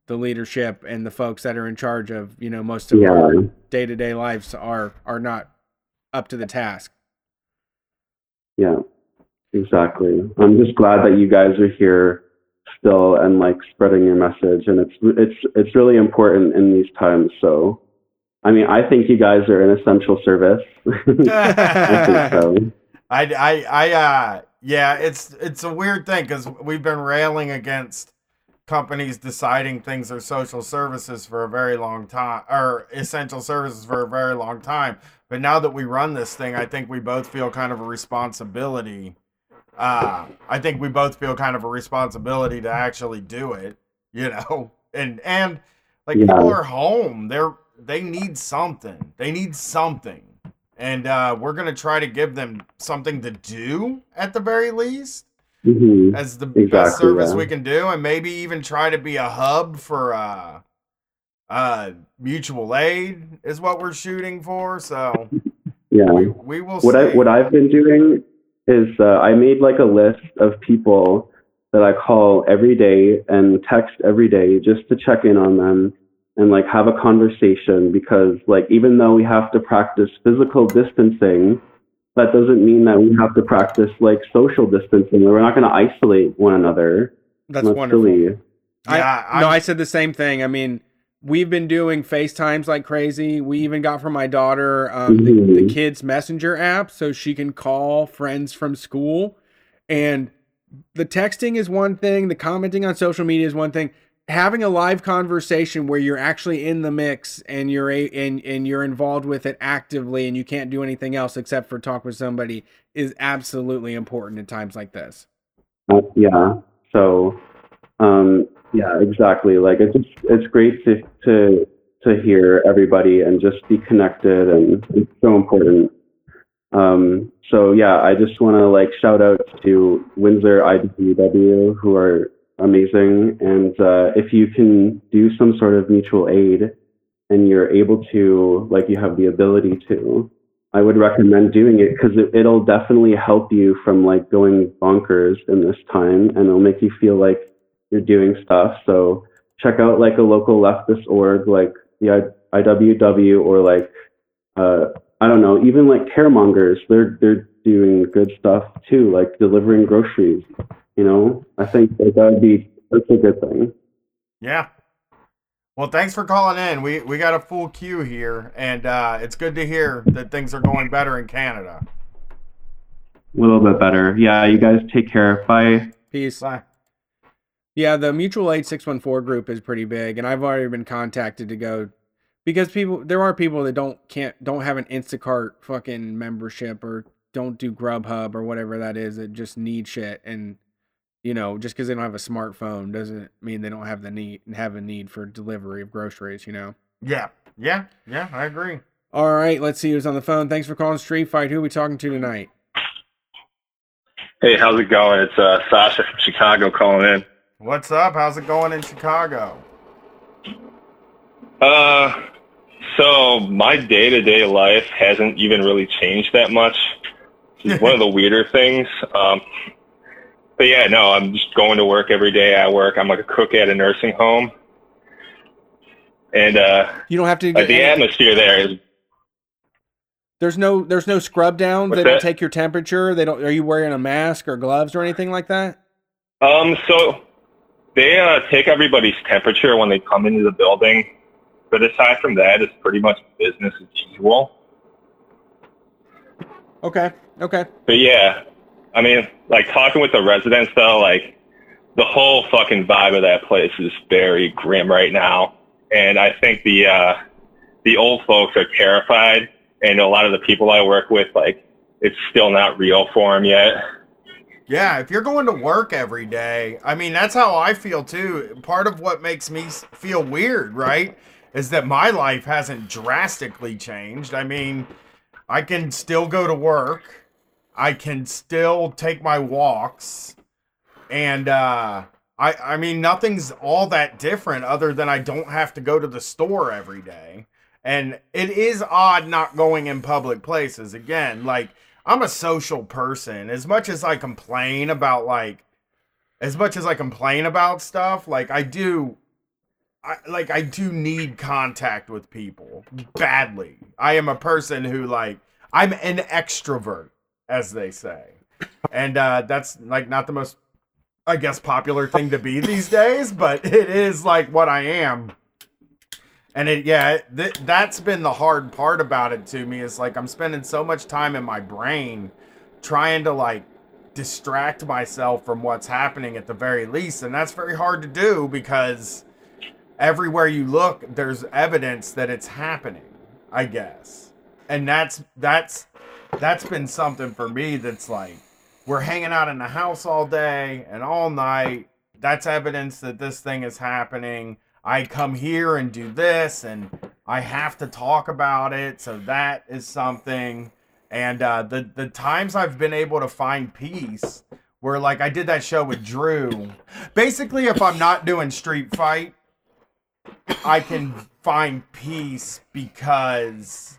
the leadership and the folks that are in charge of you know most of Yeah. our day-to-day lives are are not up to the task Yeah, exactly. I'm just glad that you guys are here still and like spreading your message, and it's it's it's really important in these times. So, I mean, I think you guys are an essential service. I think so. I, I, I, uh, yeah, it's it's a weird thing because we've been railing against companies deciding things are social services for a very long time or essential services for a very long time. But now that we run this thing, I think we both feel kind of a responsibility. Uh, I think we both feel kind of a responsibility to actually do it, you know, and and like Yeah. people are home, they're they need something, they need something and uh, we're gonna try to give them something to do at the very least hmm as the best service yeah. we can do and maybe even try to be a hub for uh uh mutual aid is what we're shooting for so Yeah. we, we will what I what I've been doing is uh, I made like a list of people that I call every day and text every day just to check in on them and like have a conversation because like even though we have to practice physical distancing that doesn't mean that we have to practice like social distancing we're not going to isolate one another that's wonderful silly. I, Yeah, no, I'm- I said the same thing. I mean, we've been doing FaceTimes like crazy. We even got for my daughter um, the, the Mhm. kids messenger app so she can call friends from school. And the texting is one thing, the commenting on social media is one thing. Having a live conversation where you're actually in the mix and you're a, and and you're involved with it actively and you can't do anything else except for talk with somebody is absolutely important in times like this. Uh, yeah. So, um, yeah, exactly. Like it's just, it's great to to to hear everybody and just be connected, and it's so important. Um, so yeah, I just want to like shout out to Windsor IWW who are amazing, and uh, if you can do some sort of mutual aid, and you're able to, like you have the ability to, I would recommend doing it because it, it'll definitely help you from like going bonkers in this time and it'll make you feel like you're doing stuff. So check out like a local leftist org like the I- IWW or like, uh, I don't know, even like caremongers. They're, they're doing good stuff too, like delivering groceries. You know, I think that that would be, that's a good thing. yeah well thanks for calling in we we got a full queue here and uh it's good to hear that things are going better in canada A little bit better. Yeah, you guys take care. Bye. Peace. Bye. Yeah, the Mutual Aid 614 group is pretty big, and I've already been contacted to go because people there are people that don't can't don't have an Instacart fucking membership or don't do Grubhub or whatever that is that just need shit and you know just because they don't have a smartphone doesn't mean they don't have the need and have a need for delivery of groceries you know? Yeah yeah yeah i agree. All right let's see who's on the phone. Thanks for calling street fight. Who are we talking to tonight? Hey, how's it going? It's uh, Sasha from Chicago calling in. What's up how's it going in chicago Uh, so my day to day life hasn't even really changed that much. It's one of the weirder things. Um, but yeah, no, I'm just going to work every day. I work. I'm like a cook at a nursing home, and uh, you don't have to like the atmosphere there is there's no there's no scrub down they don't that? take your temperature they don't are you wearing a mask or gloves or anything like that Um, so they uh, take everybody's temperature when they come into the building, but aside from that, it's pretty much business as usual. okay okay But yeah, I mean, like talking with the residents though, like the whole fucking vibe of that place is very grim right now, and I think the uh, the old folks are terrified, and a lot of the people I work with, like, it's still not real for them yet. Yeah, if you're going to work every day, I mean, that's how I feel too. Part of what makes me feel weird, right, is that my life hasn't drastically changed. I mean, I can still go to work, I can still take my walks, and uh I I mean, nothing's all that different other than I don't have to go to the store every day. And it is odd not going in public places. Again, like I'm a social person. As much as I complain about like as much as I complain about stuff, like I do I like I do need contact with people badly. I am a person who like I'm an extrovert as they say. And uh that's like not the most I guess popular thing to be these days, but it is like what I am. And it, yeah, th- that's been the hard part about it to me. Is like I'm spending so much time in my brain trying to like distract myself from what's happening at the very least. And that's very hard to do because everywhere you look, there's evidence that it's happening, I guess. And that's, that's, that's been something for me that's like, we're hanging out in the house all day and all night. That's evidence that this thing is happening. I come here and do this, and I have to talk about it. So that is something. And uh, the the times I've been able to find peace, where like I did that show with Drew. Basically, if I'm not doing Street Fight, I can find peace because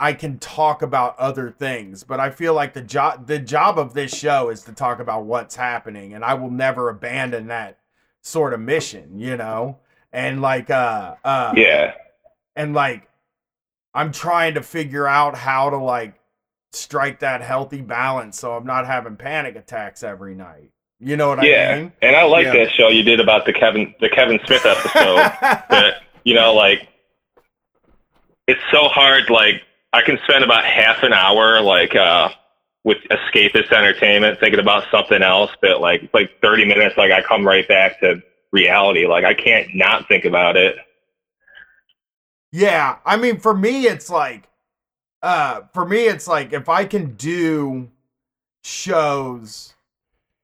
I can talk about other things, but I feel like the job the job of this show is to talk about what's happening, and I will never abandon that sort of mission, you know. And like, uh, uh, Yeah. and like, I'm trying to figure out how to like strike that healthy balance so I'm not having panic attacks every night. You know what yeah. I mean? Yeah. And I like Yeah. that show you did about the Kevin the Kevin Smith episode. that you know, like it's so hard. Like I can spend about half an hour like uh with escapist entertainment, thinking about something else. But like like thirty minutes, like I come right back to reality. Like I can't not think about it. Yeah, I mean for me it's like uh for me it's like if I can do shows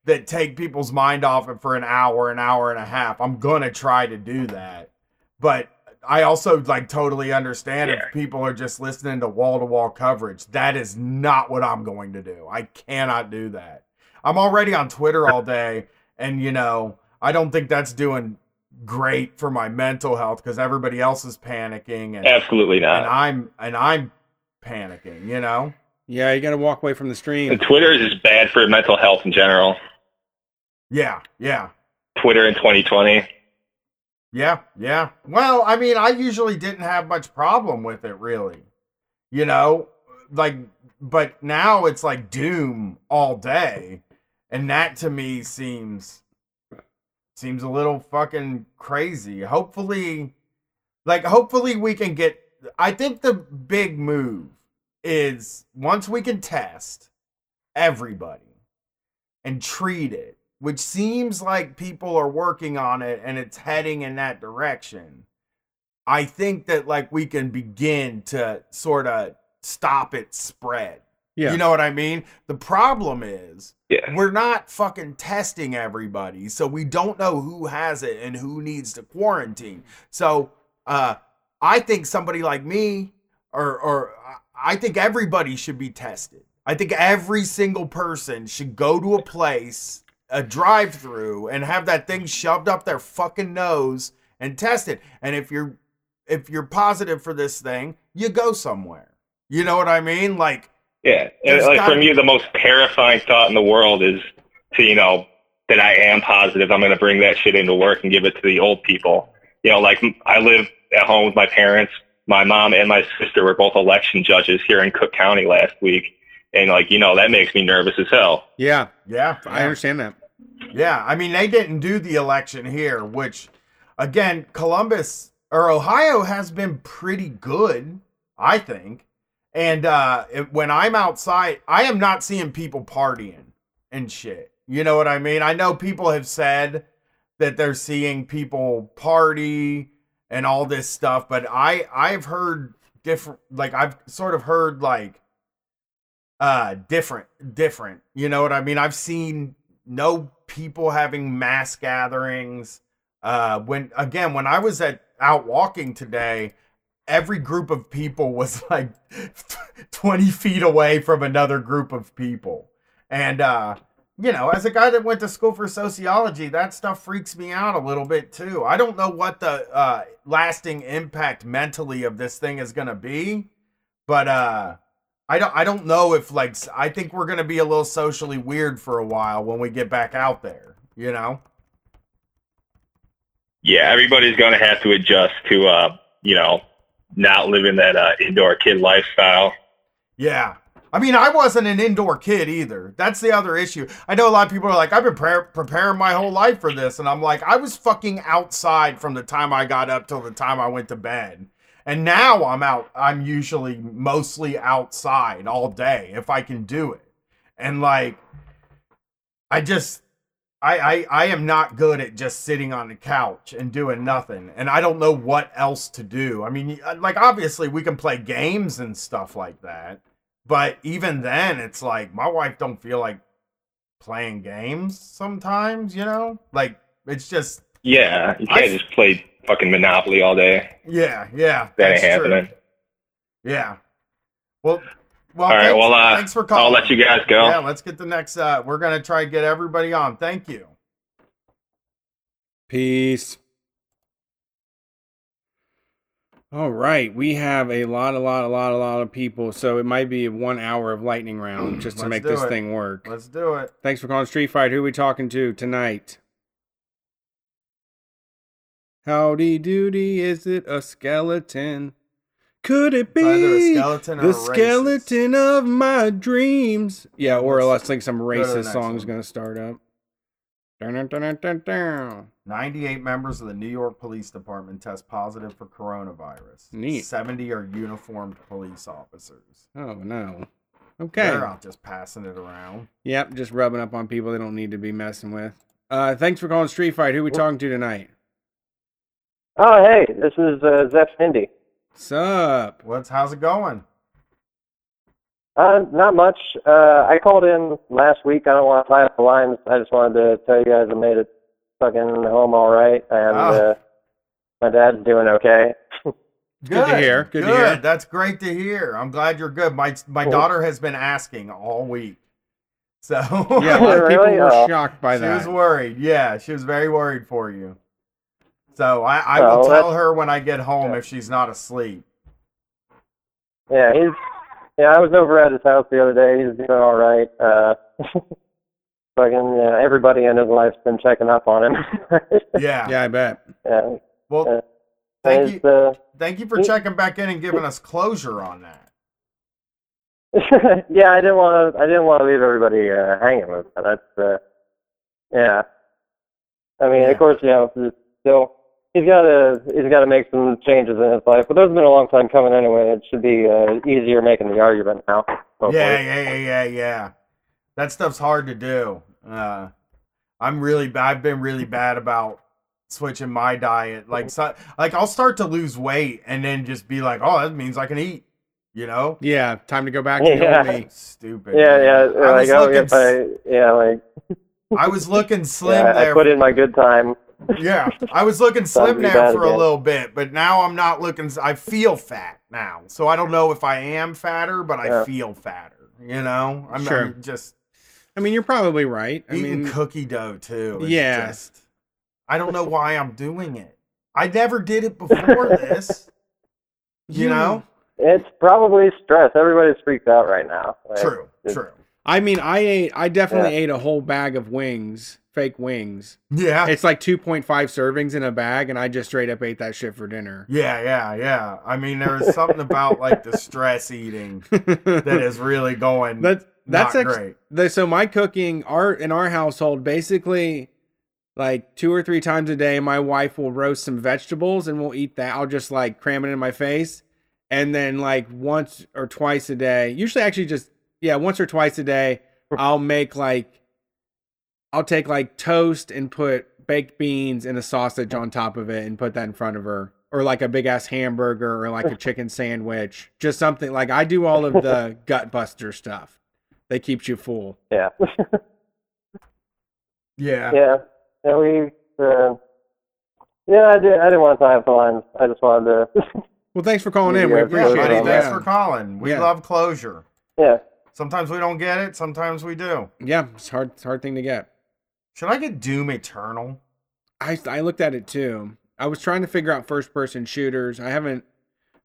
that take people's mind off it for an hour, an hour and a half, I'm to try to do that. But I also like totally understand Yeah. if people are just listening to wall-to-wall coverage. That is not what I'm going to do. I cannot do that. I'm already on Twitter all day and you know, I don't think that's doing great for my mental health because everybody else is panicking and, Absolutely and not. I'm and I'm panicking, you know? Yeah, you got to walk away from the stream. And Twitter is just bad for mental health in general. Yeah, yeah. Twitter in 2020. Yeah, yeah. Well, I mean, I usually didn't have much problem with it really. You know, like but now it's like doom all day. And that to me seems seems a little fucking crazy. Hopefully like hopefully we can get I think the big move is once we can test everybody and treat it, which seems like people are working on it and it's heading in that direction. I think that like we can begin to sort of stop its spread. Yeah. You know what I mean? The problem is Yeah. we're not fucking testing everybody, so we don't know who has it and who needs to quarantine. So, uh, I think somebody like me, or or I think everybody should be tested. I think every single person should go to a place, a drive-through, and have that thing shoved up their fucking nose and test it. And if you're if you're positive for this thing, you go somewhere. You know what I mean? Like Yeah, like gotta for me, the most terrifying thought in the world is to you know that I am positive. I'm going to bring that shit into work and give it to the old people. You know, like I live at home with my parents. My mom and my sister were both election judges here in Cook County last week, and like you know that makes me nervous as hell. Yeah, yeah, I understand that. Yeah, I mean they didn't do the election here, which again, Columbus or Ohio has been pretty good, I think. And uh when I'm outside, I am not seeing people partying and shit. You know what I mean? I know people have said that they're seeing people party and all this stuff. But I I've heard different like I've sort of heard like uh different different. You know what I mean? I've seen no people having mass gatherings. Uh when again when I was at out walking today, every group of people was like 20 feet away from another group of people. And uh you know, as a guy that went to school for sociology, that stuff freaks me out a little bit too. I don't know what the uh, lasting impact mentally of this thing is going to be, but uh, I don't. I don't know if like I think we're going to be a little socially weird for a while when we get back out there. You know? Yeah, everybody's going to have to adjust to, uh, you know, not living that uh, indoor kid lifestyle. Yeah. I mean, I wasn't an indoor kid either. That's the other issue. I know a lot of people are like, I've been pre- preparing my whole life for this. And I'm like, I was fucking outside from the time I got up till the time I went to bed. And now I'm out. I'm usually mostly outside all day if I can do it. And like, I just, I, I, I am not good at just sitting on the couch and doing nothing. And I don't know what else to do. I mean, uh, like, obviously we can play games and stuff like that but even then, it's like my wife don't feel like playing games sometimes. You know, like it's just yeah. You can't I, just play fucking Monopoly all day. Yeah, yeah, that ain't happening. Yeah. Well, well, all right. Thanks, well, uh, thanks for calling. I'll let you guys go. Yeah, let's get the next. Uh, we're gonna try to get everybody on. Thank you. Peace. All right, we have a lot, a lot, a lot, a lot of people, so it might be one hour of lightning round just to Let's make this it. thing work. Let's do it. Thanks for calling Street Fight. Who we talking to tonight? Howdy doody, is it a skeleton? Could it be a skeleton the racist. skeleton of my dreams? Yeah, or Let's think some racist song's gonna start up. Dun, dun, dun, dun, dun, dun. 98 members of the New York Police Department test positive for coronavirus. Neat. 70 are uniformed police officers. Oh no. Okay. They're out just passing it around. Yep, just rubbing up on people they don't need to be messing with. Uh, thanks for calling Street Fight. Who we talking to tonight? Oh, hey, this is uh, Zeph Cindy. Sup? What's how's it going? Uh, not much. Uh, I called in last week. I don't want to tie up the lines. I just wanted to tell you guys I made it fucking home all right, and Oh. uh, my dad's doing okay. Good to hear. Good to hear. That's great to hear. I'm glad you're good. My my Cool. daughter has been asking all week. So Yeah, a lot of people Really? were Oh. shocked by she that. She was worried. Yeah, she was very worried for you. So I, I Oh, will tell her when I get home if she's not asleep. Yeah, he's. Yeah, I was over at his house the other day. He's doing all right. Uh, fucking yeah, everybody in his life's been checking up on him. Yeah. Yeah, I bet. yeah. Well, Uh, thank you. uh, Thank you for he- checking back in and giving us closure on that. yeah, I didn't want to. I didn't want to leave everybody uh, hanging with that. That's uh, yeah. I mean, Yeah. of course, you know, it's still he's got to he's got to make some changes in his life, but those have been a long time coming anyway. It should be uh, easier making the argument now. hopefully. Yeah, yeah, yeah, yeah, yeah. That stuff's hard to do. Uh, I'm really, ba- I've been really bad about switching my diet. Like, so, like I'll start to lose weight and then just be like, oh, that means I can eat. You know? Yeah, time to go back to the Yeah. old me. Stupid. Yeah, man. yeah. I Like, was oh, looking, I, yeah, like, I was looking slim yeah, I put in my good time. Yeah, I was looking slim be there bad for a little bit, but now I'm not looking. I feel fat now, so I don't know if I am fatter, but I feel fatter. You know, I'm, Sure. I'm just I mean, you're probably right. I eating mean, cookie dough too. Yeah. just- I don't know why I'm doing it. I never did it before this. You know, It's probably stress. Everybody's freaked out right now. Like, true, true. I mean, I ate. I definitely Yeah. ate a whole bag of wings, fake wings. Yeah, It's like 2.5 servings in a bag, and I just straight up ate that shit for dinner. yeah, yeah, yeah. I mean, there's something about like the stress eating that is really going That that's not ex- great. the, so my cooking our in our household basically like two or three times a day my wife will roast some vegetables and we'll eat that i'll just like cram it in my face and then like once or twice a day usually actually just yeah once or twice a day i'll make like i'll take like toast and put baked beans and a sausage on top of it and put that in front of her or like a big ass hamburger or like a chicken sandwich. Just something like I do all of the gut buster stuff. That keeps you full. Yeah. Yeah. yeah. Yeah, we. Uh, yeah, I did. I didn't want to tie up the lines. I just wanted to. Well, thanks for calling in. We appreciate it. thanks Yeah. for calling. We Yeah. love closure. yeah. Sometimes we don't get it. Sometimes we do. Yeah, it's hard. It's a hard thing to get. Should I get Doom Eternal? I I looked at it too. I was trying to figure out first person shooters. I haven't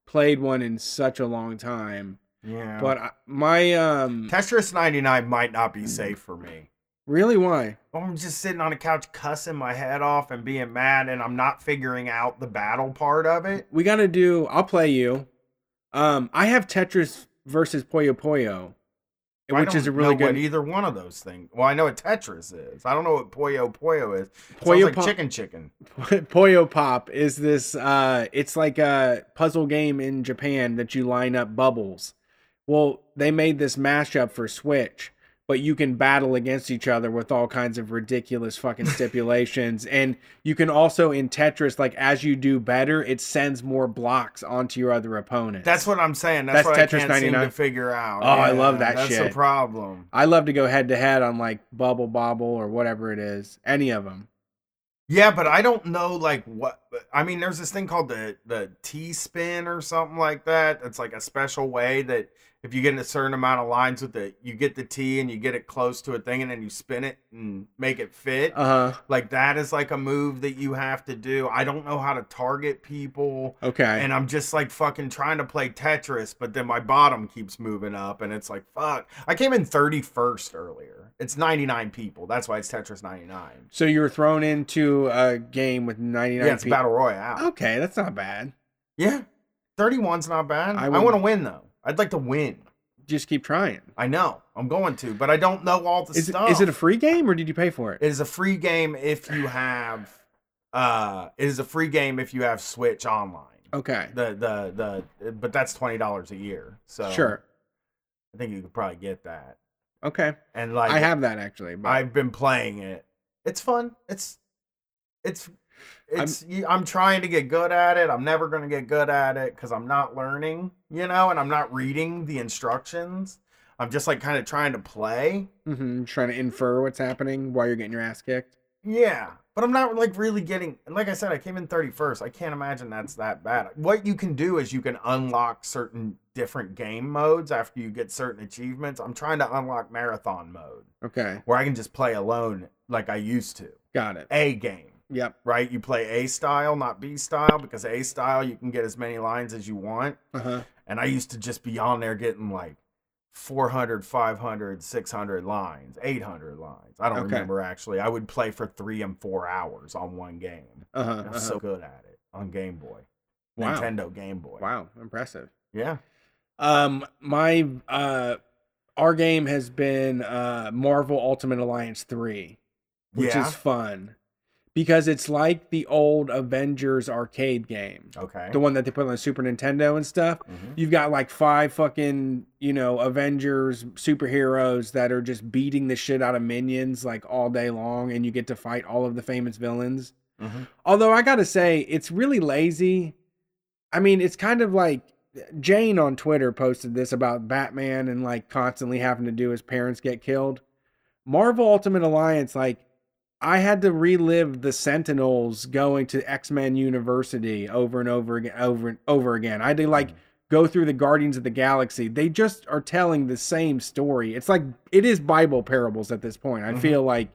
played one in such a long time. Yeah. But I, my um Tetris 99 might not be safe for me. really why? I'm just sitting on a couch cussing my head off and being mad, and I'm not figuring out the battle part of it. We got to do. I'll play you. Um, I have Tetris versus Puyo Puyo, I which is a really good. either one of those things. Well, I know what Tetris is. I don't know what Puyo Puyo is. It Puyo like chicken chicken. Puyo Pop is this. Uh, it's like a puzzle game in Japan that you line up bubbles. Well, they made this mashup for Switch, but you can battle against each other with all kinds of ridiculous fucking stipulations, and you can also in Tetris, like as you do better, it sends more blocks onto your other opponent. That's what I'm saying. That's, That's what Tetris I can't seem 99. to figure out. Oh, I love that that's shit. That's the problem. I love to go head to head on like Bubble Bobble or whatever it is, any of them. Yeah, but I don't know like what I mean there's this thing called the the T spin or something like that. It's like a special way that if you get in a certain amount of lines with it, you get the T and you get it close to a thing and then you spin it and make it fit. Uh huh. Like that is like a move that you have to do. I don't know how to target people. Okay. And I'm just like fucking trying to play Tetris, but then my bottom keeps moving up and it's like fuck. I came in 31st earlier. It's 99 people. That's why it's Tetris 99. so you were thrown into a game with 99 Yeah, it's people. battle royale. Okay, that's not bad. Yeah. 31's not bad. I I, want to win though. I'd like to win. Just keep trying. I know. I'm going to, but I don't know all the Is it, stuff. is it a free game or did you pay for it? It is a free game if you have uh it is a free game if you have Switch online. Okay. The the the but that's $20 a year. So Sure. I think you could probably get that. Okay. And like I have that actually. But I've been playing it. It's fun. It's it's it's I'm, I'm trying to get good at it. I'm never going to get good at it cuz I'm not learning, you know, and I'm not reading the instructions. I'm just like kind of trying to play. hmm trying to infer what's happening while you're getting your ass kicked. Yeah, but I'm not like really getting. And like I said, I came in 31st. I can't imagine that's that bad. What you can do is you can unlock certain different game modes after you get certain achievements. I'm trying to unlock marathon mode Okay. where I can just play alone like I used to. Got it. A game. Yep. right? You play A style, not B style, because A style you can get as many lines as you want. Uh huh. And I used to just be on there getting like 400, 500, 600 lines, 800 lines. I don't Okay. remember actually. I would play for three and four hours on one game. Uh huh. I was so good at it on Game Boy, Wow. Nintendo Game Boy. Wow. Impressive. Yeah. Um, my uh, our game has been uh Marvel Ultimate Alliance three, which Yeah. is fun because it's like the old Avengers arcade game. Okay. The one that they put on the Super Nintendo and stuff. Mhm. You've got like five fucking, you know, Avengers superheroes that are just beating the shit out of minions like all day long, and you get to fight all of the famous villains. Mhm. Although I gotta say, it's really lazy. I mean, it's kind of like Jane on Twitter posted this about Batman and like constantly having to do his parents get killed. Marvel Ultimate Alliance, like, I had to relive the Sentinels going to X Men University over and over again, over and over again. I had to like go through the Guardians of the Galaxy. They just are telling the same story. It's like it is Bible parables at this point. I Mhm. feel like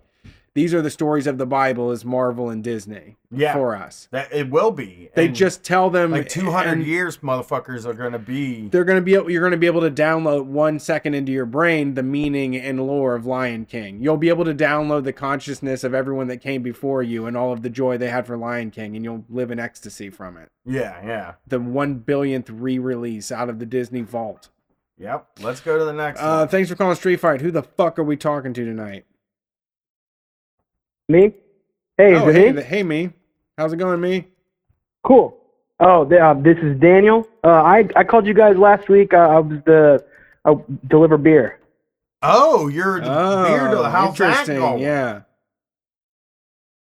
these are the stories of the Bible as Marvel and Disney Yeah. for us. That it will be. They And just tell them like 200 years, motherfuckers are gonna be. They're gonna be you're gonna be able to download one second into your brain the meaning and lore of Lion King. You'll be able to download the consciousness of everyone that came before you and all of the joy they had for Lion King, and you'll live in ecstasy from it. Yeah, yeah. The one billionth re-release out of the Disney vault. Yep. Let's go to the next Uh, one. thanks for calling Street Fight. Who the fuck are we talking to tonight? Me? Hey, oh, hey, me? th- hey, me. How's it going, me? Cool. Oh, th- uh, this is Daniel. Uh, I I called you guys last week. Uh, I was the I deliver beer. Oh, you're the beer Oh, dealer. How's that interesting. going? Yeah.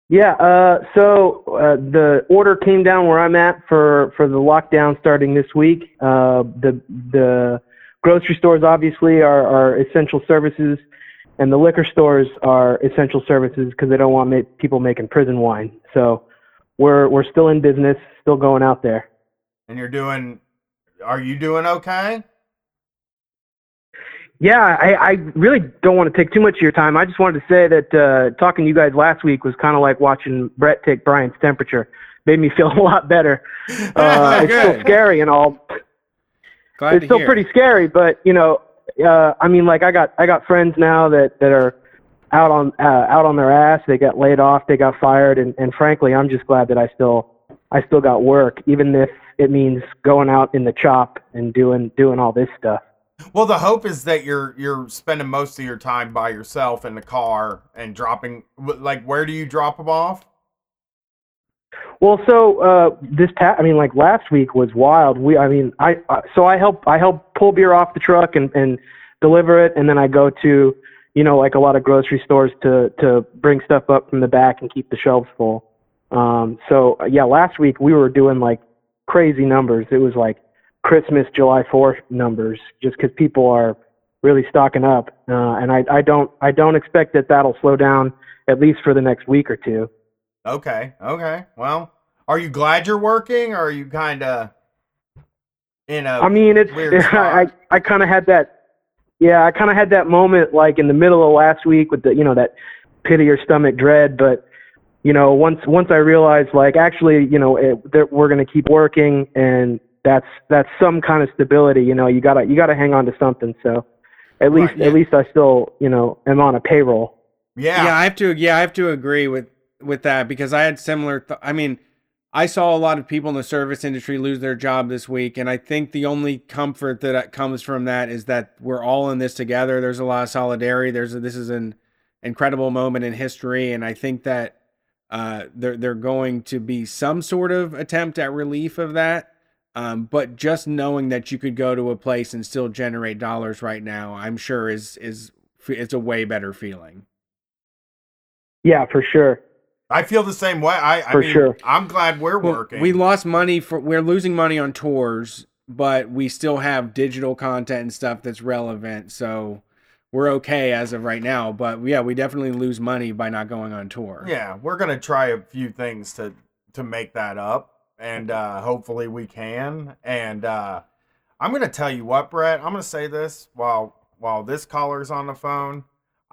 Yeah, uh, so uh, the order came down where I'm at for, for the lockdown starting this week. Uh, the the grocery stores obviously are, are essential services, and the liquor stores are essential services because they don't want ma- people making prison wine. So we're we're still in business, still going out there. And you're doing. Are you doing okay? Yeah, I, I really don't want to take too much of your time. I just wanted to say that uh, talking to you guys last week was kind of like watching Brett take Brian's temperature. Made me feel a lot better. Uh, it's still scary and all. Glad it's still hear. pretty scary, but you know, uh, I mean, like I got I got friends now that that are out on uh, out on their ass. They got laid off. They got fired, and and frankly, I'm just glad that I still I still got work, even if it means going out in the chop and doing doing all this stuff. Well, the hope is that you're you're spending most of your time by yourself in the car and dropping. Like, where do you drop them off? Well, so uh, this past, I mean, like last week was wild. We, I mean, I uh, so I help I help pull beer off the truck and and deliver it, and then I go to, you know, like a lot of grocery stores to to bring stuff up from the back and keep the shelves full. Um, so uh, yeah, last week we were doing like crazy numbers. It was like Christmas, July Fourth numbers, just because people are really stocking up, uh, and I I don't I don't expect that that'll slow down at least for the next week or two. Okay, okay. Well, are you glad you're working, or are you kind of in a? I mean, it's weird I I kind of had that. Yeah, I kind of had that moment like in the middle of last week with the you know that pit of your stomach dread, but you know once once I realized like actually you know it, that we're gonna keep working and that's that's some kind of stability. You know, you gotta you gotta hang on to something. So at least Right, yeah. at least I still you know am on a payroll. Yeah. Yeah, I have to. Yeah, I have to agree with with that because I had similar. Th- I mean, I saw a lot of people in the service industry lose their job this week, and I think the only comfort that comes from that is that we're all in this together. There's a lot of solidarity. There's a, this is an incredible moment in history, and I think that uh, there there going to be some sort of attempt at relief of that. Um, but just knowing that you could go to a place and still generate dollars right now, I'm sure is is it's a way better feeling. Yeah, for sure. I feel the same way. I, I For mean, sure. I'm glad we're Well, working. We lost money for we're losing money on tours, but we still have digital content and stuff that's relevant. So we're okay as of right now. But yeah, we definitely lose money by not going on tour. Yeah, we're gonna try a few things to to make that up, and uh, hopefully we can. And uh, I'm gonna tell you what, Brett. I'm gonna say this while while this caller's on the phone.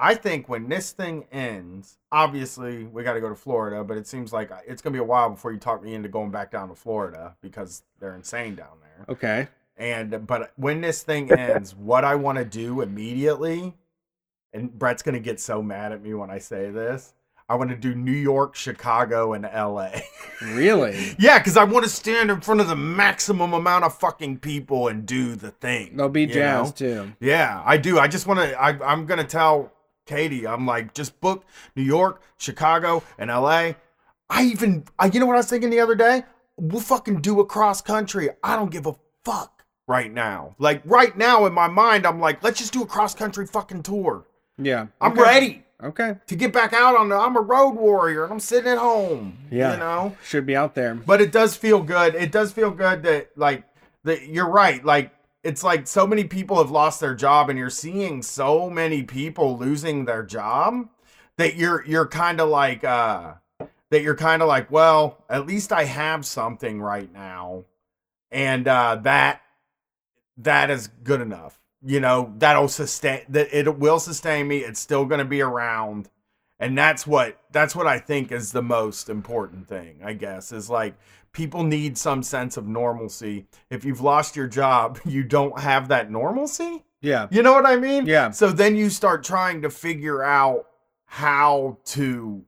I think when this thing ends, obviously we got to go to Florida, but it seems like uh, it's gonna be a while before you talk me into going back down to Florida because they're insane down there. Okay. And but when this thing ends, what I want to do immediately, and Brett's gonna get so mad at me when I say this. I want to do New York, Chicago, and LA. Really? yeah, because I want to stand in front of the maximum amount of fucking people and do the thing. They'll be jazzed know? too. Yeah, I do. I just want to. I'm gonna tell Katie. I'm like, just book New York, Chicago, and LA. I even. I, you know what I was thinking the other day? We'll fucking do a cross country. I don't give a fuck right now. Like right now in my mind, I'm like, let's just do a cross country fucking tour. Yeah. I'm Okay. ready Okay. to get back out on the. I'm a road warrior and I'm sitting at home. Yeah. you know. Should be out there. But it does feel good. It does feel good that like that you're right. Like it's like so many people have lost their job and you're seeing so many people losing their job that you're you're kind of like uh that you're kind of like, well, at least I have something right now. And uh that that is good enough. You know, that'll sustain that it will sustain me. It's still going to be around and that's what that's what i think is the most important thing i guess is like people need some sense of normalcy if you've lost your job you don't have that normalcy Yeah. you know what i mean Yeah. so then you start trying to figure out how to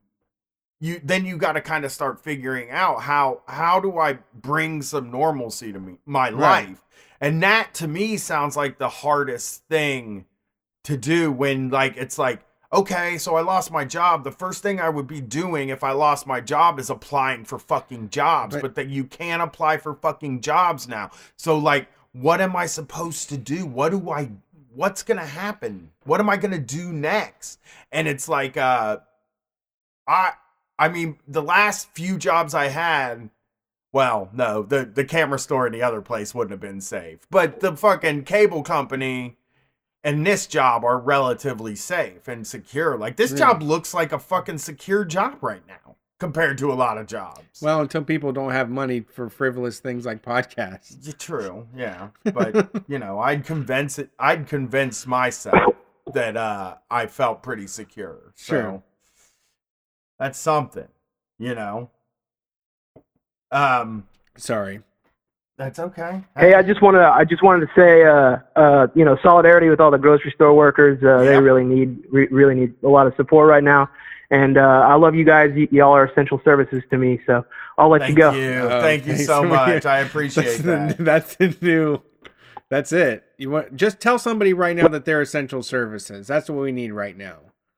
you then you got to kind of start figuring out how how do i bring some normalcy to me my Right. life and that to me sounds like the hardest thing to do when like it's like okay so i lost my job. The first thing i would be doing if i lost my job is applying for fucking jobs But- but that you can't apply for fucking jobs now. So like what am i supposed to do? What do i what's gonna happen? What am i gonna do next? And it's like uh i I mean, the last few jobs I had, well, no, the the camera store in the other place wouldn't have been safe, but the fucking cable company and this job are relatively safe and secure. Like this Really? job looks like a fucking secure job right now compared to a lot of jobs. Well, until people don't have money for frivolous things like podcasts. True, yeah, but you know, I'd convince it. I'd convince myself that uh, I felt pretty secure. So Sure. that's something, you know. Um, Sorry. That's okay. Hey, I just want to I just wanted to say uh uh you know solidarity with all the grocery store workers. Uh, They really need re- really need a lot of support right now. And uh, I love you guys. Y- y'all are essential services to me. So I'll let Thank you go. Thank you, Oh, thank you thanks so so much. I That's appreciate the, that. that's the new. That's it. You want just tell somebody right now that they're essential services. That's what we need right now.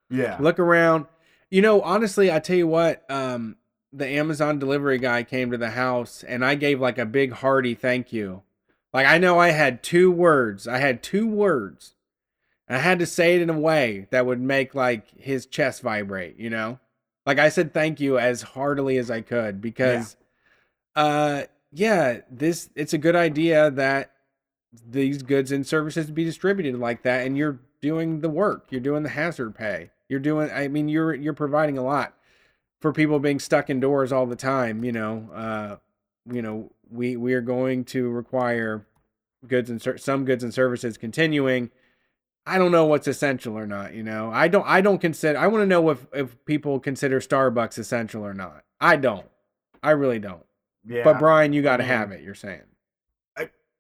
Yeah, Look around. You know, honestly, I tell you what. Um, the Amazon delivery guy came to the house, and I gave like a big hearty thank you. Like I know I had two words. I had two words. I had to say it in a way that would make like his chest vibrate. You know, like I said thank you as heartily as I could because, uh, yeah, this it's a good idea that these goods and services be distributed like that and you're doing the work you're doing the hazard pay you're doing i mean you're you're providing a lot for people being stuck indoors all the time you know uh you know we we are going to require goods and ser- some goods and services continuing i don't know what's essential or not you know i don't i don't consider i want to know if if people consider starbucks essential or not i don't i really don't yeah. but brian you got to mean- have it you're saying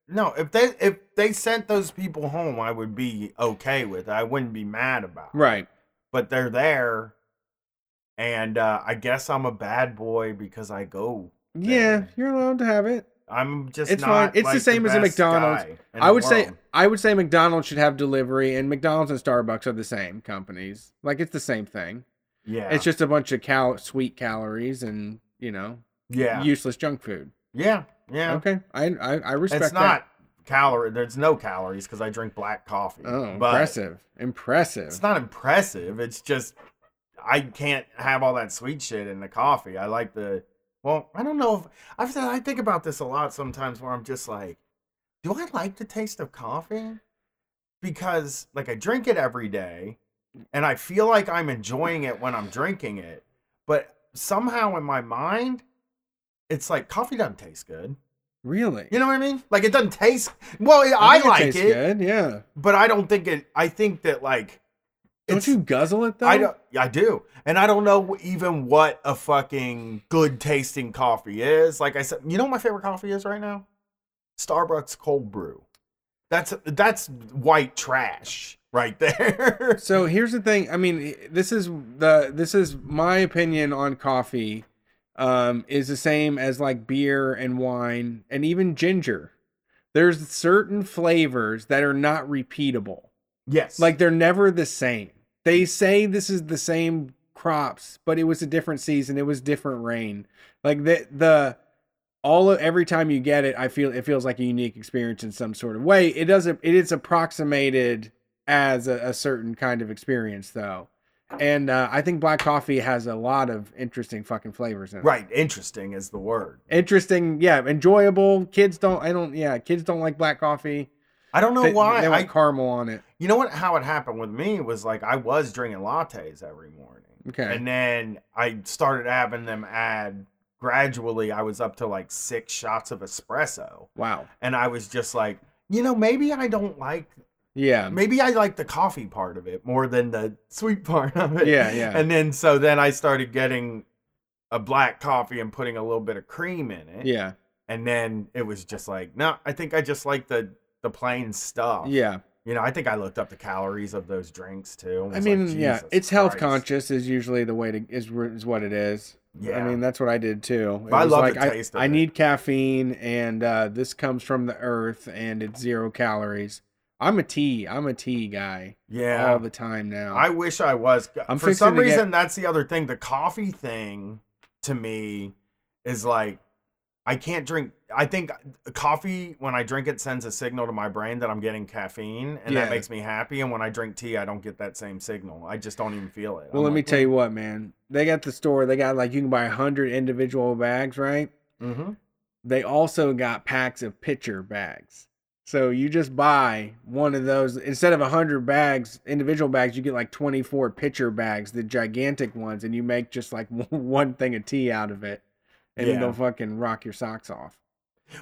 no, if they if they sent those people home, I would be okay with. it. I wouldn't be mad about. it. right but they're there and uh, i guess i'm a bad boy because i go Yeah, you're allowed to have it. i'm just It's not fine. It's like, the same as a McDonald's. I would say. I would say McDonald's should have delivery, and McDonald's and Starbucks are the same companies. Like it's the same thing. yeah It's just a bunch of cal sweet calories and you know yeah useless junk food. yeah yeah Okay, I I, I respect it's that. not calorie there's no calories because i drink black coffee Oh, but impressive! Impressive. it's not impressive it's just i can't have all that sweet shit in the coffee i like the well i don't know if i've said i think about this a lot sometimes where i'm just like do I like the taste of coffee? Because like I drink it every day and I feel like I'm enjoying it when I'm drinking it, but somehow in my mind it's like coffee doesn't taste good. really. You know what I mean? Like it doesn't taste well, I, think like it, Good, yeah. but I don't think it I think that like Don't it's- you guzzle it though? I don't. I do, and I don't know even what a fucking good tasting coffee is. Like I said, you know what my favorite coffee is right now? Starbucks cold brew. That's that's white trash right there. So here's the thing. I mean, this is the this is my opinion on coffee. Um, is the same as like beer and wine and even ginger. There's certain flavors that are not repeatable. yes, Like they're never the same. They say this is the same crops, but it was a different season. It was different rain. Like the the all of, every time you get it, I feel it feels like a unique experience in some sort of way. It doesn't. It is approximated as a, a certain kind of experience, though. And uh, I think black coffee has a lot of interesting fucking flavors in it. right. Interesting is the word. Interesting, yeah, enjoyable. Kids don't. I don't. Yeah, kids don't like black coffee. I don't know They, why. they I, want caramel on it. you know what? How it happened with me was like I was drinking lattes every morning. Okay. And then I started having them add gradually. I was up to like six shots of espresso. Wow. And I was just like, you know, maybe I don't like, Yeah. maybe I like the coffee part of it more than the sweet part of it. Yeah, yeah. And then so then I started getting a black coffee and putting a little bit of cream in it. Yeah. And then it was just like, no, I think I just like the the plain stuff. Yeah. You know, I think I looked up the calories of those drinks too. I mean, like, yeah, it's health Christ. conscious is usually the way to is is what it is. Yeah. I mean that's what I did too. It I love like the I, taste of I it. need caffeine, and uh, this comes from the earth, and it's zero calories. I'm a tea. I'm a tea guy. Yeah. all the time now. I wish I was. I'm For some to get- reason, that's the other thing. The coffee thing to me is like, I can't drink. I think coffee when I drink it sends a signal to my brain that I'm getting caffeine, and Yeah. that makes me happy. And when I drink tea, I don't get that same signal. I just don't even feel it. Well, let me tell you what, man. They got the store. They got like you can buy a hundred individual bags, right? Mm-hmm. They also got packs of pitcher bags. So you just buy one of those instead of a hundred bags, individual bags. You get like twenty four pitcher bags, the gigantic ones, and you make just like one thing of tea out of it, and Yeah. it'll fucking rock your socks off.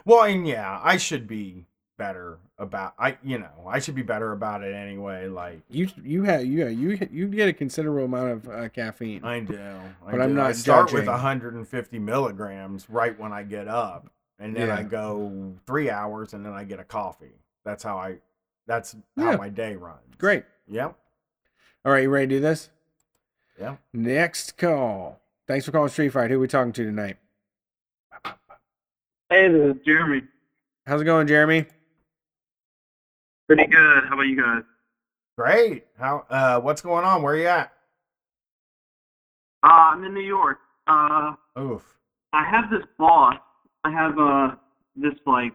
Well, and yeah, I should be better about. I you know I should be better about it anyway. Like You you have you you you get a considerable amount of uh, caffeine. I do, I but I'm not I start with 150 milligrams right when I get up, and then I go three hours, and then I get a coffee. That's how I. That's how Yeah. my day runs. Great. Yep. All right, you ready to do this? Yeah. Next call. Thanks for calling Street Fight. Who are we talking to tonight? Hey, this is Jeremy. How's it going, Jeremy? Pretty good. How about you guys? Great. How? Uh, what's going on? Where are you at? Uh, I'm in New York. Uh, Oof. I have this boss. I have uh this like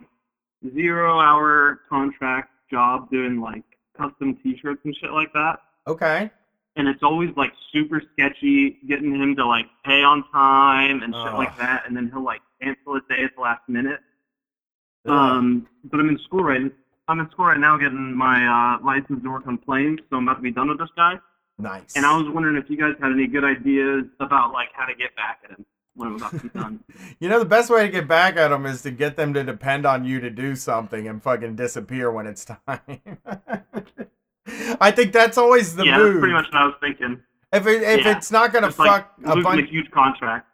zero hour contract job doing like custom T-shirts and shit like that. Okay. And it's always like super sketchy getting him to like pay on time and shit Ugh. like that, and then he'll like cancel a day at the last minute. Um, but I'm in school right. I'm in school right now getting my uh, license to work on planes, so I'm about to be done with this guy. Nice. And I was wondering if you guys had any good ideas about like how to get back at him when I'm about to be done. You know, the best way to get back at them is to get them to depend on you to do something and fucking disappear when it's time. I think that's always the yeah, move. that's pretty much what I was thinking. If it, if Yeah. it's not gonna It's like fuck a losing bunch, a huge contract.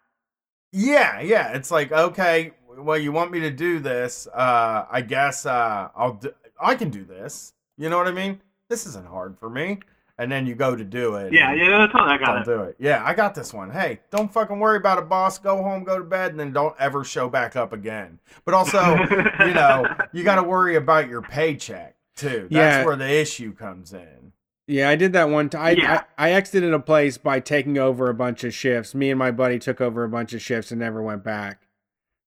Yeah, yeah, it's like okay, well, you want me to do this? Uh, I guess uh, I'll do, I can do this. You know what I mean? This isn't hard for me. And then you go to do it. Yeah, yeah, that's how I got don't it. do it. Yeah, I got this one. Hey, don't fucking worry about it, boss. Go home, go to bed, and then don't ever show back up again. But also, you know, you got to worry about your paycheck too. That's Yeah. where the issue comes in. Yeah, I did that one time. I, Yeah. I, I exited a place by taking over a bunch of shifts. Me and my buddy took over a bunch of shifts and never went back.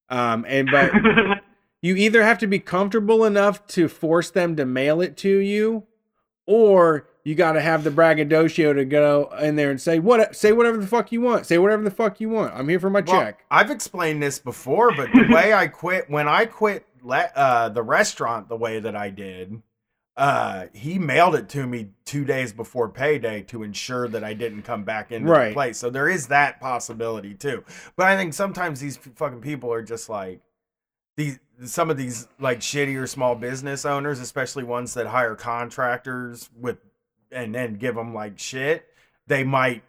Um, and but you either have to be comfortable enough to force them to mail it to you, or you got to have the braggadocio to go in there and say what say whatever the fuck you want. Say whatever the fuck you want. I'm here for my Well, check. I've explained this before, but the way I quit when I quit le- uh, the restaurant the way that I did, uh, he mailed it to me two days before payday to ensure that I didn't come back into Right. the place. So there is that possibility too. But I think sometimes these fucking people are just like these. Some of these like shittier small business owners, especially ones that hire contractors with and then give them like shit, they might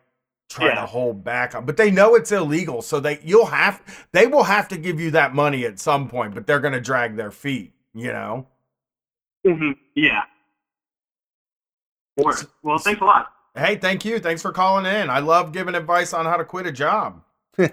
try Yeah. to hold back on but they know it's illegal so they you'll have they will have to give you that money at some point but they're going to drag their feet you know hmm Yeah. Word. Well, thanks a lot. hey thank you thanks for calling in i love giving advice on how to quit a job Hell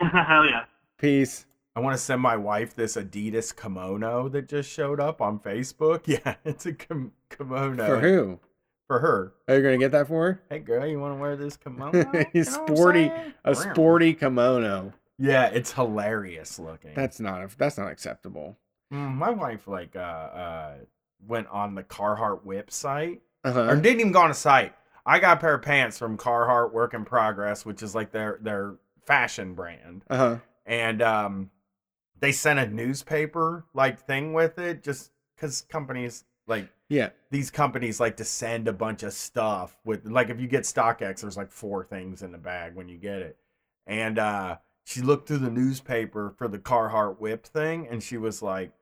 yeah. Peace. i want to send my wife this adidas kimono that just showed up on facebook yeah it's a kim- kimono For who? for her Are you gonna get that for her? hey girl you want to wear this kimono You know sporty, a sporty kimono. yeah it's hilarious looking That's not that's not acceptable. Mm, my wife like uh uh went on the Carhartt WIP site or Uh-huh. didn't even go on a site. I got a pair of pants from Carhartt Work in Progress, which is like their their fashion brand. Uh-huh. And um they sent a newspaper like thing with it just cuz companies like Yeah. these companies like to send a bunch of stuff with like if you get StockX there's like four things in the bag when you get it. And uh she looked through the newspaper for the Carhartt WIP thing and she was like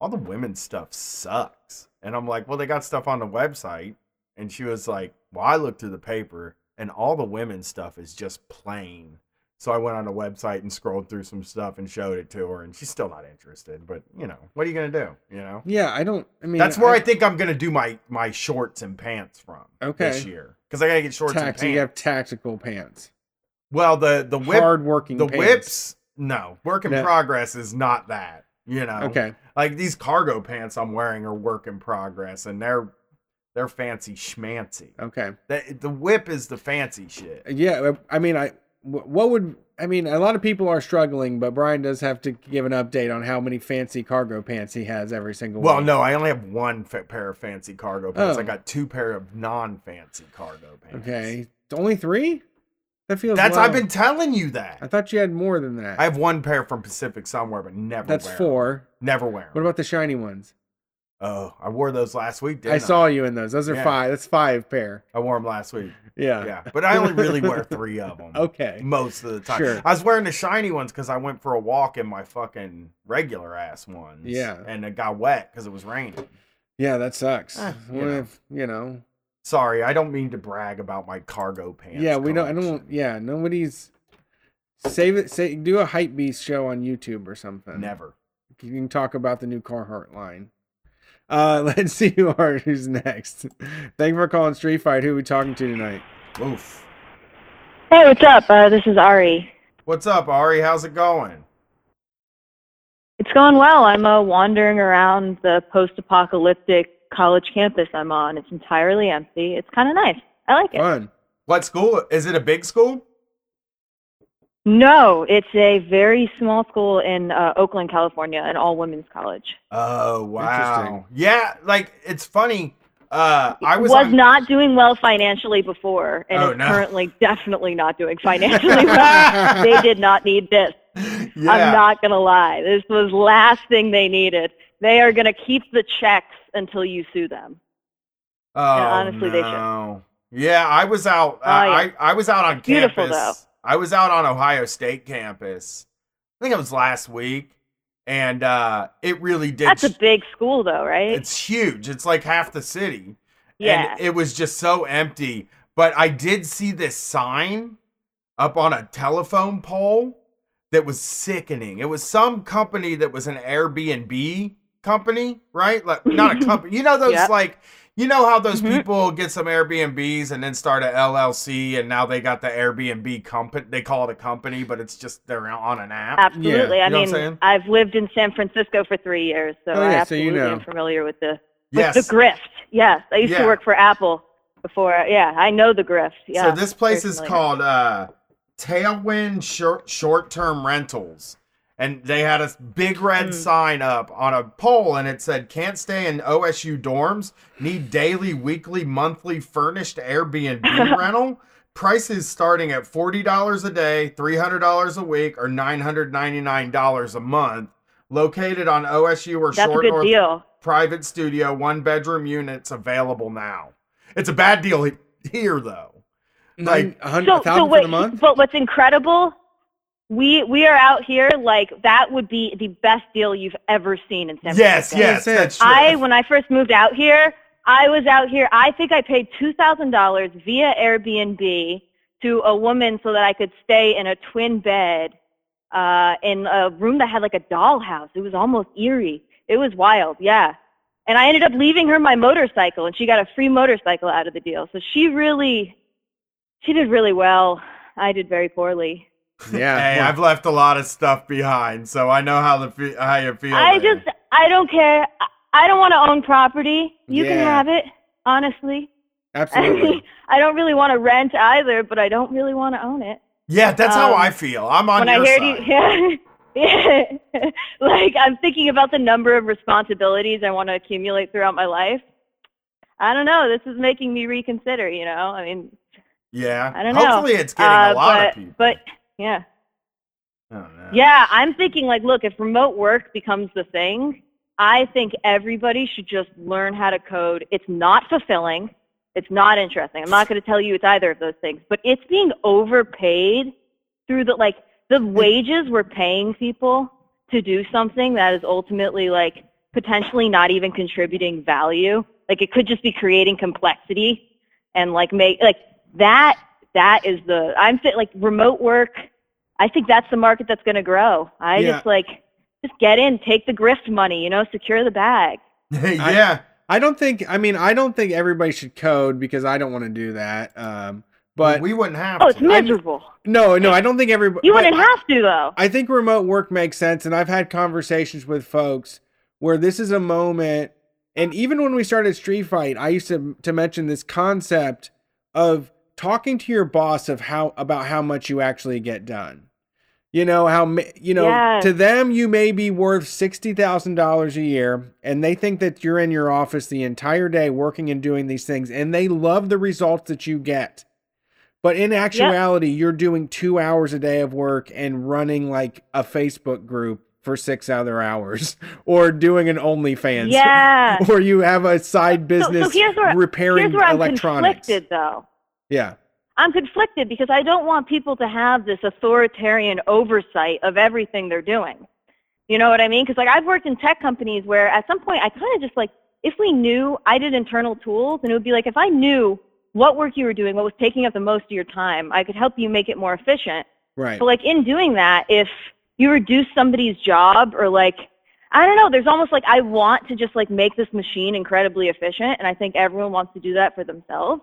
all the women's stuff sucks. And I'm like, well, they got stuff on the website. And she was like, well, I looked through the paper and all the women's stuff is just plain. So I went on the website and scrolled through some stuff and showed it to her, and she's still not interested. But you know, what are you gonna do? You know, Yeah, I don't. I mean, that's where I, think I'm gonna do my my shorts and pants from Okay. this year because I gotta get shorts and pants. you have tactical pants. Well, the the whip, Hard-working the pants. whips. No, work in No. progress is not that. You know. Okay. Like these cargo pants I'm wearing are work in progress, and they're they're fancy schmancy. Okay. The, the whip is the fancy shit. Uh, yeah, uh, I mean, I what would I mean? A lot of people are struggling, but Brian does have to give an update on how many fancy cargo pants he has every single. Well, week. no, I only have one pair of fancy cargo pants. Oh. I got two pair of non-fancy cargo pants. Okay, only three. That feels. That's low. I've been telling you that. I thought you had more than that. I have one pair from Pacific somewhere, but never. That's wear four. Never wear 'em. What about the shiny ones? Oh, I wore those last week. Didn't I I, saw you in those. Those are Yeah. five. That's five pair. I wore them last week. Yeah. Yeah, but I only really wear three of them. Okay. Most of the time. Sure. I was wearing the shiny ones because I went for a walk in my fucking regular ass ones. Yeah. And it got wet because it was raining. Yeah, that sucks. Eh, you know. if you know? Sorry, I don't mean to brag about my cargo pants. yeah, we don't. I don't. Yeah, nobody's. Save it. Say do a hype beast show on YouTube or something. Never. You can talk about the new Carhartt line. Uh, let's see who are who's next. Thank you for calling Street Fight. Who are we talking to tonight? Oof. Hey, what's up? Uh, this is Ari. What's up, Ari? How's it going? It's going well. I'm uh, wandering around the post-apocalyptic college campus I'm on. It's entirely empty. It's kind of nice. I like it. Fun. What school? Is it a big school? No, it's a very small school in uh, Oakland, California, an all-women's college. Oh wow. Yeah, like it's funny. Uh, I was, was on- not doing well financially before, and Oh, is no. currently definitely not doing financially well. they did not need this. Yeah. I'm not gonna lie. This was last thing they needed. They are gonna keep the checks until you sue them. Oh, honestly, they should. no. Yeah, I was out. Uh, Oh, yeah. I I was out on campus. though. I was out on Ohio State campus. I think it was last week, and uh, it really did. That's a big school, though, right? It's huge. It's like half the city. Yeah. And it was just so empty. But I did see this sign up on a telephone pole that was sickening. It was some company that was an Airbnb company, right? Like not a company. You know those Yep. like you know how those Mhm. people get some Airbnbs and then start a LLC and now they got the Airbnb company. They call it a company, but it's just they're on an app. Absolutely. You I mean. I've lived in San Francisco for three years, so Oh, I yeah, so you absolutely know. am familiar with the Yes. the grift. Yes, I used Yeah. to work for Apple before. Yeah, I know the grift. Yeah. so this place is familiar. called uh, Tailwind Short Short Term Rentals, and they had a big red mm. sign up on a pole, and it said, "Can't stay in OSU dorms. Need daily, weekly, monthly furnished Airbnb rental." Prices starting at forty dollars a day, three hundred dollars a week, or nine hundred ninety nine dollars a month. Located on OSU or That's a Short good North deal. private studio, one bedroom units available now. It's a bad deal here though. Like a hundred, So, so wait, but what's incredible? We we are out here like that would be the best deal you've ever seen in San Francisco. Yes, yes, that's true. I when I first moved out here, I was out here. I think I paid two thousand dollars via Airbnb to a woman so that I could stay in a twin bed uh, in a room that had like a dollhouse. It was almost eerie. It was wild, yeah. And I ended up leaving her my motorcycle, and she got a free motorcycle out of the deal. So she really, she did really well. I did very poorly. Yeah. hey, I've left a lot of stuff behind, so I know how the fe- how you feel. I there. just, I don't care. I- I don't want to own property. You can have it, honestly. Absolutely. I don't really want to rent either, but I don't really want to own it. yeah, that's how um, I feel. I'm on when your I heard side. you, yeah, yeah. like I'm thinking about the number of responsibilities I want to accumulate throughout my life. I don't know. This is making me reconsider. You know, I mean, yeah, I don't know. Hopefully, it's getting Uh, a lot but, of people. But yeah, Oh, yeah. I'm thinking like, look, if remote work becomes the thing, I think everybody should just learn how to code. It's not fulfilling. It's not interesting. I'm not going to tell you it's either of those things, but it's being overpaid through the like the mm. wages we're paying people to do something that is ultimately like potentially not even contributing value. Like it could just be creating complexity and like make like that that is the I'm thi- like remote work. I think that's the market that's going to grow. I Yeah. just like just get in, take the grift money, you know, secure the bag. yeah. I, don't think. I mean, I don't think everybody should code because I don't want to do that. Um, but we wouldn't have. To. Oh, it's miserable. No, no, I don't think everybody. You wouldn't have to though. I think remote work makes sense, and I've had conversations with folks where this is a moment, and even when we started Street Fight, I used to to mention this concept of talking to your boss of how about how much you actually get done. You know how you know Yes. to them you may be worth sixty thousand dollars a year, and they think that you're in your office the entire day working and doing these things, and they love the results that you get. But in actuality, you're doing two hours a day of work and running like a Facebook group for six other hours, or doing an OnlyFans, Yeah. or you have a side So, business so here's where repairing here's where I'm electronics. conflicted, though. Yeah. I'm conflicted because I don't want people to have this authoritarian oversight of everything they're doing. You know what I mean? Because like I've worked in tech companies where at some point I kind of just like if we knew I did internal tools and it would be like if I knew what work you were doing, what was taking up the most of your time, I could help you make it more efficient. Right. But like in doing that, if you reduce somebody's job or like I don't know, there's almost like I want to just like make this machine incredibly efficient and I think everyone wants to do that for themselves.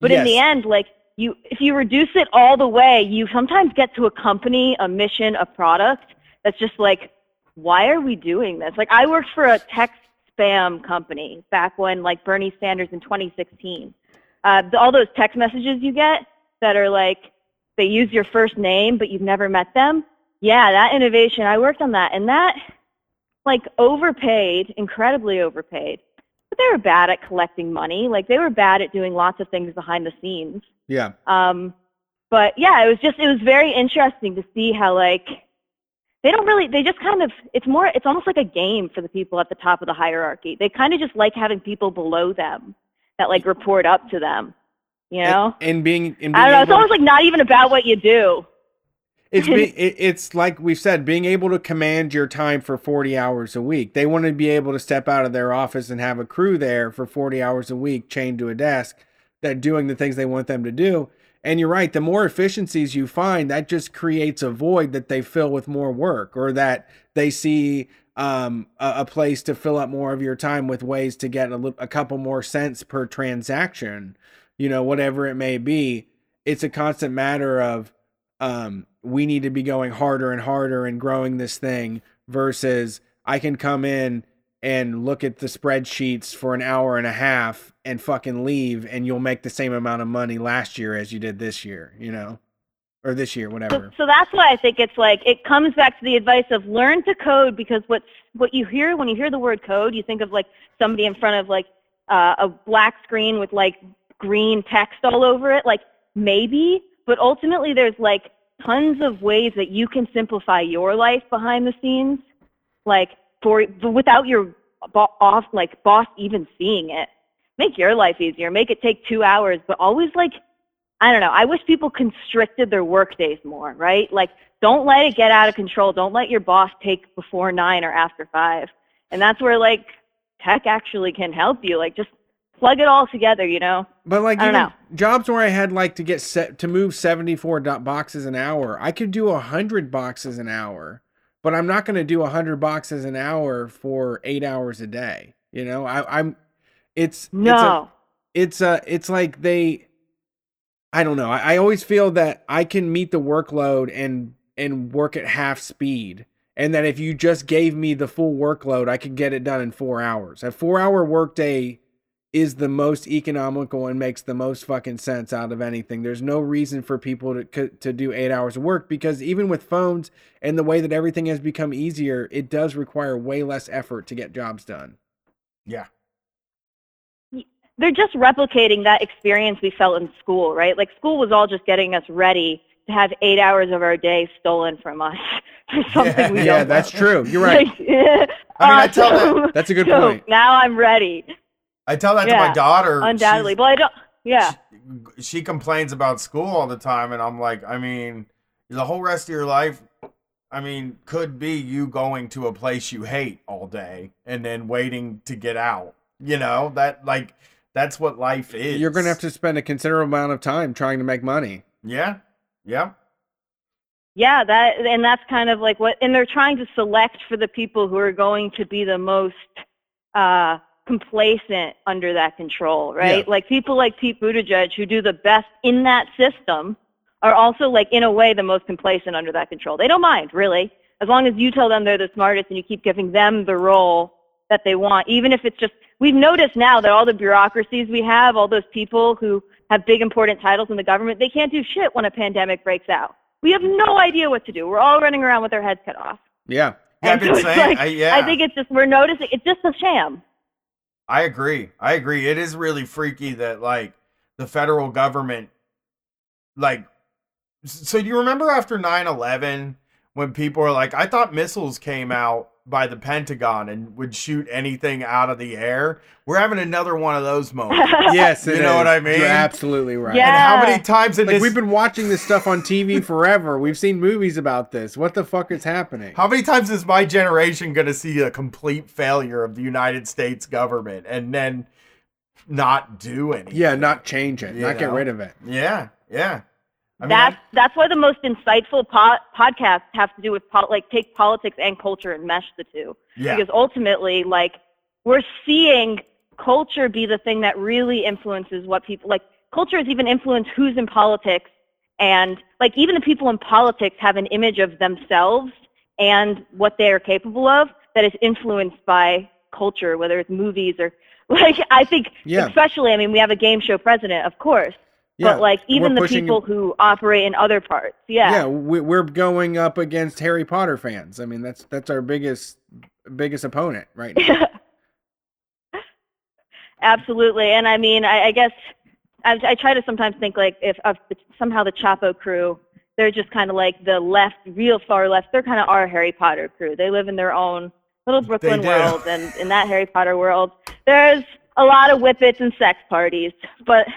But in the end, like you if you reduce it all the way, you sometimes get to a company, a mission, a product that's just like, why are we doing this? Like I worked for a text spam company back when like Bernie Sanders in 2016. Uh, all those text messages you get that are like they use your first name but you've never met them. Yeah, that innovation. I worked on that, and that like overpaid, incredibly overpaid. But they were bad at collecting money. Like they were bad at doing lots of things behind the scenes. Yeah. Um, but yeah, it was just it was very interesting to see how like they don't really they just kind of it's more it's almost like a game for the people at the top of the hierarchy. They kind of just like having people below them that like report up to them. You know? And being, and being I don't know. It's almost like not even about what you do. It's be, it, it's like we've said, being able to command your time for 40 hours a week. They want to be able to step out of their office and have a crew there for 40 hours a week chained to a desk that doing the things they want them to do. And you're right, the more efficiencies you find, that just creates a void that they fill with more work or that they see um, a, a place to fill up more of your time with ways to get a, a couple more cents per transaction, you know, whatever it may be. It's a constant matter of um, we need to be going harder and harder and growing this thing versus I can come in and look at the spreadsheets for an hour and a half and fucking leave and you'll make the same amount of money last year as you did this year, you know, or this year, whatever. so that's why I think it's like it comes back to the advice of learn to code because what's what you hear when you hear the word code, you think of like somebody in front of like uh, a black screen with like green text all over it. Like maybe, but ultimately there's like tons of ways that you can simplify your life behind the scenes, like for without your bo- off like boss even seeing it. Make your life easier. Make it take two hours, but always like I don't know. I wish people constricted their work days more, right? Like, don't let it get out of control. Don't let your boss take before nine or after five. And that's where like tech actually can help you. Like, just plug it all together, you know? But like I don't know. jobs where I had like to get set to move 74 boxes an hour, I could do 100 boxes an hour, but I'm not going to do 100 boxes an hour for 8 hours a day. You know, I I'm it's No. it's a, it's a it's like they I don't know. I, I always feel that I can meet the workload and and work at half speed. And that if you just gave me the full workload, I could get it done in four hours. A four hour workday is the most economical and makes the most fucking sense out of anything. There's no reason for people to to do 8 hours of work because even with phones and the way that everything has become easier, it does require way less effort to get jobs done. Yeah. They're just replicating that experience we felt in school, right? Like, school was all just getting us ready to have eight hours of our day stolen from us for something we yeah, don't that's want. true. You're right. Like, yeah, I mean, I tell um, that- That's a good So point. Now I'm ready. I tell that to my daughter. Undoubtedly. she's- But I don't, yeah. she complains about school all the time and I'm like, I mean, the whole rest of your life I mean, could be you going to a place you hate all day and then waiting to get out. You know, that like that's what life is. You're going to have to spend a considerable amount of time trying to make money. Yeah. Yeah. Yeah, that and that's kind of like what and they're trying to select for the people who are going to be the most uh complacent under that control, right? Yeah. Like people like Pete Buttigieg who do the best in that system are also like in a way the most complacent under that control. They don't mind, really. As long as you tell them they're the smartest and you keep giving them the role that they want, even if it's just we've noticed now that all the bureaucracies we have, all those people who have big important titles in the government, they can't do shit when a pandemic breaks out. We have no idea what to do. We're all running around with our heads cut off. Yeah. Yeah, I've been so saying, like, I, yeah. I think it's just we're noticing it's just a sham. I agree. I agree. It is really freaky that like the federal government like so do you remember after 9/11 when people were like I thought missiles came out by the Pentagon and would shoot anything out of the air? We're having another one of those moments. Yes, you know is. what I mean? You're absolutely right. And how many times in like this we've been watching this stuff on TV forever. We've seen movies about this. What the fuck is happening? How many times is my generation going to see a complete failure of the United States government and then not do anything? Yeah, not change it, You not get rid of it. Yeah, yeah. I mean, that's that's why the most insightful po- podcasts have to do with pol- like take politics and culture and mesh the two. Yeah. Because ultimately, like we're seeing culture be the thing that really influences what people like. Culture has even influenced who's in politics, and like even the people in politics have an image of themselves and what they are capable of that is influenced by culture, whether it's movies or like I think Yeah. especially. I mean, we have a game show president, of course. Yeah, But like even the people who operate in other parts, yeah. Yeah, we, we're going up against Harry Potter fans. I mean, that's that's our biggest biggest opponent right now. Absolutely, and I mean, I, I guess I, I try to sometimes think like if, if somehow the Chapo crew, they're just kind of like the left, real far left. They're kind of our Harry Potter crew. They live in their own little Brooklyn world, and in that Harry Potter world, there's a lot of whippets and sex parties. But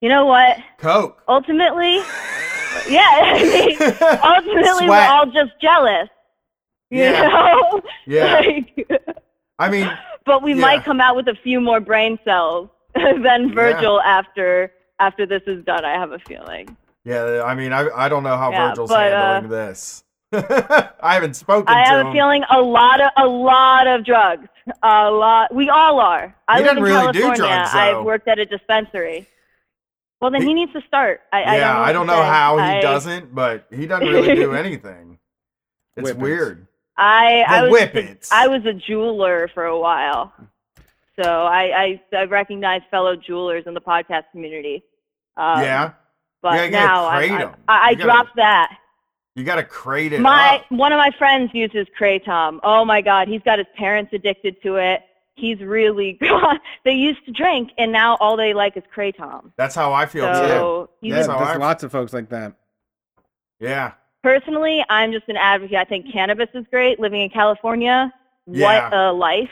you know what? Coke. Ultimately, yeah, I mean, ultimately we're all just jealous. You Yeah. know? Yeah. Like, I mean, but we Yeah. might come out with a few more brain cells than Virgil after after this is done. I have a feeling. yeah, I mean, I I don't know how Yeah, Virgil's but, uh, handling this. I haven't spoken to him. I have him. a feeling a lot of a lot of drugs. A lot. We all are. I He live in really do California. drugs, though. I've worked at a dispensary. Well, then he, needs to start. I, I yeah, don't know, I don't know say. how he I- doesn't, but he doesn't really do anything. It's Whippets. weird. I I The was whippets. I was a jeweler for a while, so I I, I recognize fellow jewelers in the podcast community. Um, yeah, but Yeah, you gotta now I, crate I, 'em. I, I You gotta- dropped that. you got to crate it My up. one of my friends uses Kratom. Oh my God, he's got his parents addicted to it. He's really gone. they used to drink, and now all they like is Kratom. That's how I feel So too. Yeah, That's a- how there's I. lots of folks like that. Yeah, personally, I'm just an advocate. I think cannabis is great. Living in California, Yeah. what a life.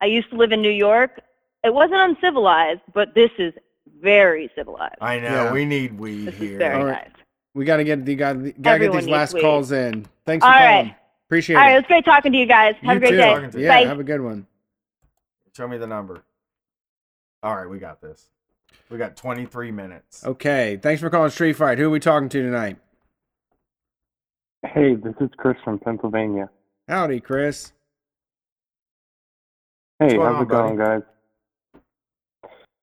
I used to live in New York. It wasn't uncivilized, but this is very civilized. I know. Yeah. We need weed This is here. very All right. nice. We got to get the got to get Everyone these last weed. calls in. Thanks for All calling. right. Appreciate All right, it. All right it was great talking to you guys. Have You a great too. day. Talking to you. Yeah, Bye. have a good one. Show me the number. All right, we got this. We got 23 minutes. Okay, thanks for calling Street Fight. Who are we talking to tonight? Hey, this is Chris from Pennsylvania. Howdy, Chris. Hey, going how's on, it going, guys?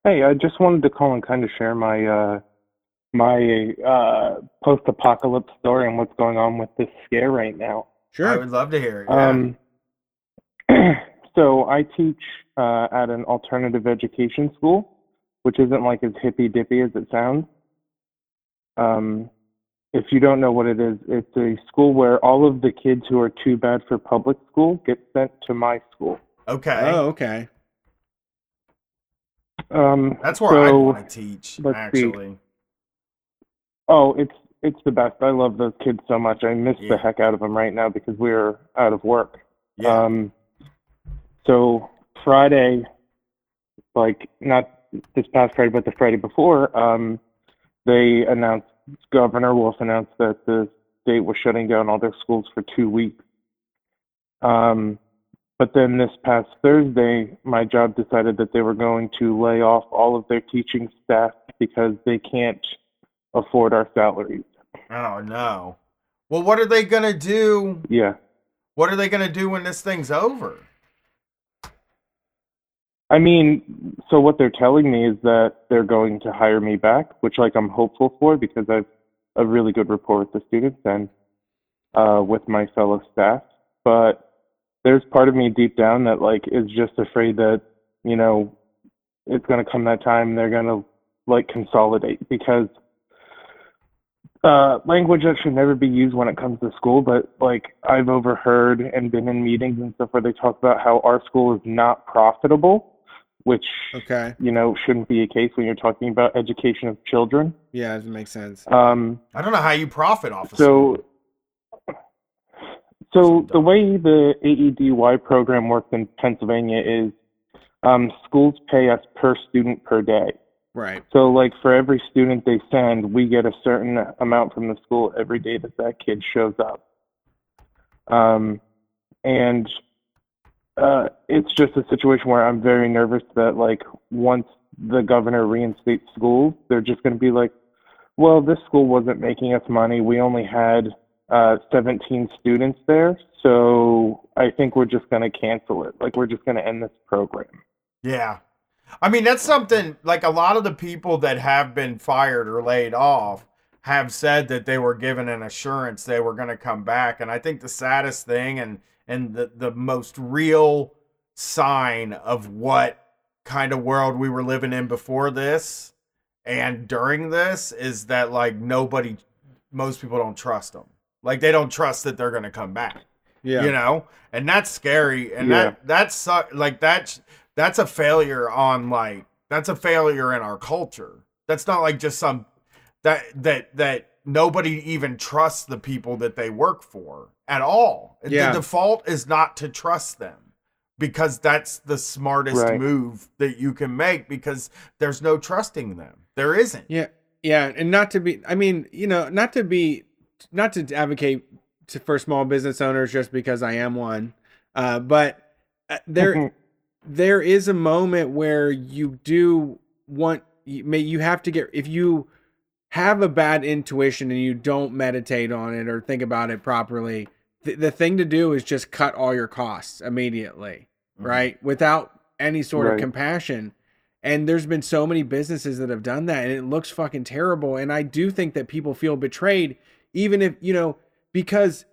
Hey, I just wanted to call and kind of share my uh my uh post-apocalypse story and what's going on with this scare right now. Sure, I would love to hear it. Yeah. Um, so I teach uh, at an alternative education school, which isn't like as hippy dippy as it sounds. Um, if you don't know what it is, it's a school where all of the kids who are too bad for public school get sent to my school. okay. Oh, okay. Um, That's where I want to teach, let's see. actually. Oh, it's it's the best. I love those kids so much. I miss Yeah. the heck out of them right now because we're out of work. Yeah. Um, so Friday, like not this past Friday, but the Friday before, um, they announced Governor Wolf announced that the state was shutting down all their schools for two weeks. Um, but then this past Thursday, my job decided that they were going to lay off all of their teaching staff because they can't afford our salaries. oh, no. Well, what are they going to do? Yeah. What are they going to do when this thing's over? I mean, so what they're telling me is that they're going to hire me back, which like I'm hopeful for because I've a really good rapport with the students and uh, with my fellow staff. But there's part of me deep down that like is just afraid that you know it's going to come that time they're going to like consolidate because uh, language that should never be used when it comes to school, but like I've overheard and been in meetings and stuff where they talk about how our school is not profitable, which Okay. you know shouldn't be a case when you're talking about education of children. Yeah, it makes sense. Um, I don't know how you profit off of so, so the way the AEDY program works in Pennsylvania is um, schools pay us per student per day. Right. So, like for every student they send, we get a certain amount from the school every day that that kid shows up. Um, and uh, it's just a situation where I'm very nervous that like once the governor reinstates schools, they're just going to be like, well, this school wasn't making us money. We only had uh, 17 students there, so I think we're just going to cancel it. Like we're just going to end this program. Yeah. I mean, that's something like a lot of the people that have been fired or laid off have said that they were given an assurance they were going to come back. And I think the saddest thing and and the, the most real sign of what kind of world we were living in before this and during this is that like nobody most people don't trust them. Like they don't trust that they're going to come back. Yeah. You know? And that's scary and Yeah. that that's su- like that's that's a failure on like that's a failure in our culture. That's not like just some that that that nobody even trusts the people that they work for at all. Yeah. The default is not to trust them because that's the smartest Right. move that you can make because there's no trusting them. There isn't. Yeah, yeah, and not to be. I mean, you know, not to be, not to advocate to, for small business owners just because I am one, uh, but uh, there, there is a moment where you do want. You may you have to get if you have a bad intuition and you don't meditate on it or think about it properly. The, the thing to do is just cut all your costs immediately, right? Without any sort of compassion. And there's been so many businesses that have done that and it looks fucking terrible. And I do think that people feel betrayed, even if, you know, because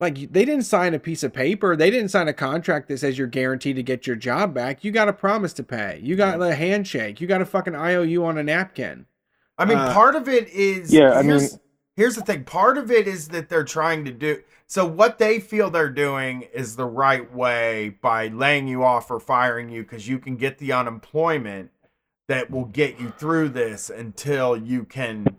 like they didn't sign a piece of paper, they didn't sign a contract that says you're guaranteed to get your job back. You got a promise to pay, you got a handshake, you got a fucking IOU on a napkin. I mean, Uh, part of it is Yeah, I here's, mean- here's the thing. Part of it is that they're trying to do so what they feel they're doing is the right way by laying you off or firing you because you can get the unemployment that will get you through this until you can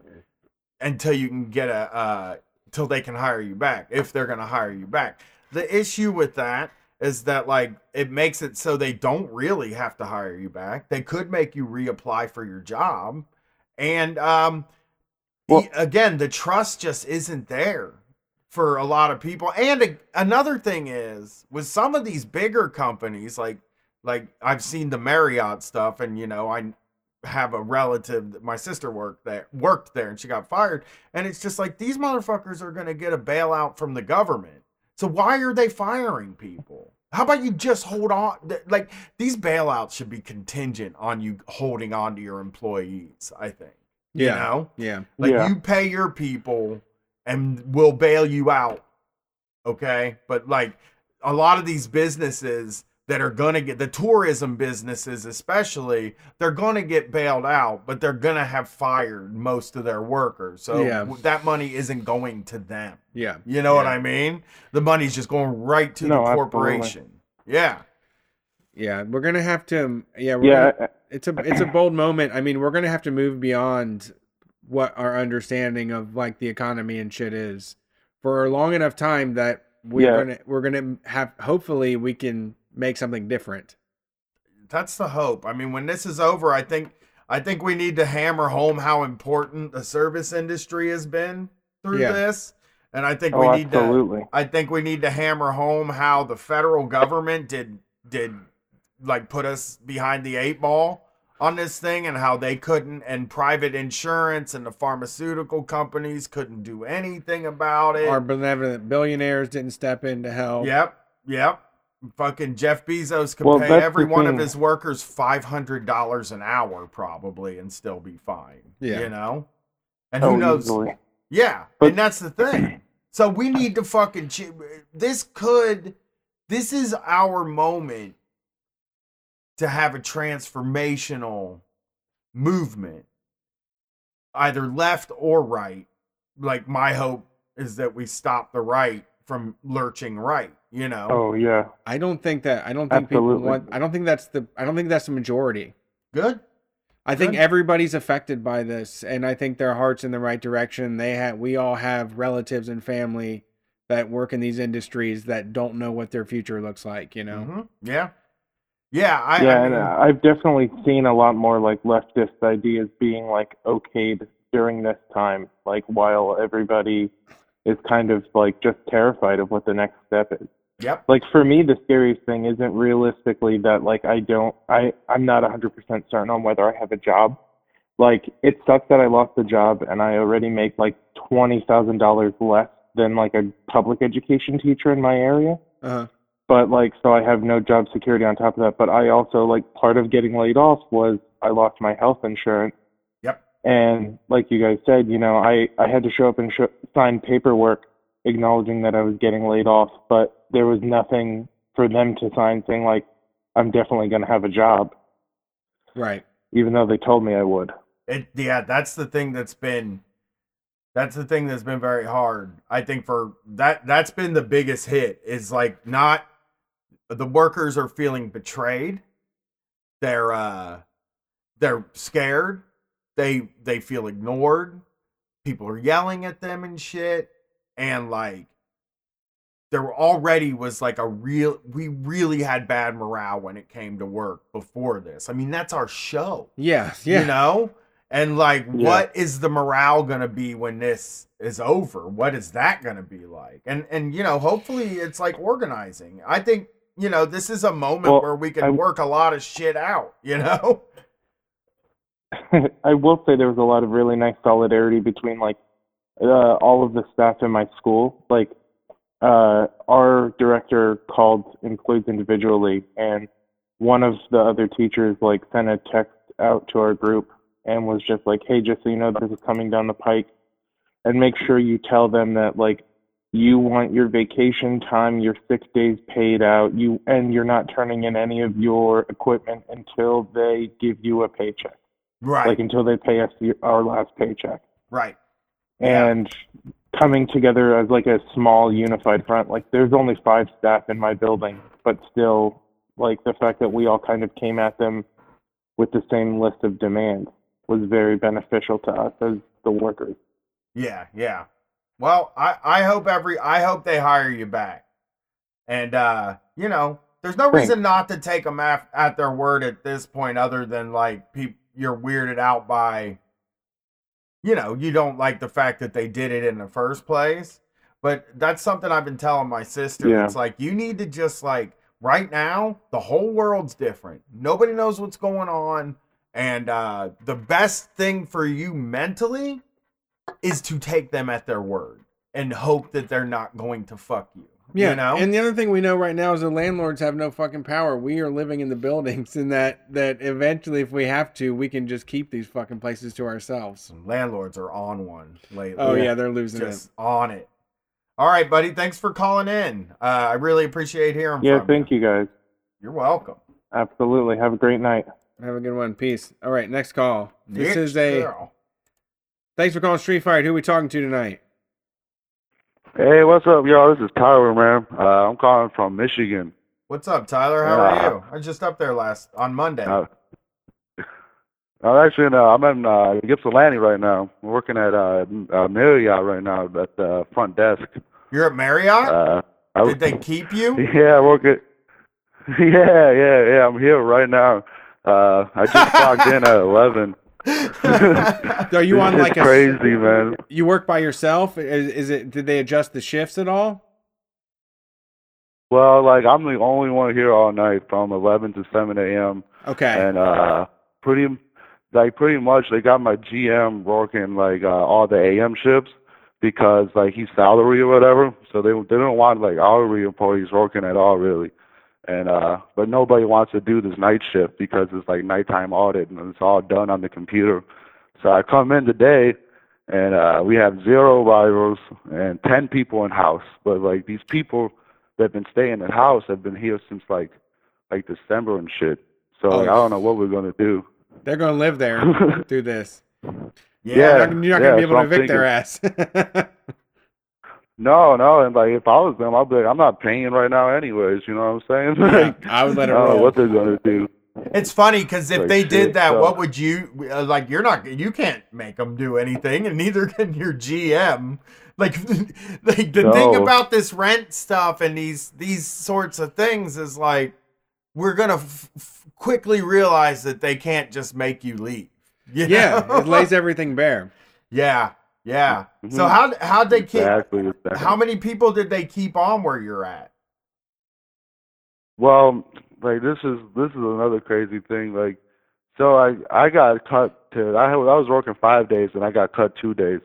until you can get a uh till they can hire you back if they're gonna hire you back. The issue with that is that like it makes it so they don't really have to hire you back. They could make you reapply for your job. And um the- again, the trust just isn't there for a lot of people. And a, another thing is with some of these bigger companies like like I've seen the Marriott stuff and you know, I have a relative that my sister worked there worked there and she got fired and it's just like these motherfuckers are going to get a bailout from the government. So why are they firing people? How about you just hold on? Like these bailouts should be contingent on you holding on to your employees. I think. You Yeah. know, Yeah. like Yeah. you pay your people, and we'll bail you out. Okay, but like a lot of these businesses that are gonna get the tourism businesses, especially, they're gonna get bailed out, but they're gonna have fired most of their workers. So Yeah. that money isn't going to them. Yeah. You know what I mean? The money's just going right to No, the absolutely. corporation. Yeah. Yeah, we're gonna have to. Mm, yeah, we're Yeah, Gonna, it's a it's a bold moment. I mean, we're gonna have to move beyond what our understanding of like the economy and shit is for a long enough time that we're Yeah. gonna we're gonna have. Hopefully, we can make something different. that's the hope. I mean, when this is over, I think I think we need to hammer home how important the service industry has been through Yeah. this. And I think Oh, we need to absolutely. to I think we need to hammer home how the federal government did did like put us behind the eight ball on this thing and how they couldn't and private insurance and the pharmaceutical companies couldn't do anything about it. Our benevolent billionaires didn't step in to help. Yep, yep. Fucking Jeff Bezos could Well, pay every one of his workers five hundred dollars an hour probably and still be fine. Yeah. You know? And Oh, who knows? easily. Yeah. But- and that's the thing. So we need to fucking this could this is our moment to have a transformational movement either left or right. Like my hope is that we stop the right from lurching right. You know. Oh yeah. I don't think that. I don't think people want. I don't think that's the. I don't think that's the majority. Good. I think everybody's affected by this, and I think their hearts in the right direction. They have. We all have relatives and family that work in these industries that don't know what their future looks like. You know. Mhm. Yeah. Yeah. I, yeah, I and mean, uh, I've definitely seen a lot more like leftist ideas being like okayed during this time, like while everybody is kind of like just terrified of what the next step is. Yep. Like for me, the scariest thing isn't realistically that like I don't, I I'm not 100% certain on whether I have a job. Like it sucks that I lost the job and I already make like twenty thousand dollars less than like a public education teacher in my area Uh huh. But like so I have no job security on top of that. But I also like part of getting laid off was I lost my health insurance. Yep. And like you guys said, you know, I I had to show up and show, sign paperwork acknowledging that I was getting laid off, but there was nothing for them to sign saying like I'm definitely going to have a job, Right. even though they told me I would. It yeah, that's the thing that's been that's the thing that's been very hard. I think for that that's been the biggest hit is like not the workers are feeling betrayed. They're uh they're scared. They they feel ignored. People are yelling at them and shit and like there already was like a real we really had bad morale when it came to work before this. I mean, that's our show Yeah. Yeah. you know and like Yeah. what is the morale gonna be when this is over what is that gonna be like and and you know hopefully it's like organizing i think you know this is a moment Well, where we can I- work a lot of shit out you know I will say there was a lot of really nice solidarity between like uh, all of the staff in my school. Like uh, our director called employees individually, and one of the other teachers like sent a text out to our group and was just like, "Hey, just so you know, this is coming down the pike, and make sure you tell them that like you want your vacation time, your sick days paid out, you and you're not turning in any of your equipment until they give you a paycheck." right. Like until they pay us the, our last paycheck. Right. Yeah. and coming together as like a small unified front like there's only five staff in my building but still like the fact that we all kind of came at them with the same list of demands was very beneficial to us as the workers. Yeah yeah well i i hope every i hope they hire you back. And uh you know there's no reason not to take them at, at their word at this point other than like you're weirded out by you know you don't like the fact that they did it in the first place. But that's something i've been telling my sister. Yeah. it's like you need to just like right now the whole world's different. Nobody knows what's going on. And uh the best thing for you mentally is to take them at their word and hope that they're not going to fuck you Yeah, you know and the other thing we know right now is the landlords have no fucking power. We are living in the buildings, and that that eventually, if we have to, we can just keep these fucking places to ourselves. landlords are on one lately Oh yeah, they're losing just on it all right buddy thanks for calling in uh i really appreciate hearing yeah from thank you guys you're welcome absolutely have a great night. Have a good one. Peace. All right, next call. This is a. girl. Thanks for calling Street Fight. Who are we talking to tonight? Hey, what's up, y'all? This is Tyler, man. Uh, I'm calling from Michigan. what's up tyler how Yeah. are you i was just up there last on monday Uh, I'm actually in, uh, I'm in uh, Ypsilanti right now. I'm working at uh, uh, Marriott right now at the front desk. you're at marriott Uh, I, did they keep you Yeah, I work at. Yeah, yeah, yeah. I'm here right now. Uh, I just logged in at 11. Are you on It's like a crazy, man? You work by yourself? Is, is it? Did they adjust the shifts at all? Well, like I'm the only one here all night from 11 to 7 a.m. Okay. and uh pretty like pretty much they got my GM working like uh all the AM shifts because like he's salary or whatever so they they don't want like hourly employees working at all really and uh but nobody wants to do this night shift because it's like nighttime audit and it's all done on the computer so I come in today and uh we have zero rivals and 10 people in house but like these people that have been staying in house have been here since like like December and shit so like, I don't know what we're gonna do. They're gonna live there through this. Yeah, Yeah, you're not, you're not yeah, gonna be able to I'm evict their ass. No, no, and like if I was them, I'd be like, I'm not paying right now, anyways. You know what I'm saying? Like, I would let it I don't know roll. what they're gonna do. It's funny because if Like, they did shit, that, so- what would you uh, like? You're not, you can't make them do anything, and neither can your GM. Like, like the thing about this rent stuff and these these sorts of things is like we're gonna f- f- quickly realize that they can't just make you leave. you yeah, it lays everything bare. yeah, yeah. So Mhm. how how'd they keep? Exactly, exactly. How many people did they keep on where you're at? Well, like this is this is another crazy thing. Like, so I I got cut to I I was working five days and I got cut two days,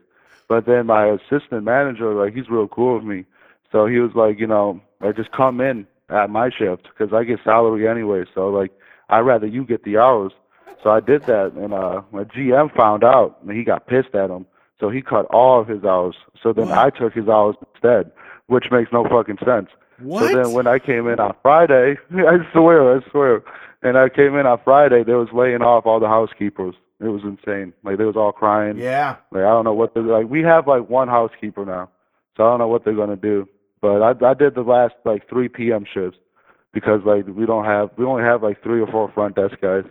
but then my assistant manager like he's real cool with me, so he was like you know like just come in at my shift because I get salary anyway. So like I'd rather you get the hours. So I did that, and uh my GM found out and he got pissed at him. So he cut all of his hours. So then I took his hours instead, which makes no fucking sense. What? So then when I came in on Friday, I swear, I swear, and I came in on Friday, they was laying off all the housekeepers. It was insane. Like they was all crying. Yeah. Like I don't know what they're like. We have like one housekeeper now, so I don't know what they're gonna do. But I I did the last like 3 p.m. shifts because like we don't have we only have like three or four front desk guys,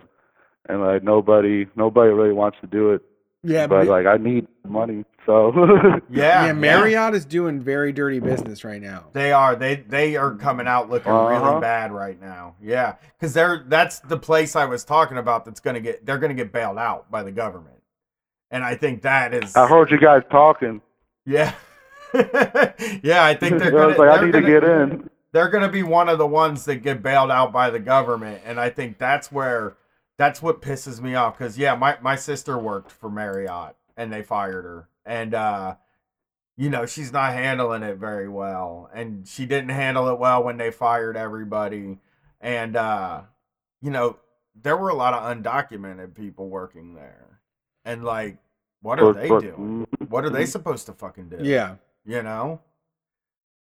and like nobody nobody really wants to do it. Yeah, but but- like I need money, so Yeah, yeah, Marriott is doing very dirty business right now. They are. They they are coming out looking Uh-huh. really bad right now. Yeah, because they're that's the place I was talking about. That's gonna get they're gonna get bailed out by the government, and I think that is. I heard you guys talking. Yeah, yeah. I think they're gonna. was like, I they're need to gonna- get in. They're gonna be one of the ones that get bailed out by the government, and I think that's where that's what pisses me off. Because yeah, my my sister worked for Marriott, and they fired her, and uh, you know she's not handling it very well, and she didn't handle it well when they fired everybody, and uh, you know there were a lot of undocumented people working there, and like, what are But- they but- doing? What are they supposed to fucking do? Yeah. you know.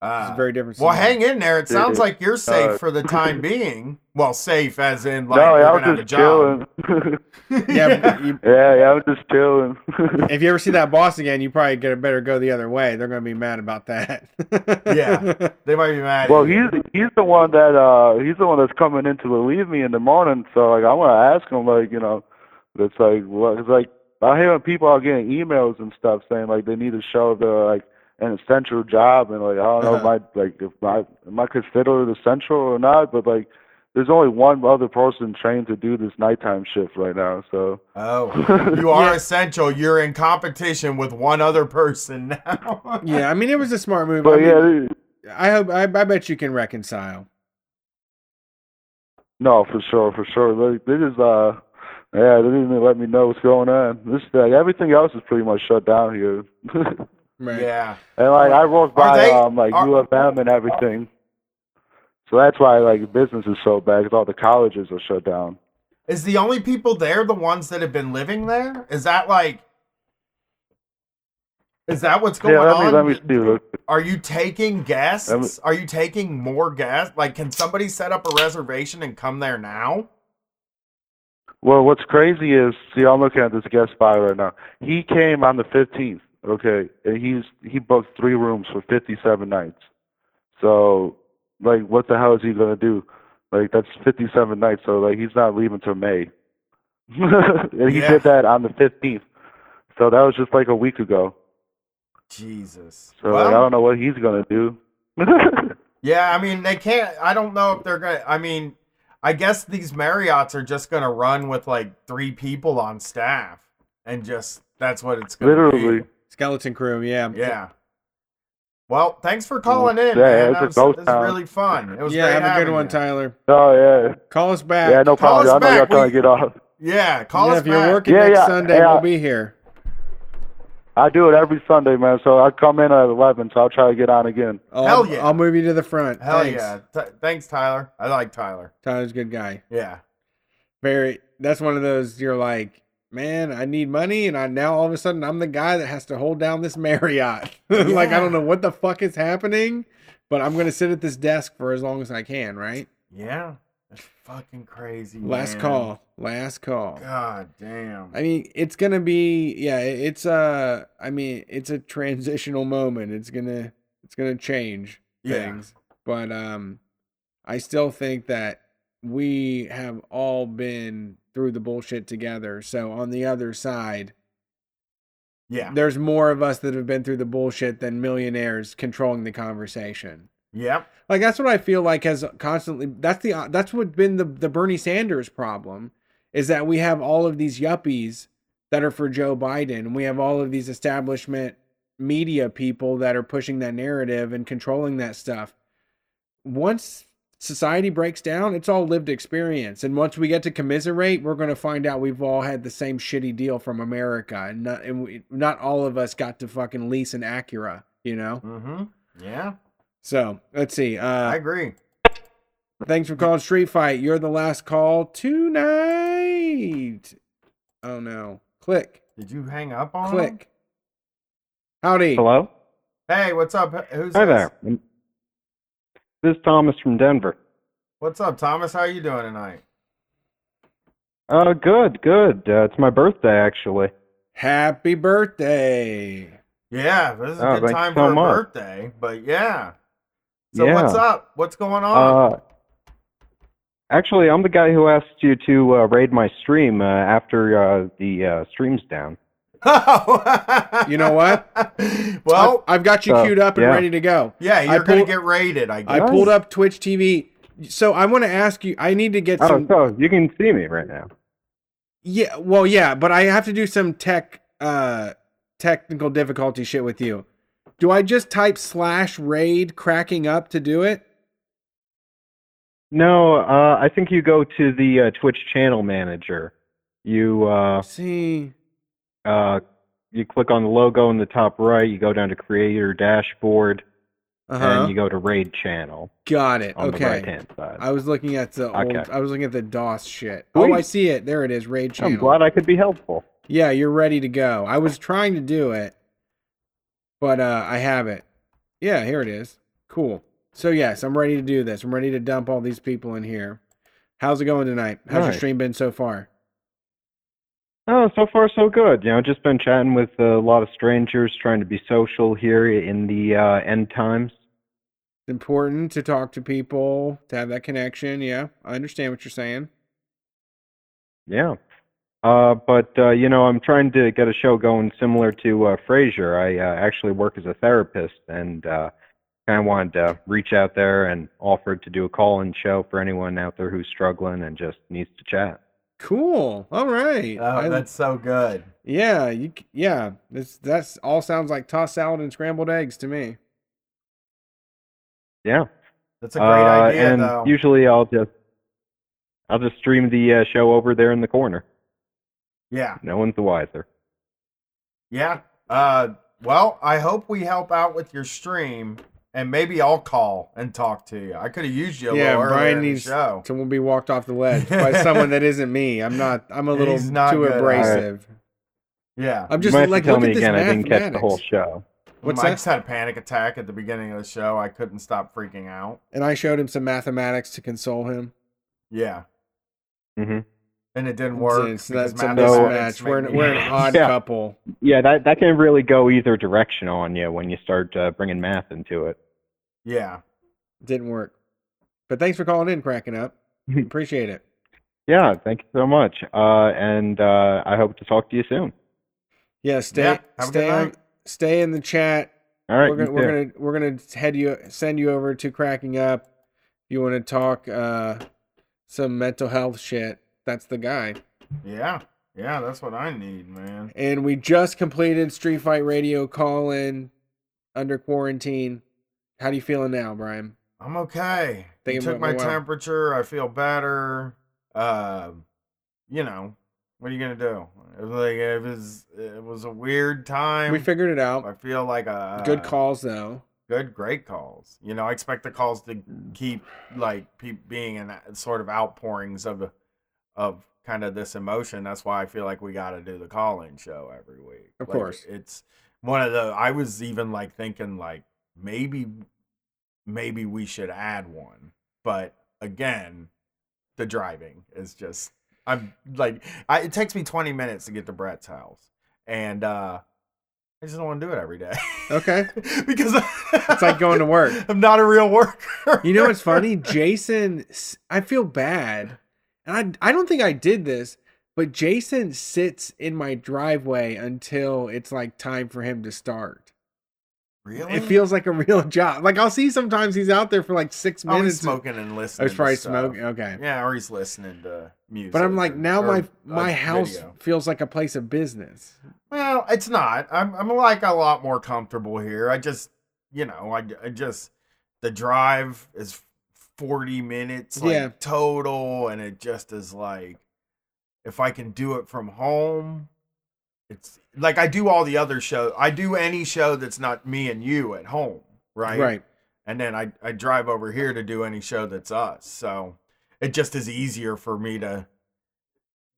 It's Uh, a very different. well, scenario. hang in there. It sounds like you're safe Uh, for the time being. Well, safe as in like no, you're yeah, I gonna have was a just job. chilling. Yeah, you, yeah, yeah, I was just chilling. if you ever see that boss again, you probably get better go the other way. They're gonna be mad about that. yeah, they might be mad. well, he's he's the one that uh he's the one that's coming in to relieve me in the morning. So like I want to ask him like you know, it's like what it's like I hear people are getting emails and stuff saying like they need to show they're like an essential job and like I don't know Uh-huh. my like if my am I considered essential or not, but like there's only one other person trained to do this nighttime shift right now. So Oh, you are essential. You're in competition with one other person now. yeah, I mean it was a smart move. But I, yeah, I hope I, I bet you can reconcile. No, for sure, for sure. Like, they just, uh, yeah, they didn't even let me know what's going on. This, like, everything else is pretty much shut down here. Right. Yeah. and like, I walk Are by, they- um, like are- UFM and everything. So that's why, like, business is so bad because all the colleges are shut down. Is the only people there the ones that have been living there? Is that like? Is that what's going yeah, let me on? let me see. Look, Are you taking guests? Me- Are you taking more guests? Like, can somebody set up a reservation and come there now? Well, what's crazy is, see, I'm looking at this guest spot right now. He came on the 15th, okay, and he's he booked three rooms for 57 nights. So, like, what the hell is he gonna do? Like, that's 57 nights. So, like, he's not leaving till May. and he Yeah. did that on the 15th. So that was just like a week ago. Jesus. So like, I don't know what he's gonna do. Yeah, I mean they can't. I don't know if they're gonna. I mean, I guess these Marriotts are just gonna run with like three people on staff, and just that's what it's gonna Literally. be. Skeleton crew, yeah. Yeah. Well, thanks for mm, calling in, Yeah, man. it's That a was, ghost that was town. really fun. It was yeah, great have a good one, you. Tyler. oh yeah. Call us back. Yeah, no Call problem. I know y'all trying to get off. Yeah, call us back. yeah, us if you're working Yeah, next yeah, Sunday, yeah. we'll be here. I do it every Sunday, man. So I come in at eleven, so I'll try to get on again. I'll, Hell yeah. I'll move you to the front. Hell Thanks. yeah! Th- thanks, Tyler. I like Tyler. Tyler's a good guy. Yeah. Very. That's one of those. You're like, man, I need money, and I now all of a sudden I'm the guy that has to hold down this Marriott. like I don't know what the fuck is happening, but I'm gonna sit at this desk for as long as I can. Right? Yeah. That's fucking crazy. Last man. call. Last call. God damn. I mean, it's gonna be yeah. It's uh, I mean, it's a transitional moment. It's gonna it's gonna change Yeah. things, but um, I still think that we have all been through the bullshit together. So on the other side, Yeah. there's more of us that have been through the bullshit than millionaires controlling the conversation. Yep. Like that's what I feel like has constantly. That's the uh, that's what been the the Bernie Sanders problem is that we have all of these yuppies that are for Joe Biden. We have all of these establishment media people that are pushing that narrative and controlling that stuff. Once society breaks down, it's all lived experience. And once we get to commiserate, we're going to find out we've all had the same shitty deal from America, and not and we, not all of us got to fucking lease an Acura. You know. Mm-hmm. Yeah. So let's see. Uh, I agree. Thanks for calling Street Fight. You're the last call tonight. Oh no. Click. Did you hang up on him? Click. Howdy. Hello. Hey, what's up? Who's Hi this? there. This is Thomas from Denver. What's up, Thomas? How are you doing tonight? Uh, good, good. Uh, it's my birthday actually. Happy birthday. Yeah, this is a Oh, good time so for a much. birthday. But yeah. So what's up? What's going on? Uh, actually, I'm the guy who asked you to uh, raid my stream uh, after uh, the uh, stream's down. You know what? well, I've, I've got you So, queued up and yeah. ready to go. yeah, you're gonna get raided. I guess. I pulled up Twitch TV. So I want to ask you. I need to get some. Oh, some. so you can see me right now. Yeah, well, yeah, but I have to do some tech, uh, technical difficulty shit with you. Do I just type slash raid cracking up to do it? No, uh, I think you go to the uh, Twitch channel manager. You uh, see. Uh, you click on the logo in the top right. You go down to Creator Dashboard, Uh-huh. and you go to Raid Channel. Got it. on the okay. right-hand side. I was looking at the old. Okay. I was looking at the DOS shit. Oh, I see it. There it is. Raid channel. I'm glad I could be helpful. Yeah, you're ready to go. I was trying to do it, but uh, I have it. Yeah, here it is. Cool. So yes, I'm ready to do this. I'm ready to dump all these people in here. How's it going tonight? How's your stream been so far? Oh, so far so good. You know, just been chatting with a lot of strangers, trying to be social here in the uh, end times. It's important to talk to people, to have that connection. Yeah, I understand what you're saying. Yeah. Uh, but uh, you know, I'm trying to get a show going similar to uh, Frasier. I uh, actually work as a therapist, and uh, kind of wanted to reach out there and offered to do a call-in show for anyone out there who's struggling and just needs to chat. Cool. All right. Oh, I- that's so good. yeah. You. Yeah. This. That's all sounds like tossed salad and scrambled eggs to me. Yeah. That's a great Uh, idea, and though. usually I'll just I'll just stream the uh, show over there in the corner. Yeah. No one's the wiser. Yeah. Uh, well, I hope we help out with your stream, and maybe I'll call and talk to you. I could have used you a yeah, little earlier Brian in needs the show. someone be walked off the ledge by someone that isn't me. I'm not. I'm a little not too good at it. abrasive. Yeah. I'm You just might like tell look me at this again. I didn't catch the whole show. What's I that? just had a panic attack at the beginning of the show. I couldn't stop freaking out. And I showed him some mathematics to console him. Yeah. Mm-hmm. And it didn't work. It's, that's a mismatch. We're an, we're an odd Yeah. couple. Yeah, that that can really go either direction on you when you start uh, bringing math into it. Yeah. Didn't work. But thanks for calling in, cracking up. Appreciate it. Yeah, thank you so much. Uh, and uh, I hope to talk to you soon. Yeah, stay Yeah, have a good stay on, stay in the chat. All right, we're gonna we're gonna we're gonna head you send you over to cracking up. If you want to talk uh some mental health shit, that's the guy. Yeah. Yeah, that's what I need, man. And we just completed Street Fight Radio call in under quarantine. How do you feeling now, Brian? I'm okay. They Thinking took my temperature. I feel better. Uh, you know, what are you gonna do? It was like it was it was a weird time. We figured it out. I feel like a Good calls though. good, great calls. You know, I expect the calls to keep like being in that sort of outpourings of of kind of this emotion. That's why I feel like we got to do the call-in show every week. Of Like, course. it's one of the. I was even like thinking like maybe maybe we should add one, but again, the driving is just I'm like I, it takes me 20 minutes to get to Brett's house, and uh I just don't want to do it every day. Okay. because it's like going to work. I'm not a real worker. You know what's funny? Jason, I feel bad, and I I don't think I did this, but Jason sits in my driveway until it's like time for him to start. Really? It feels like a real job. Like I'll see sometimes he's out there for like six Oh, he's minutes smoking and listening. Oh, he's probably smoking. Okay. Yeah, or he's listening to music. But I'm like now my my house video. feels like a place of business. Well, it's not. I'm I'm like a lot more comfortable here. I just, you know, I, I just the drive is 40 minutes like Yeah. total and it just is like if I can do it from home, it's like I do all the other shows. I do any show that's not me and you at home, right? Right. And then I I drive over here to do any show that's us. So it just is easier for me to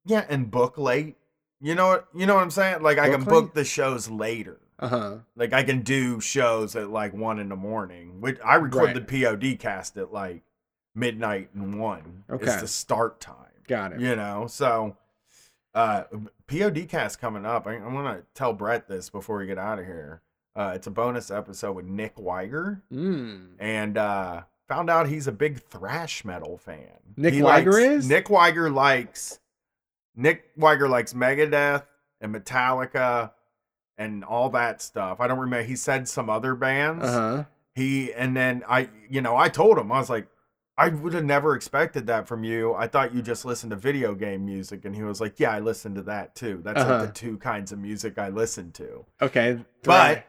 yeah, and book late. You know what you know what I'm saying? Like I can late? book the shows later. Uh huh. Like I can do shows at like one in the morning. Which I record Right. the POD cast at like midnight and one. Okay. It's the start time. Got it. You know, so uh POD cast coming up. I, I'm gonna tell Brett this before we get out of here. Uh it's a bonus episode with Nick Wiger. Mm. And uh found out he's a big thrash metal fan. Nick He Wiger likes- is? Nick Wiger likes Nick Wiger likes Megadeth and Metallica and all that stuff. I don't remember. He said some other bands. Uh-huh. He and then I, you know, I told him I was like, I would have never expected that from you. I thought you just listened to video game music, and he was like, Yeah, I listened to that too. That's Uh-huh. like the two kinds of music I listen to. Okay. But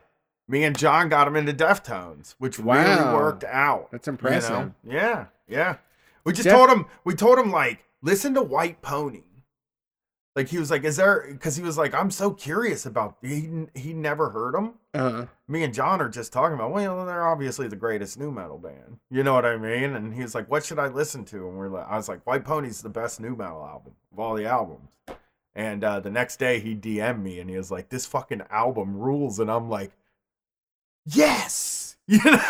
me and John got him into Deftones, which really Wow. worked out. That's you know? impressive. Yeah, yeah. We just Def- told him. We told him like, listen to White Pony. Like he was like, is there? Because he was like, I'm so curious about. He he never heard them. Uh-huh. Me and John are just talking about. Well, they're obviously the greatest nu metal band. You know what I mean? And he was like, what should I listen to? And we're like, I was like, White Pony's the best nu metal album of all the albums. And uh, the next day he DM'd me and he was like, this fucking album rules. And I'm like, yes. You know?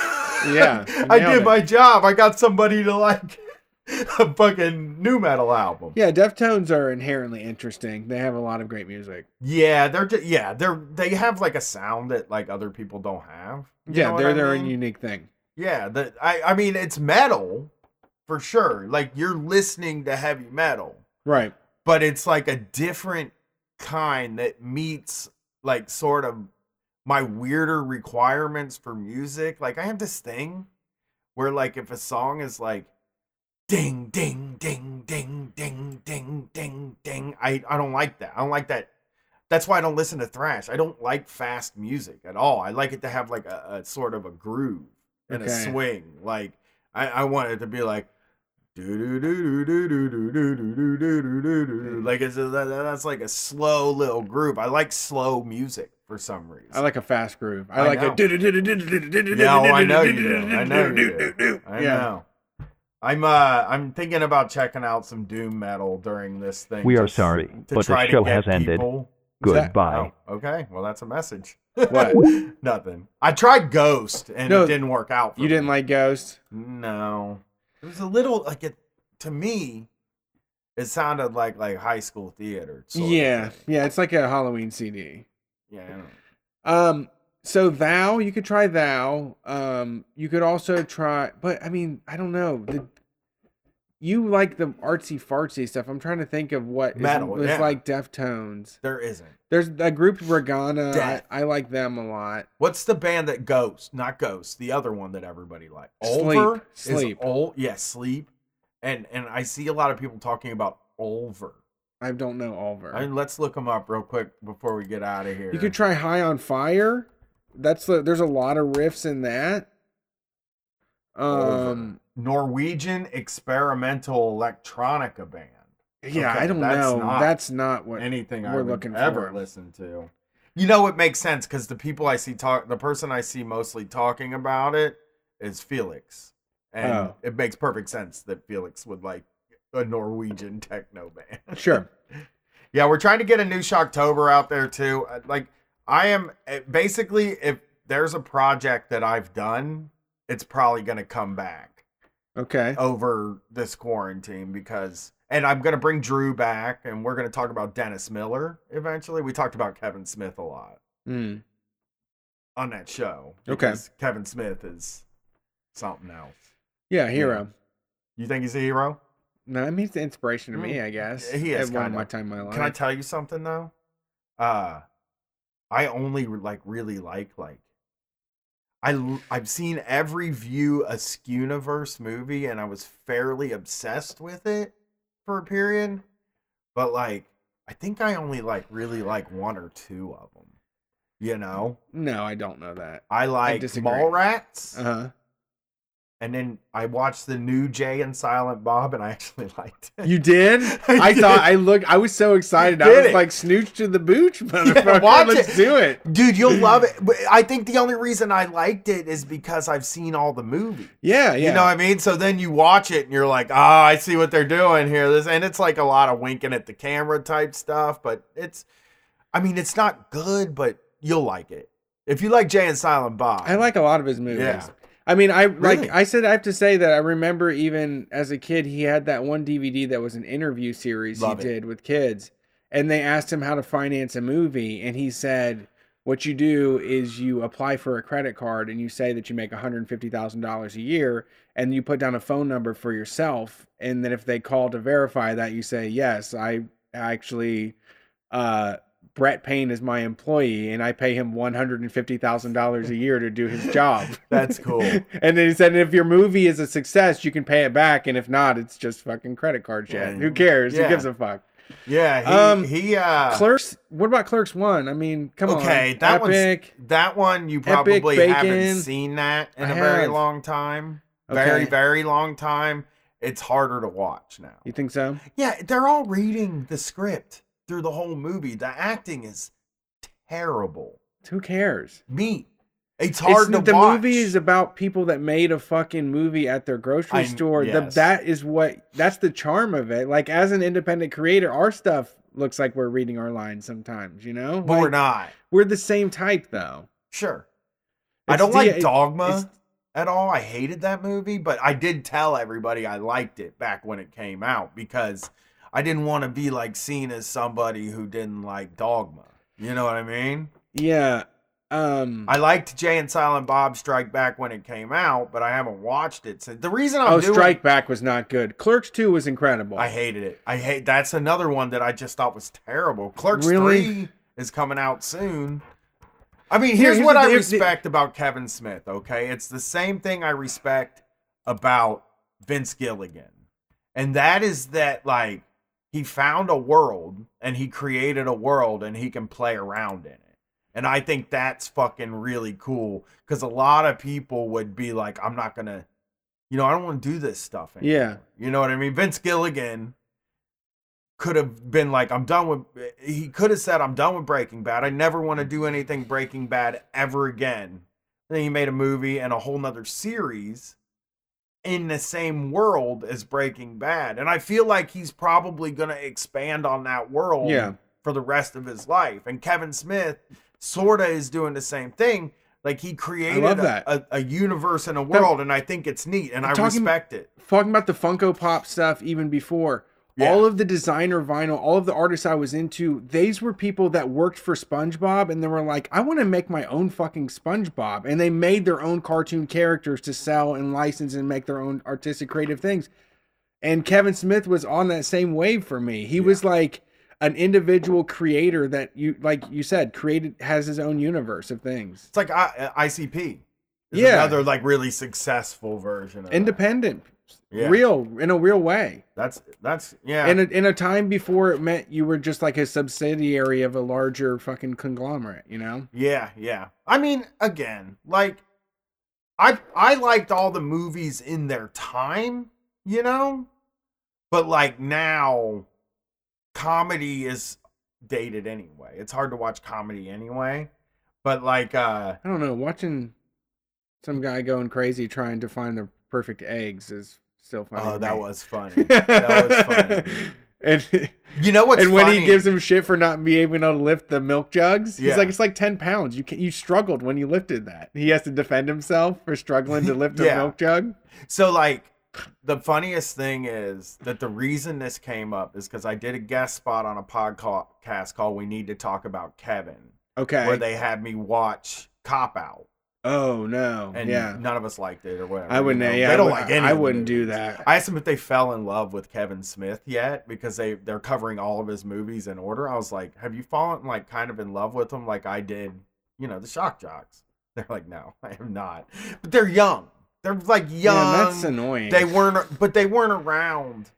Yeah, I did it. my job. I got somebody to like a fucking nu metal album. Yeah, Deftones are inherently interesting. They have a lot of great music. Yeah, they're just yeah, they're they have like a sound that like other people don't have. You yeah, they're their own unique thing. Yeah, the I I mean it's metal for sure. Like you're listening to heavy metal, Right. but it's like a different kind that meets like sort of my weirder requirements for music. Like I have this thing where like if a song is like ding, ding, ding, ding, ding, ding, ding, ding. I, I don't like that. I don't like that. That's why I don't listen to thrash. I don't like fast music at all. I like it to have like a, a sort of a groove and okay. a swing. Like I, I want it to be like like it's a, that's like a slow little groove. I like slow music for some reason. I like a fast groove. I, I like know. a. No, I know you do. I know you do. I know. I'm uh I'm thinking about checking out some doom metal during this thing. We are sorry, to but try the show get has ended. people- that? Goodbye. Oh, okay, well that's a message. What? Nothing. I tried Ghost and No, it didn't work out. For You didn't like Ghost? No, it was a little like it to me. It sounded like like high school theater. Yeah. Yeah, it's like a Halloween CD. yeah. I don't- Um so thou, you could try thou. Um you could also try but I mean, I don't know. The you like the artsy fartsy stuff. I'm trying to think of what Metal, was yeah. like Deftones. There isn't. There's a group Regana. I, I like them a lot. What's the band that Ghost? Not Ghost. The other one that everybody likes. Sleep. Sleep. Ol- yeah, sleep. And and I see a lot of people talking about Ulver. I don't know Ulver. I mean, let's look them up real quick before we get out of here. You could try High on Fire. That's the there's a lot of riffs in that. Um Norwegian experimental electronica band. yeah, Okay, I don't that's know. not that's not what anything we're looking ever for. listen to. You know, it makes sense because the people I see talk, the person I see mostly talking about it is Felix, and Oh. it makes perfect sense that Felix would like a Norwegian techno band. Sure. yeah, we're trying to get a new Shocktober out there too. Uh, Like, I am eh, basically if there's a project that I've done, it's probably going to come back. Okay. over this quarantine because and I'm gonna bring Drew back and we're gonna talk about Dennis Miller eventually. We talked about Kevin Smith a lot Mm. on that show. Okay. Kevin Smith is something else. Yeah, hero. You think he's a hero? No, I mean, he's the inspiration to me, I guess. He is At one kinda. my time in my life. Can I tell you something though? Uh I only like really like like I I've seen every View Askewniverse movie and I was fairly obsessed with it for a period. But like I think I only like really like one or two of them. You know? No, I don't know that. I like disagree. Mallrats. Uh-huh. And then I watched the new Jay and Silent Bob and I actually liked it. You did? I, did. thought I looked. I was so excited. I was it. like snooch to the booch, motherfucker. Yeah, watch Let's it. do it, dude. You'll love it. But I think the only reason I liked it is because I've seen all the movies. Yeah, yeah. You know what I mean? So then you watch it and you're like, ah, I see what they're doing here. This and it's like a lot of winking at the camera type stuff, but it's, I mean, it's not good, but you'll like it if you like Jay and Silent Bob. I like a lot of his movies. Yeah. I mean, I Really? like I said I have to say that I remember even as a kid he had that one DVD that was an interview series Love he it. did with kids and they asked him how to finance a movie and he said what you do is you apply for a credit card and you say that you make $150,000 a year and you put down a phone number for yourself and then if they call to verify that you say yes I actually uh Brett Payne is my employee and I pay him $150,000 a year to do his job. That's cool. and then he said if your movie is a success, you can pay it back and if not, it's just fucking credit card shit. Who cares? Yeah. Who gives a fuck? Yeah, he, Um, he uh Clerks, what about Clerks 1? I mean, come on. okay, that one's that one you probably haven't seen that in I a very long time. Very, very long time. It's harder to watch now. You think so? Yeah, they're all reading the script through the whole movie. The acting is terrible. Who cares? Me. It's hard It's- to the watch. movie is about people that made a fucking movie at their grocery I- store. The, that is what that's the charm of it. Like as an independent creator, our stuff looks like we're reading our lines sometimes, you know? But we're not. We're the same type though. Sure. I don't the- like Dogma it's- at all. I hated that movie, but I did tell everybody I liked it back when it came out because I didn't want to be like seen as somebody who didn't like Dogma. You know what I mean? Yeah. Um I liked Jay and Silent Bob Strike Back when it came out, but I haven't watched it since. The reason I'm Oh, doing Strike Back was not good. Clerks 2 was incredible. I hated it. I hate that's another one that I just thought was terrible. Clerks Really? 3 is coming out soon. I mean, Here, here's, here's what the- I here's the- respect about Kevin Smith, okay? It's the same thing I respect about Vince Gilligan. And that is that like he found a world and he created a world and he can play around in it. And I think that's fucking really cool cuz a lot of people would be like I'm not going to you know, I don't want to do this stuff anymore. Yeah. You know what I mean? Vince Gilligan could have been like, I'm done with. He could have said, I'm done with Breaking Bad. I never want to do anything Breaking Bad ever again. Then he made a movie and a whole nother series in the same world as Breaking Bad. And I feel like he's probably going to expand on that world Yeah. for the rest of his life. And Kevin Smith sort of is doing the same thing. Like he created a- that. A, a universe and a world, and I think it's neat, and I Talking- respect it. talking about the Funko Pop stuff even before. Yeah. All of the designer vinyl, all of the artists I was into, these were people that worked for SpongeBob and they were like, I want to make my own fucking SpongeBob. And they made their own cartoon characters to sell and license and make their own artistic creative things. And Kevin Smith was on that same wave for me. He was like an individual creator that you like you said created has his own universe of things. It's like uh, I, uh, ICP. Is Yeah. another like really successful version of Independent. Yeah. Real in a real way. That's that's yeah. In a, in a time before it meant you were just like a subsidiary of a larger fucking conglomerate, you know? Yeah, yeah. I mean, again, like I I liked all the movies in their time, you know? But like now comedy is dated anyway. It's hard to watch comedy anyway. But like uh I don't know. Watching some guy going crazy trying to find the perfect eggs is still oh, funny. Oh, that was funny. That was funny. and You know what's and when funny? he gives him shit for not being able to lift the milk jugs, he's Yeah. like, "It's like ten pounds. You can, you struggled when you lifted that." He has to defend himself for struggling to lift a milk jug. So like the funniest thing is that the reason this came up is because I did a guest spot on a podcast called "We Need to Talk About Kevin," Okay. where they had me watch Cop Out, oh no. and yeah. none of us liked it or whatever. I wouldn't. you know? Yeah, they I don't would, like any. I wouldn't do that. I asked them if they fell in love with Kevin Smith yet because they they're covering all of his movies in order. I was like, have you fallen like kind of in love with him like I did? You know, the Shock Jocks. They're like, no, I am not. But they're young. They're like young. Yeah, that's annoying. They weren't, but they weren't around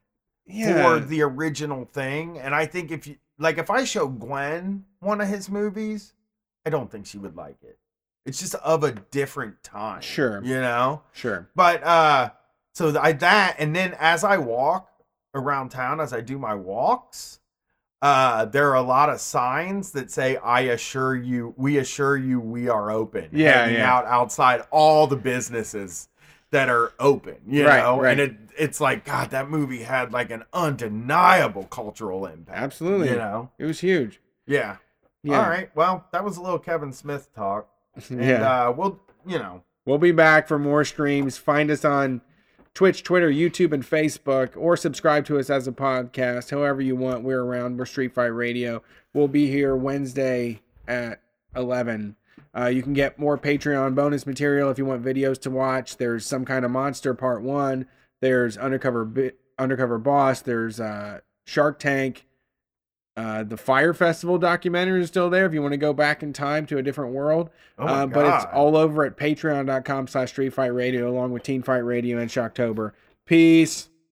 Yeah. for the original thing. And I think if you like, if I show Gwen one of his movies, I don't think she would like it. It's just of a different time. Sure. you know. Sure. But uh, so I that, and then as I walk around town, as I do my walks, uh, there are a lot of signs that say, "I assure you, we assure you, we are open." Yeah, yeah. out outside all the businesses that are open. You Right, know, right. and it it's like God, that movie had like an undeniable cultural impact. Absolutely. you know. It was huge. Yeah. Yeah. All right. Well, that was a little Kevin Smith talk. And, Yeah. Uh, we'll, you know, We'll be back for more streams. Find us on Twitch, Twitter, YouTube, and Facebook, or subscribe to us as a podcast. However you want, we're around. We're Street Fight Radio. We'll be here Wednesday at 11. Uh, you can get more Patreon bonus material if you want videos to watch. There's some kind of monster part one. There's undercover Bi- undercover boss. There's uh, Shark Tank. Uh, the Fire Festival documentary is still there if you want to go back in time to a different world. Oh uh, but it's all over at patreon.com slash street fight radio along with teen fight radio and shocktober. Peace